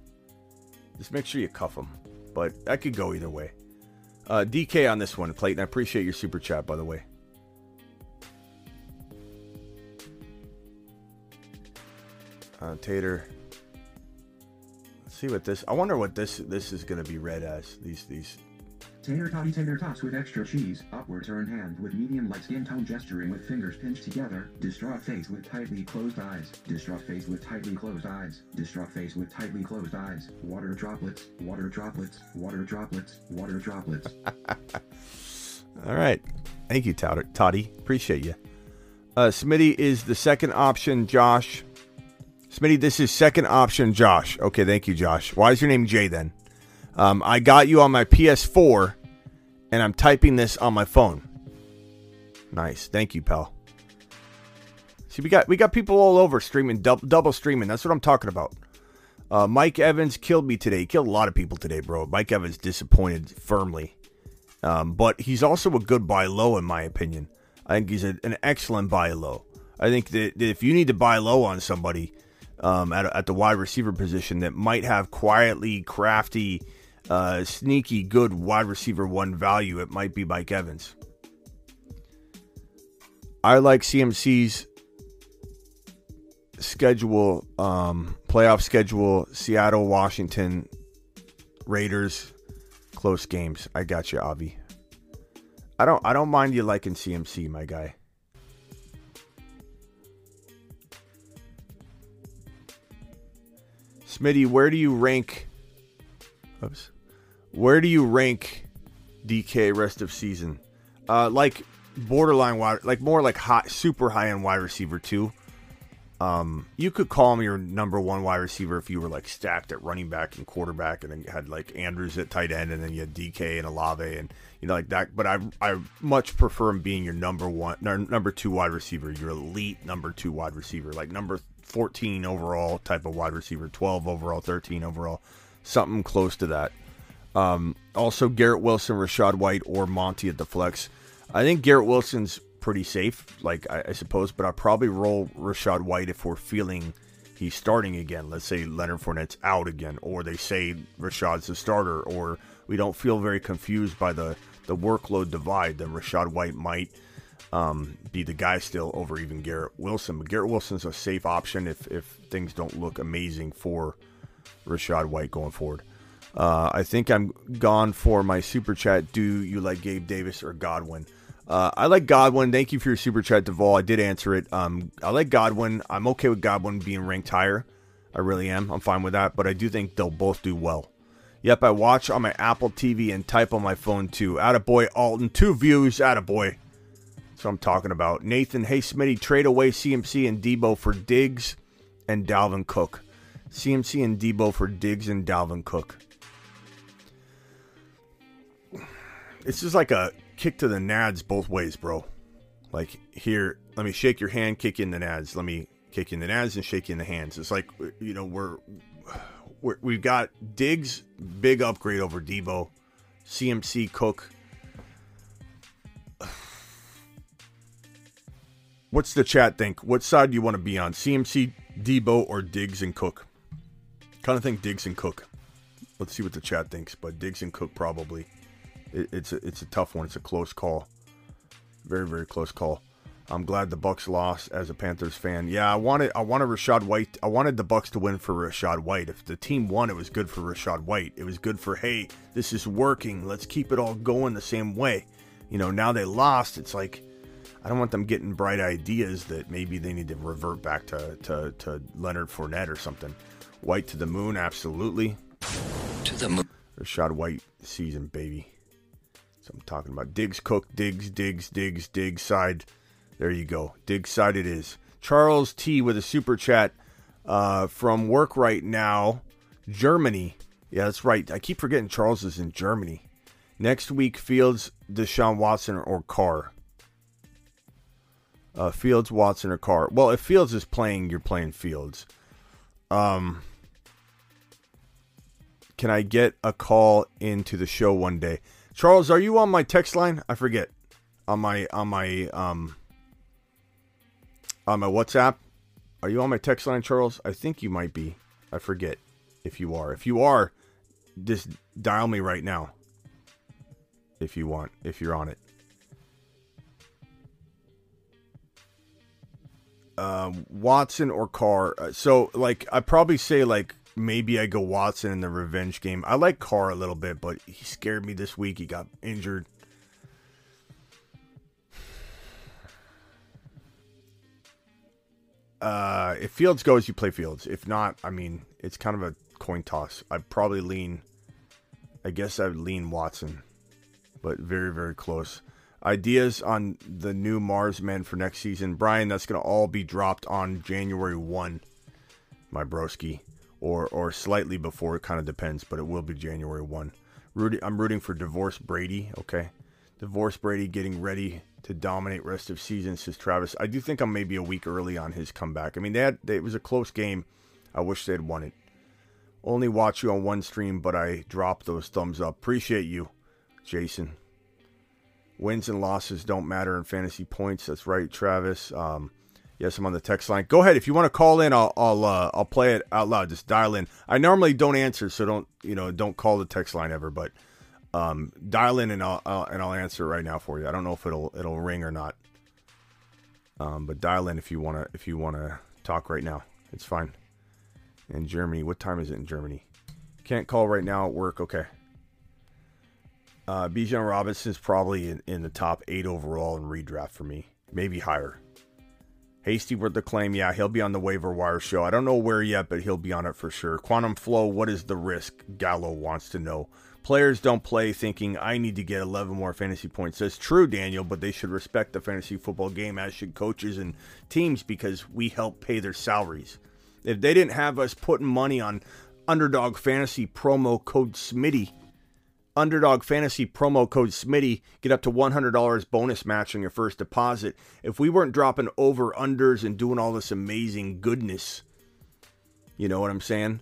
Just make sure you cuff him. But that could go either way. Uh, DK on this one, Clayton. I appreciate your super chat, by the way. Uh, Tater. Let's see what this. I wonder what this this is going to be read as. These these. Tater toddy tater tots with extra cheese, upward turned hand with medium light skin tone gesturing with fingers pinched together, distraught face with tightly closed eyes, distraught face with tightly closed eyes, distraught face with tightly closed eyes, water droplets, water droplets, water droplets, water droplets. <laughs> All right. Thank you. Toddy. Appreciate you. Uh, Smitty is the second option, Josh. Smitty, this is second option, Josh. Okay, thank you, Josh. Why is your name Jay then? Um, I got you on my PS4, and I'm typing this on my phone. Nice, thank you, pal. See, we got we got people all over streaming, double, double streaming. That's what I'm talking about. Uh, Mike Evans killed me today. He killed a lot of people today, bro. Mike Evans disappointed firmly, um, but he's also a good buy low in my opinion. I think he's a, an excellent buy low. I think that, that if you need to buy low on somebody um, at, at the wide receiver position that might have quietly crafty, uh, sneaky good wide receiver one value, it might be Mike Evans. I like CMC's schedule, um, playoff schedule, Seattle, Washington, Raiders, close games. I got you, Avi. I don't I don't mind you liking CMC, my guy. Smitty, where do you rank Oops. Where do you rank DK rest of season? Uh like borderline wide like more like high super high end wide receiver too. Um, you could call him your number one wide receiver if you were like stacked at running back and quarterback, and then you had like Andrews at tight end, and then you had DK and Olave, and you know like that. But I I much prefer him being your number one, number two wide receiver, your elite number two wide receiver, like number fourteen overall type of wide receiver, twelve overall, thirteen overall, something close to that. Um, also Garrett Wilson, Rachaad White, or Monty at the flex. I think Garrett Wilson's pretty safe, like I, I suppose, but I'll probably roll Rachaad White if we're feeling he's starting again. Let's say Leonard Fournette's out again, or they say Rachaad's the starter, or we don't feel very confused by the, the workload divide, then Rachaad White might um, be the guy still over even Garrett Wilson. But Garrett Wilson's a safe option if, if things don't look amazing for Rachaad White going forward. Uh, I think I'm gone for my super chat. Do you like Gabe Davis or Godwin? Uh, I like Godwin. Thank you for your super chat, Duvall. I did answer it. Um, I like Godwin. I'm okay with Godwin being ranked higher. I really am. I'm fine with that. But I do think they'll both do well. Yep, I watch on my Apple TV and type on my phone too. Attaboy Alton. Two views. Attaboy. So I'm talking about. Nathan, hey Smitty, trade away CMC and Deebo for Diggs and Dalvin Cook. CMC and Deebo for Diggs and Dalvin Cook. It's just like a kick to the nads both ways, bro. Like here, let me shake your hand, kick in the nads. Let me kick in the nads and shake in the hands. It's like you know we're, we're we've got Diggs big upgrade over Deebo, CMC Cook. What's the chat think? What side do you want to be on? CMC, Deebo, or Diggs and Cook? Kind of think Diggs and Cook. Let's see what the chat thinks, but Diggs and Cook probably it, it's a, it's a tough one. It's a close call, very very close call. I'm glad the Bucs lost as a Panthers fan. Yeah, I wanted I wanted Rachaad White. I wanted the Bucs to win for Rachaad White. If the team won, it was good for Rachaad White. It was good for hey, this is working. Let's keep it all going the same way. You know, now they lost. It's like I don't want them getting bright ideas that maybe they need to revert back to to, to Leonard Fournette or something. White to the moon, absolutely. To the moon. Rachaad White season, baby. So I'm talking about Diggs Cook, Diggs, Diggs, Diggs, Diggs side. There you go. Diggs side it is. Charles T with a super chat uh, from work right now, Germany. Yeah, that's right. I keep forgetting Charles is in Germany. Next week, Fields, Deshaun Watson, or Carr. Uh, Fields, Watson, or Carr. Well, if Fields is playing, you're playing Fields. Um, can I get a call into the show one day? Charles, are you on my text line? I forget. On my on my um on my WhatsApp. Are you on my text line, Charles? I think you might be. I forget if you are. If you are, just dial me right now. If you want, if you're on it. Um, Watson or Carr. Uh, So, like, I probably say like maybe I go Watson in the revenge game. I like Carr a little bit, but he scared me this week. He got injured. Uh, if Fields goes, you play Fields. If not, I mean, it's kind of a coin toss. I'd probably lean. I guess I would lean Watson, but very very close. Ideas on the new Mars men for next season, Brian. That's gonna all be dropped on January one, my broski, or or slightly before. It kind of depends, but it will be January one. Rooting, I'm rooting for Divorce Brady. Okay, Divorce Brady getting ready to dominate rest of season, says Travis. I do think I'm maybe a week early on his comeback. I mean, they, it was a close game. I wish they'd won it. Only watch you on one stream, but I drop those thumbs up. Appreciate you, Jason. Wins and losses don't matter in fantasy points. That's right, Travis. Um, yes, I'm on the text line. Go ahead if you want to call in. I'll I'll uh, I'll play it out loud. Just dial in. I normally don't answer, so don't you know don't call the text line ever. But um, dial in and I'll, I'll and I'll answer right now for you. I don't know if it'll it'll ring or not. Um, but dial in if you wanna if you wanna talk right now. It's fine. In Germany, what time is it in Germany? Can't call right now at work. Okay. Uh, Bijan is probably in, in the top eight overall in redraft for me, maybe higher. Hasty with the claim, yeah, he'll be on the waiver wire show. I don't know where yet, but he'll be on it for sure. Quantum Flow, what is the risk? Gallo wants to know. Players don't play thinking I need to get 11 more fantasy points. That's true, Daniel, but they should respect the fantasy football game, as should coaches and teams, because we help pay their salaries. If they didn't have us putting money on Underdog Fantasy promo code SMITty, Underdog Fantasy promo code SMITty, get up to $100 bonus match on your first deposit. If we weren't dropping over unders and doing all this amazing goodness, you know what I'm saying?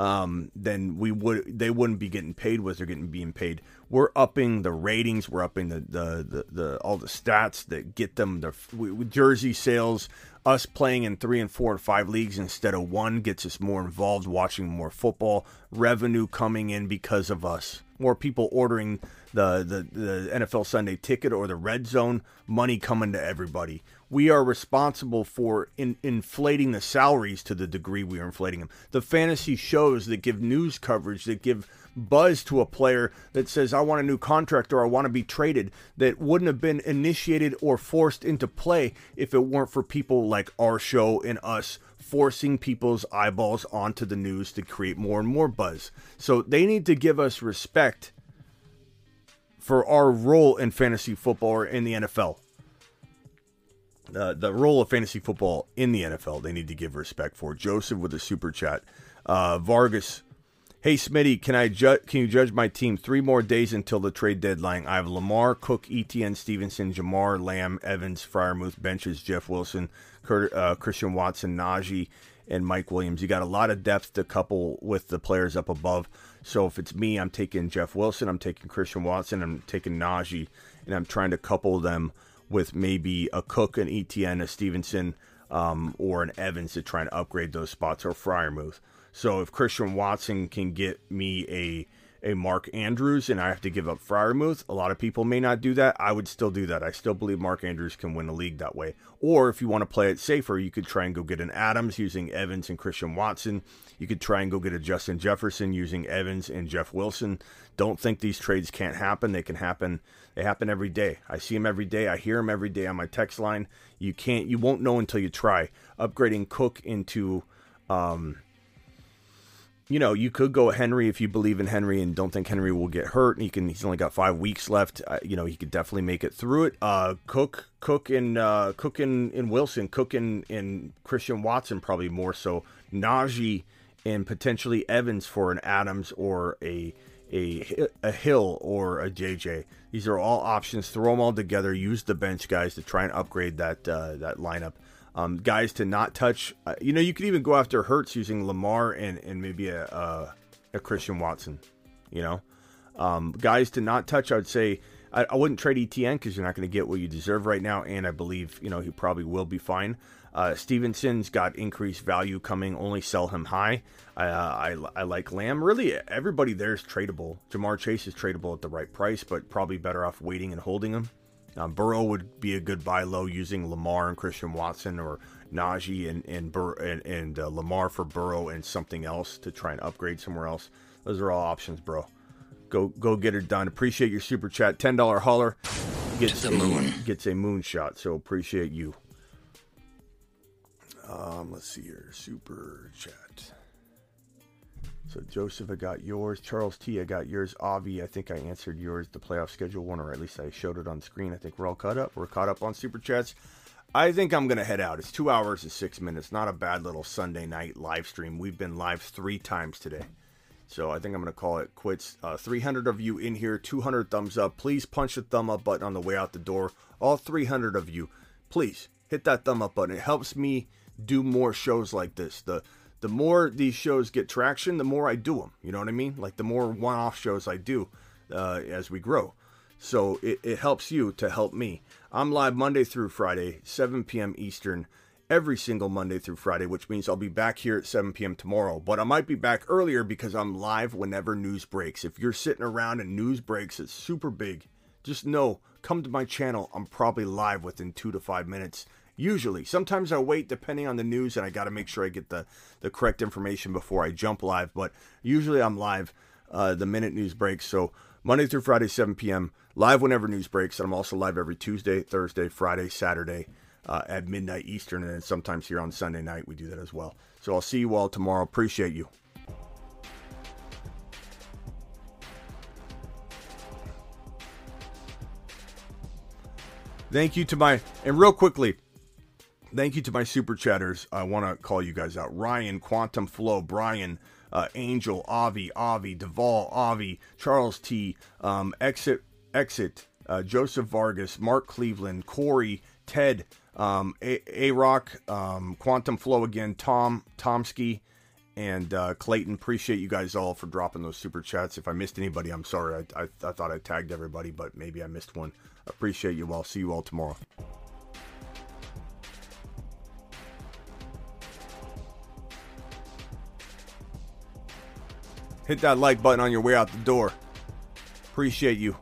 Um, then we would they wouldn't be getting paid what they're getting being paid. We're upping the ratings, we're upping the the the, the all the stats that get them the with jersey sales. Us playing in three and four and five leagues instead of one gets us more involved, watching more football. Revenue coming in because of us. More people ordering the, the, the NFL Sunday ticket or the red zone. Money coming to everybody. We are responsible for in, inflating the salaries to the degree we are inflating them. The fantasy shows that give news coverage, that give buzz to a player that says, I want a new contract or I want to be traded, that wouldn't have been initiated or forced into play if it weren't for people like our show and us forcing people's eyeballs onto the news to create more and more buzz. So they need to give us respect for our role in fantasy football or in the NFL. Uh, the role of fantasy football in the NFL, they need to give respect for. Joseph with a super chat. Uh, Vargas, hey Smitty, can I ju- can you judge my team? Three more days until the trade deadline. I have Lamar, Cook, Etienne, Stevenson, Ja'Marr, Lamb, Evans, Freiermuth, benches, Jeff Wilson, Kurt, uh, Christian Watson, Najee, and Mike Williams. You got a lot of depth to couple with the players up above. So if it's me, I'm taking Jeff Wilson, I'm taking Christian Watson, I'm taking Najee, and I'm trying to couple them with maybe a Cook, an Etienne, a Stevenson, um, or an Evans to try and upgrade those spots, or Freiermuth. So if Christian Watson can get me a a Mark Andrews and I have to give up Freiermuth, a lot of people may not do that. I would still do that. I still believe Mark Andrews can win a league that way. Or if you want to play it safer, you could try and go get an Adams using Evans and Christian Watson. You could try and go get a Justin Jefferson using Evans and Jeff Wilson. Don't think these trades can't happen. They can happen. They happen every day. I see them every day. I hear them every day on my text line. You can't. You won't know until you try. Upgrading Cook into um, you know, you could go Henry if you believe in Henry and don't think Henry will get hurt. He can. He's only got five weeks left. Uh, you know, he could definitely make it through it. Uh, Cook, Cook, and uh, Cook and, and Wilson, Cook and, and Christian Watson probably more so. Najee and potentially Evans for an Adams or a a a Hill or a JJ. These are all options. Throw them all together. Use the bench guys to try and upgrade that uh, that lineup. Um, guys to not touch. Uh, you know, you could even go after Hurts using Lamar and and maybe a a, a Christian Watson. You know, um, guys to not touch. I would say I, I wouldn't trade Etienne because you're not going to get what you deserve right now, and I believe you know he probably will be fine. Uh, Stevenson's got increased value coming. Only sell him high. Uh, I, I like Lamb. Really, everybody there is tradable. Ja'Marr Chase is tradable at the right price, but probably better off waiting and holding him. Um, Burrow would be a good buy low using Lamar and Christian Watson or Najee and and, Bur- and, and uh, Lamar for Burrow and something else to try and upgrade somewhere else. Those are all options, bro. Go go get it done. Appreciate your super chat. Ten dollar holler gets a moon. gets a moonshot. So appreciate you. Um, let's see here. Super chat. So Joseph, I got yours. Charles T, I got yours. Avi, I think I answered yours. The playoff schedule one, or at least I showed it on screen. I think we're all caught up. We're caught up on super chats. I think I'm gonna head out. It's two hours and six minutes. Not a bad little Sunday night live stream. We've been live three times today. So I think I'm going to call it quits. Uh, 300 of you in here, 200 thumbs up. Please punch the thumb up button on the way out the door. All 300 of you, please hit that thumb up button. It helps me do more shows like this. The the more these shows get traction, the more I do them. You know what I mean? Like the more one-off shows I do uh, as we grow. So it, it helps you to help me. I'm live Monday through Friday, 7 p.m. Eastern every single Monday through Friday, which means I'll be back here at 7 p.m. tomorrow. But I might be back earlier because I'm live whenever news breaks. If you're sitting around and news breaks, it's super big. Just know, come to my channel. I'm probably live within two to five minutes. Usually, sometimes I wait depending on the news, and I got to make sure I get the the correct information before I jump live. But usually, I'm live uh, the minute news breaks. So Monday through Friday, 7 p.m. Live whenever news breaks. And I'm also live every Tuesday, Thursday, Friday, Saturday uh, at midnight Eastern, and then sometimes here on Sunday night we do that as well. So I'll see you all tomorrow. Appreciate you. Thank you to my and real quickly, thank you to my super chatters. I want to call you guys out: Ryan, Quantum Flow, Brian, uh, Angel, Avi, Avi, Duvall, Avi, Charles T, um, Exit, Exit, uh, Joseph Vargas, Mark Cleveland, Corey, Ted, um, A Rock, um, Quantum Flow again, Tom, Tomsky, and uh, Clayton. Appreciate you guys all for dropping those super chats. If I missed anybody, I'm sorry. I, I, I thought I tagged everybody, but maybe I missed one. Appreciate you all. See you all tomorrow. Hit that like button on your way out the door. Appreciate you.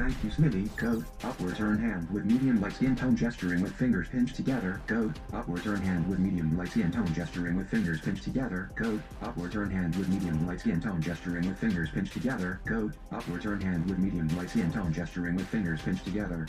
Thank you Smitty, code, upward turn hand with medium light skin tone gesturing with fingers pinched together, code, upward turn hand with medium light skin tone gesturing with fingers pinched together, code, upward turn hand with medium light skin tone gesturing with fingers pinched together, code, upward turn hand with medium light skin tone gesturing with fingers pinched together.